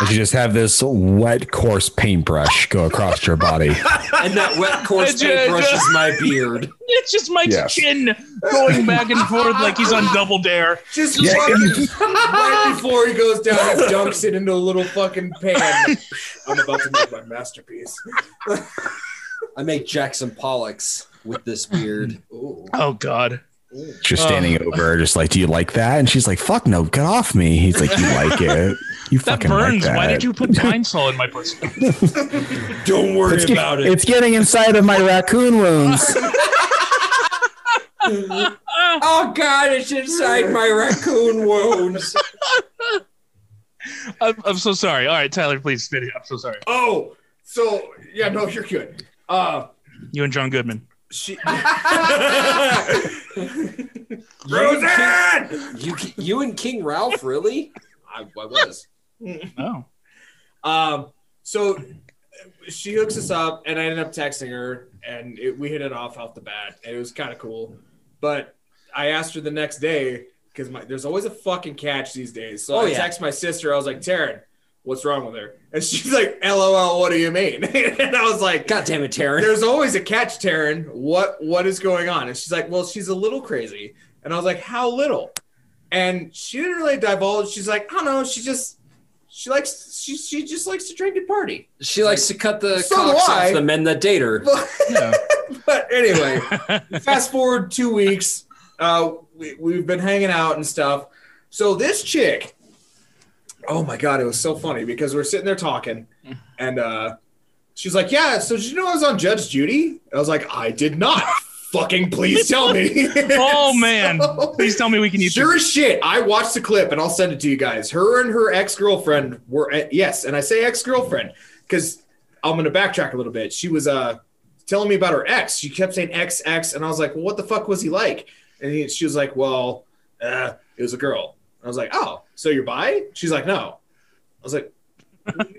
And you just have this wet, coarse paintbrush go across your body. And that wet coarse It's ju- paintbrush is my beard. It's just Mike's Yes. chin going back and forth like he's on double dare. Just Yeah. right before he goes down, he dunks it into a little fucking pan. I'm about to make my masterpiece. I make Jackson Pollocks with this beard. Oh God. Just standing over just like, do you like that? And she's like, fuck no, get off me. He's like, you like it. You That fucking burns. like that. Why did you put Pine Sol in my pussy? Don't worry It's, get- about it. it's getting inside of my raccoon wounds. Oh God, it's inside my raccoon wounds. I'm, I'm so sorry. All right, Tyler, please finish. I'm so sorry. Oh, so yeah, no, you're good. Uh, You and John Goodman. She. Roseanne! You, you and King Ralph, really? I, I was. Oh. Um, so she hooks us up, and I ended up texting her, and it, we hit it off off the bat, and it was kind of cool. But I asked her the next day because there's always a fucking catch these days. So Oh, I yeah. text my sister. I was like, Taryn, what's wrong with her? And she's like, LOL, what do you mean? and I was like, God damn it, Taryn. there's always a catch, Taryn. What what is going on? And she's like, well, she's a little crazy. And I was like, how little? And she didn't really divulge. She's like, I don't know. She just she likes she she just likes to drink and party. She likes to cut the So cocks off the men that date her. Yeah. but anyway, fast forward two weeks. Uh, we, we've been hanging out and stuff. So this chick, oh my god, it was so funny because we're sitting there talking, and uh, she's like, "Yeah, so did you know I was on Judge Judy?" I was like, "I did not." Fucking please tell me. Oh man. So- Please tell me we can use Sure as shit. I watched the clip and I'll send it to you guys. Her and her ex girlfriend were eh, yes, and I say ex girlfriend because I'm gonna backtrack a little bit. She was uh telling me about her ex. She kept saying ex ex, and I was like, well, what the fuck was he like? And he, she was like, well, uh, it was a girl. I was like, oh, so you're bi? She's like, no. I was like,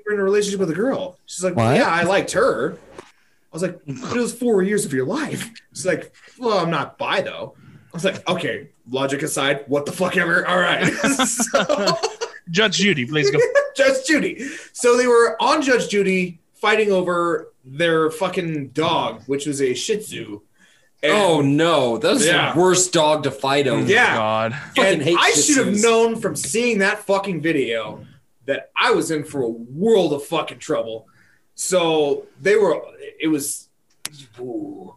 you're in a relationship with a girl. She's like, well, What? yeah, I liked her. I was like, but it was four years of your life. She's like, well, I'm not bi though. I was like, okay, logic aside, what the fuck ever. All right. so, Judge Judy, please go. Judge Judy. So they were on Judge Judy fighting over their fucking dog, which was a Shih Tzu. And- Oh no, that's Yeah. the worst dog to fight over. Yeah. Oh, God. Fucking and hate I should have known from seeing that fucking video that I was in for a world of fucking trouble. So they were, it was ooh,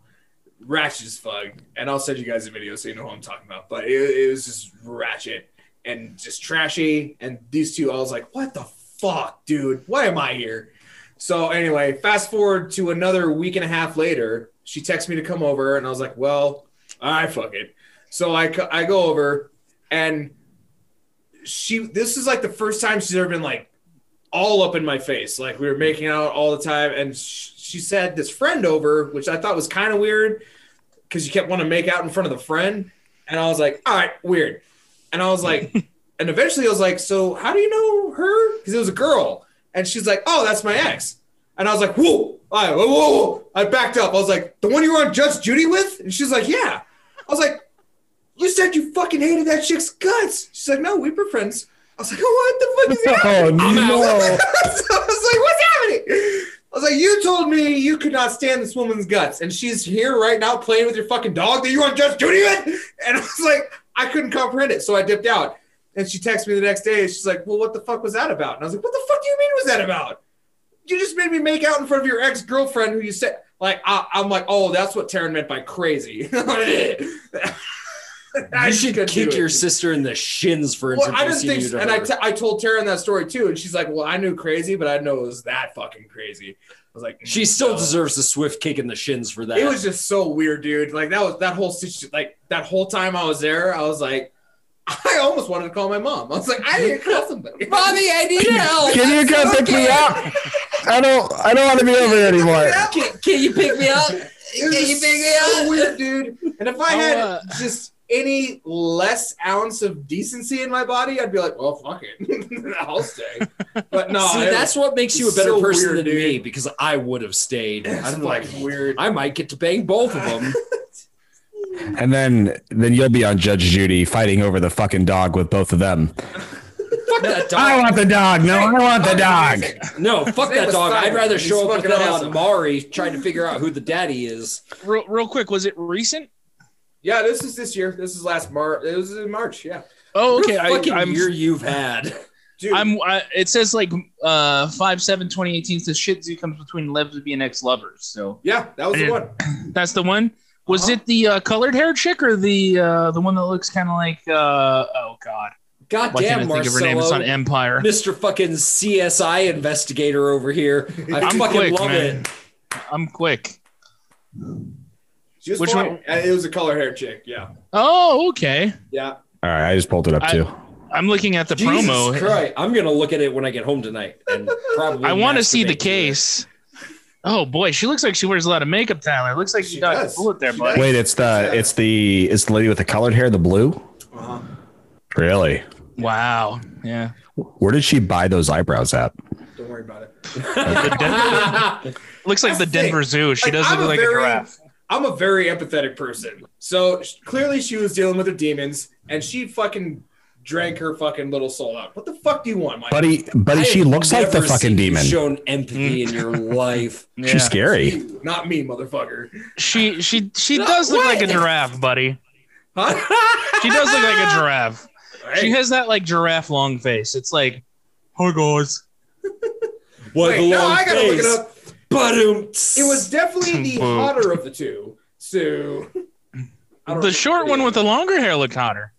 ratchet as fuck. And I'll send you guys a video so you know who I'm talking about. But it, it was just ratchet and just trashy. And these two, I was like, what the fuck, dude? Why am I here? So anyway, fast forward to another week and a half later, she texts me to come over, and I was like, well, I fuck it. So I, I go over, and she this is like the first time she's ever been like all up in my face. Like we were making out all the time, and sh- she said this friend over, which I thought was kind of weird because you kept wanting to make out in front of the friend, and I was like, all right, weird. And I was like, and eventually I was like, so how do you know her? Because it was a girl, and she's like, oh, that's my ex. And I was like, whoa, I, whoa, whoa. I backed up. I was like, the one you were on Judge Judy with? And she's like, yeah. I was like, you said you fucking hated that chick's guts. She's like, no, we were friends. I was like, oh, what the fuck is oh, happening? Oh no! so I was like, what's happening? I was like, you told me you could not stand this woman's guts, and she's here right now playing with your fucking dog that you want Judge Judy with? And I was like, I couldn't comprehend it, so I dipped out. And she texted me the next day. She's like, well, what the fuck was that about? And I was like, what the fuck do you mean was that about? You just made me make out in front of your ex girlfriend who you said, like, I, I'm like, oh, that's what Taryn meant by crazy. I You should kick your sister in the shins for Well, I didn't think, so. and I, her. told Taryn that story too, and she's like, "Well, I knew crazy, but I didn't know it was that fucking crazy." I was like, she still deserves a swift kick in the shins for that. It was just so weird, dude. Like that was that whole situation. Like that whole time I was there, I was like, I almost wanted to call my mom. I was like, I need to call somebody. Mommy, I need help. Can you come pick me up? I don't. I don't want to be over here anymore. Can, can you pick me up? Can you pick me so up? weird, dude. And if I had uh, just any less ounce of decency in my body, I'd be like, well, fuck it, I'll stay. But no, See, it that's what makes you a better so person weird, than me because I would have stayed. it's I'm like, fucking weird. I might get to bang both of them. And then, then you'll be on Judge Judy fighting over the fucking dog with both of them. fuck that dog. I want the dog. No, I want the dog. No, fuck that dog. Simon. I'd rather He's show up with fucking that awesome. on Maury trying to figure out who the daddy is. Real, real quick, was it recent? Yeah, this is this year. This is last March. It was in March. Yeah, Oh, okay. What I, fucking I'm, year you've had. dude. I'm. I, it says like uh five seven 2018 says Shih Tzu comes between lesbian ex lovers. So yeah, that was the one. that's the one. Was Uh-huh. it the uh, colored hair chick or the uh, the one that looks kind of like uh oh god? God Why can't I think of her name? It's on Empire. Mr. fucking CSI investigator over here. I I'm fucking quick, love man. it. I'm quick. She was Which fine. one? Uh, It was a color hair chick. Yeah, Oh, okay. yeah. All right, I just pulled it up I- too. I'm looking at the Jesus promo. Christ. I'm going to look at it when I get home tonight and probably I want to see the masturbate to it. case. Oh boy, she looks like she wears a lot of makeup. Tyler, It looks like she, She got does. a bullet there, She buddy. does. Wait, it's the it's the it's the lady with the colored hair, the blue. Uh-huh. Really? Wow. Yeah. Where did she buy those eyebrows at? Don't worry about it. The Den- looks like That's the the thing. Denver Zoo. She Like, does I'm look a like very- a giraffe. I'm a very empathetic person. So sh- clearly she was dealing with her demons, and she fucking drank her fucking little soul out. What the fuck do you want, Mike? Buddy, buddy, I she looks like the fucking seen you demon. Shown empathy in your mm-hmm. life. Yeah. She's scary. Not me, motherfucker. She she she No, does look like a giraffe, buddy. Huh? She does look like a giraffe. She has that like giraffe long face. It's like, hi guys. What wait, no, I gotta look it up. Ba-doom. It was definitely the hotter of the two. So The short one with the longer hair looked hotter.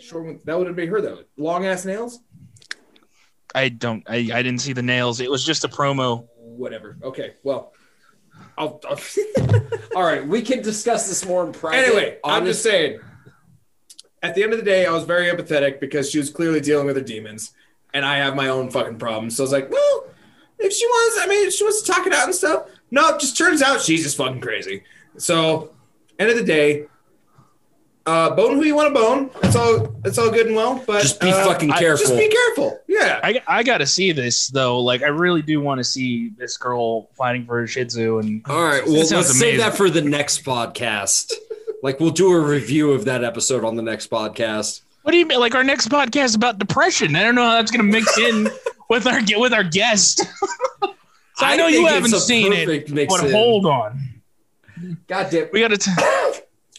Short one that would have been her though. Long ass nails. I don't. I, I didn't see the nails. It was just a promo. Whatever. Okay. Well, I'll. I'll All right, we can discuss this more in private. anyway, I'm just saying. At the end of the day, I was very empathetic because she was clearly dealing with her demons, and I have my own fucking problems. So I was like, well, if she wants, I mean, if she wants to talk it out and stuff. No, it just turns out she's just fucking crazy. So, end of the day, Uh, bone who you want to bone. It's all it's all good and well, but Just be uh, fucking I- careful. Just be careful. Yeah. I, I got to see this though. Like, I really do want to see this girl fighting for a Shih Tzu. And All right, That well, let's save that for the next podcast. Like, we'll do a review of that episode on the next podcast. what do you mean? Like, our next podcast is about depression. I don't know how that's going to mix in with our with our guest. so I, know you haven't seen it, but in. hold on. God damn. We got to.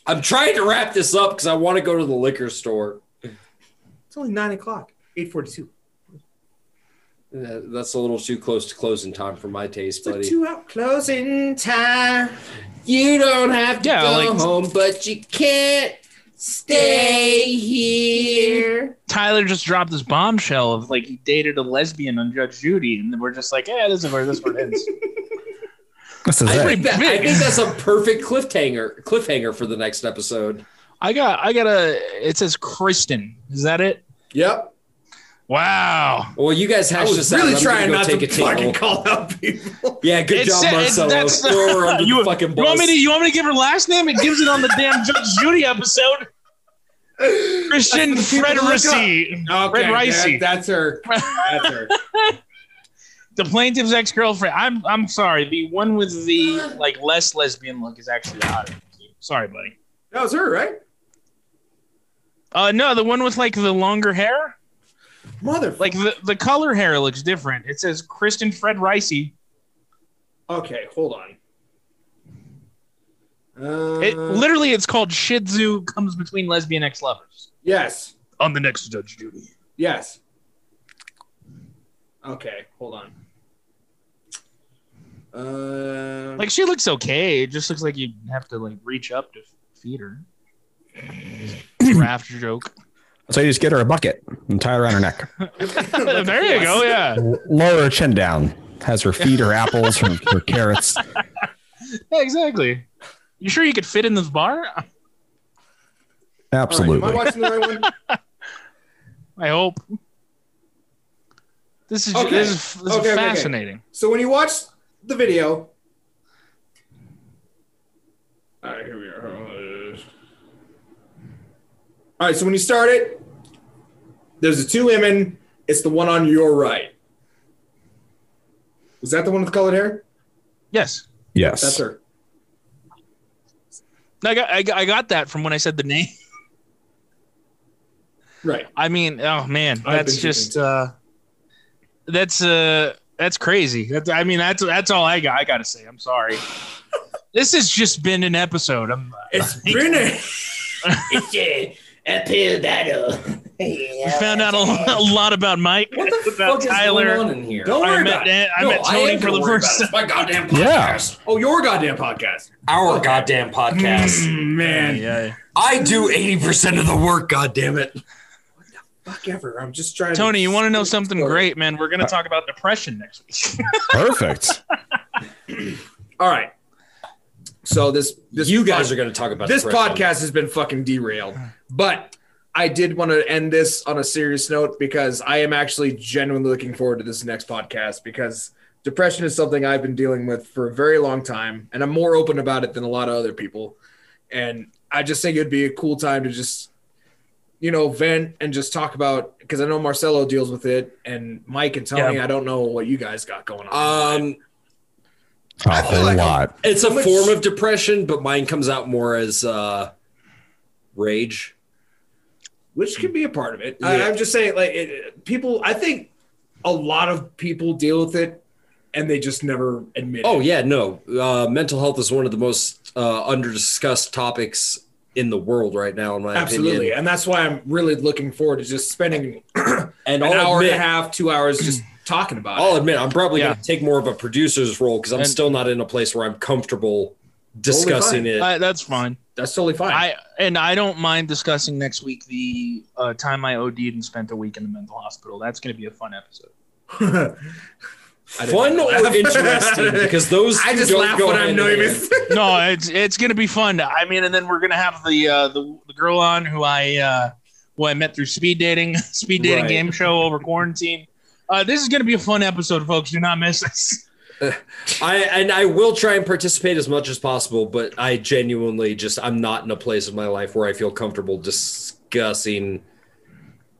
I'm trying to wrap this up because I want to go to the liquor store. It's only nine o'clock. Eight forty-two. Uh, That's a little too close to closing time for my taste, It's a buddy. two-hour closing time. You don't have to Yeah, go like- home, but you can't stay here. Tyler just dropped this bombshell of like he dated a lesbian on Judge Judy, and then we're just like, yeah, this is where this one ends. This is I think, that, I think that's a perfect cliffhanger cliffhanger for the next episode. I got, I got a. It says Kristen. Is that it? Yep. Wow. Well, you guys have hashed was out. really I'm gonna trying go not take to a table. fucking call out people. Yeah, good It's- job, it's- Marcelo. that's- Throw You, the fucking you want me to? You want me to give her last name? It gives it on the damn Judge Judy episode. Christian That's what the people look up. Frederici. Fred Ricey. that- that's her. That's her. the plaintiff's ex-girlfriend. I'm I'm sorry. The one with the like less lesbian look is actually the hotter. Sorry, buddy. That was her, right? Uh no, the one with like the longer hair. Mother. Like the, the color hair looks different. It says Kristen Fred Ricey. Okay, hold on. Uh, It literally it's called Shih Tzu comes between lesbian ex-lovers. yes, On the next Judge Judy. yes. Okay, hold on. Uh, Like she looks okay. It just looks like you have to like reach up to feed her. Raft joke. So you just get her a bucket and tie it around her neck. there you go. Yeah. Lower her chin down. Has her feed her apples, her, her carrots. Yeah, exactly. You sure you could fit in this bar? all right, Absolutely. am I watching the right one? I hope. This is Okay. this is, this is Okay, okay, okay. fascinating. So when you watch the video, all right, here we are. All right, so when you start it, there's the two women. It's the one on your right. Was that the one with colored hair? Yes, Yes. That's her. I got, I got I got that from when I said the name. Right. I mean, oh man, I've that's been just uh, that's uh, that's crazy. That's I mean, that's that's all I got. I got to say, I'm sorry. this has just been an episode. I'm. It's been a It's a uphill battle. We found out a, a lot about Mike, What the about fuck is Tyler. going on in here? Don't I worry met about it. I No, met Tony am for the first time. my goddamn Yeah. podcast. Oh, your goddamn podcast. Our goddamn podcast. Mm, man, Yeah. I do 80% of the work, goddamn it. Fuck ever. I'm just trying. Tony, you want to know to something great, man? We're going to talk about depression next week. Perfect. All right. So this this you guys pod- are going to talk about this depression. podcast has been fucking derailed, but I did want to end this on a serious note because I am actually genuinely looking forward to this next podcast because depression is something I've been dealing with for a very long time, and I'm more open about it than a lot of other people. And I just think it'd be a cool time to just, you know, vent and just talk about because I know Marcelo deals with it, and Mike and Tony. Yeah. I don't know what you guys got going on. Um, A whole like- lot. it's a much- form of depression, but mine comes out more as uh, rage. which can be a part of it. I, Yeah. I'm just saying, like, it, people. I think a lot of people deal with it, and they just never admit. Oh it. yeah, no. Uh, mental health is one of the most uh, under discussed topics in the world right now, in my absolutely, opinion. and that's why I'm really looking forward to just spending And an I'll hour admit, and a half, two hours, just talking about it. I'll it. admit, I'm probably Yeah. going to take more of a producer's role because I'm And- still not in a place where I'm comfortable discussing fine. it. Uh, that's fine. That's totally fine. I and I don't mind discussing next week the uh, time I OD'd and spent a week in the mental hospital. That's going to be a fun episode. I didn't Fun know or interesting because those I just don't laugh go when I'm hand in nervous. no, it's it's going to be fun. I mean, and then we're going to have the uh, the the girl on who I uh, who I met through speed dating, speed dating Right. game show over quarantine. Uh, this is going to be a fun episode, folks. Do not miss this. I and I will try and participate as much as possible, but I genuinely just I'm not in a place of my life where I feel comfortable discussing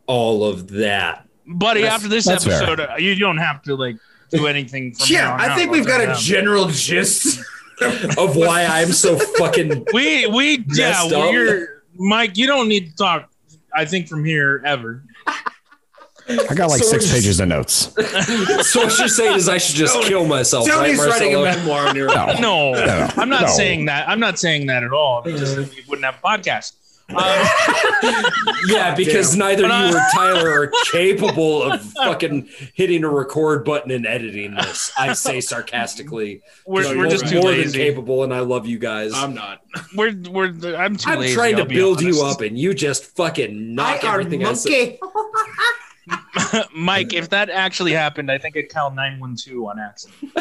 all of that. buddy. That's- after this that's fair. episode, uh, you don't have to like do anything. From Yeah, I think we've got tell a you general gist. Of why I'm so fucking. We we yeah, Messed up. you're Mike. You don't need to talk. I think from here ever. I got like So six we're just- pages of notes. So what you're saying is I should just kill myself. Tony's right, writing a memoir No. No, no, I'm not no. saying that. I'm not saying that at all. Just we wouldn't have a podcast. Um, Yeah, because neither But I- you or Tyler are capable of fucking hitting a record button and editing this. I say sarcastically. we're You're we're just too more than capable, and I love you guys. I'm not. We're we're I'm too I'm lazy. trying to I'll build you up, and you just fucking knock everything I say. Mike. If that actually happened, I think I'd call nine one two on accident.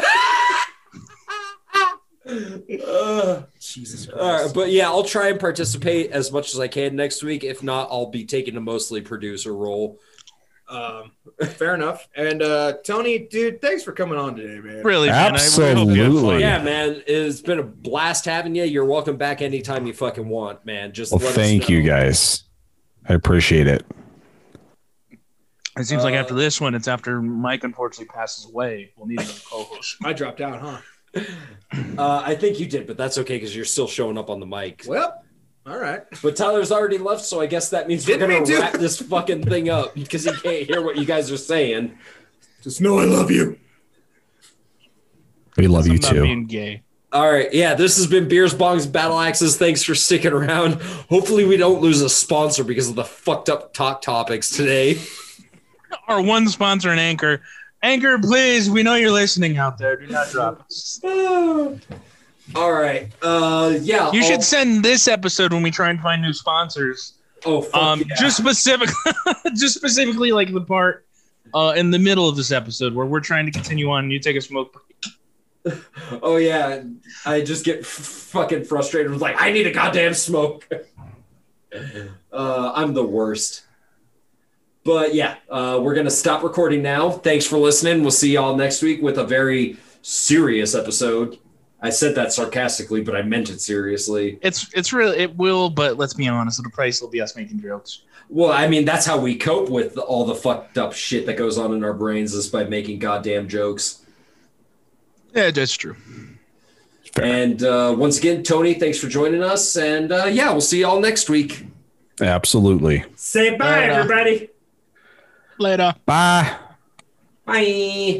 Jesus All right, but yeah, I'll try and participate as much as I can next week. If not, I'll be taking a mostly producer role. Um, fair enough. And uh, Tony, dude, thanks for coming on today, man. Really, man. Really hope you had fun. Absolutely. Yeah, man, it's been a blast having you. You're welcome back anytime you fucking want, man. Just Well, let thank you guys. I appreciate it. It seems like Uh, after this one, it's after Mike unfortunately passes away. We'll need another co-host. I dropped out, huh? Uh, I think you did, but that's okay because you're still showing up on the mic. Well, all right. But Tyler's already left, so I guess that means Didn't we're gonna to. wrap this fucking thing up because he can't hear what you guys are saying. Just know I love you. We love you Something about too. Being gay. All right, yeah, this has been Beers, Bongs, Battle Axes. Thanks for sticking around. Hopefully, we don't lose a sponsor because of the fucked up talk topics today. Our one sponsor and Anchor. Anchor, please. We know you're listening out there. Do not drop us. All right, uh, yeah, You I'll- should send this episode when we try and find new sponsors. Oh, fuck Um, yeah. just specific, just specifically like the part uh, in the middle of this episode where we're trying to continue on. and You take a smoke break. Oh yeah, I just get f- fucking frustrated with like I need a goddamn smoke. uh, I'm the worst. But yeah, uh, we're gonna stop recording now. Thanks for listening. We'll see y'all next week with a very serious episode. I said that sarcastically, but I meant it seriously. It's it's really it will, but let's be honest, it'll probably still be us making jokes. Well, I mean that's how we cope with all the fucked up shit that goes on in our brains is by making goddamn jokes. Yeah, that's true. Fair. And uh, once again, Tony, thanks for joining us. And uh, yeah, we'll see y'all next week. Absolutely. Say bye, Later. everybody. Later. Bye. Bye.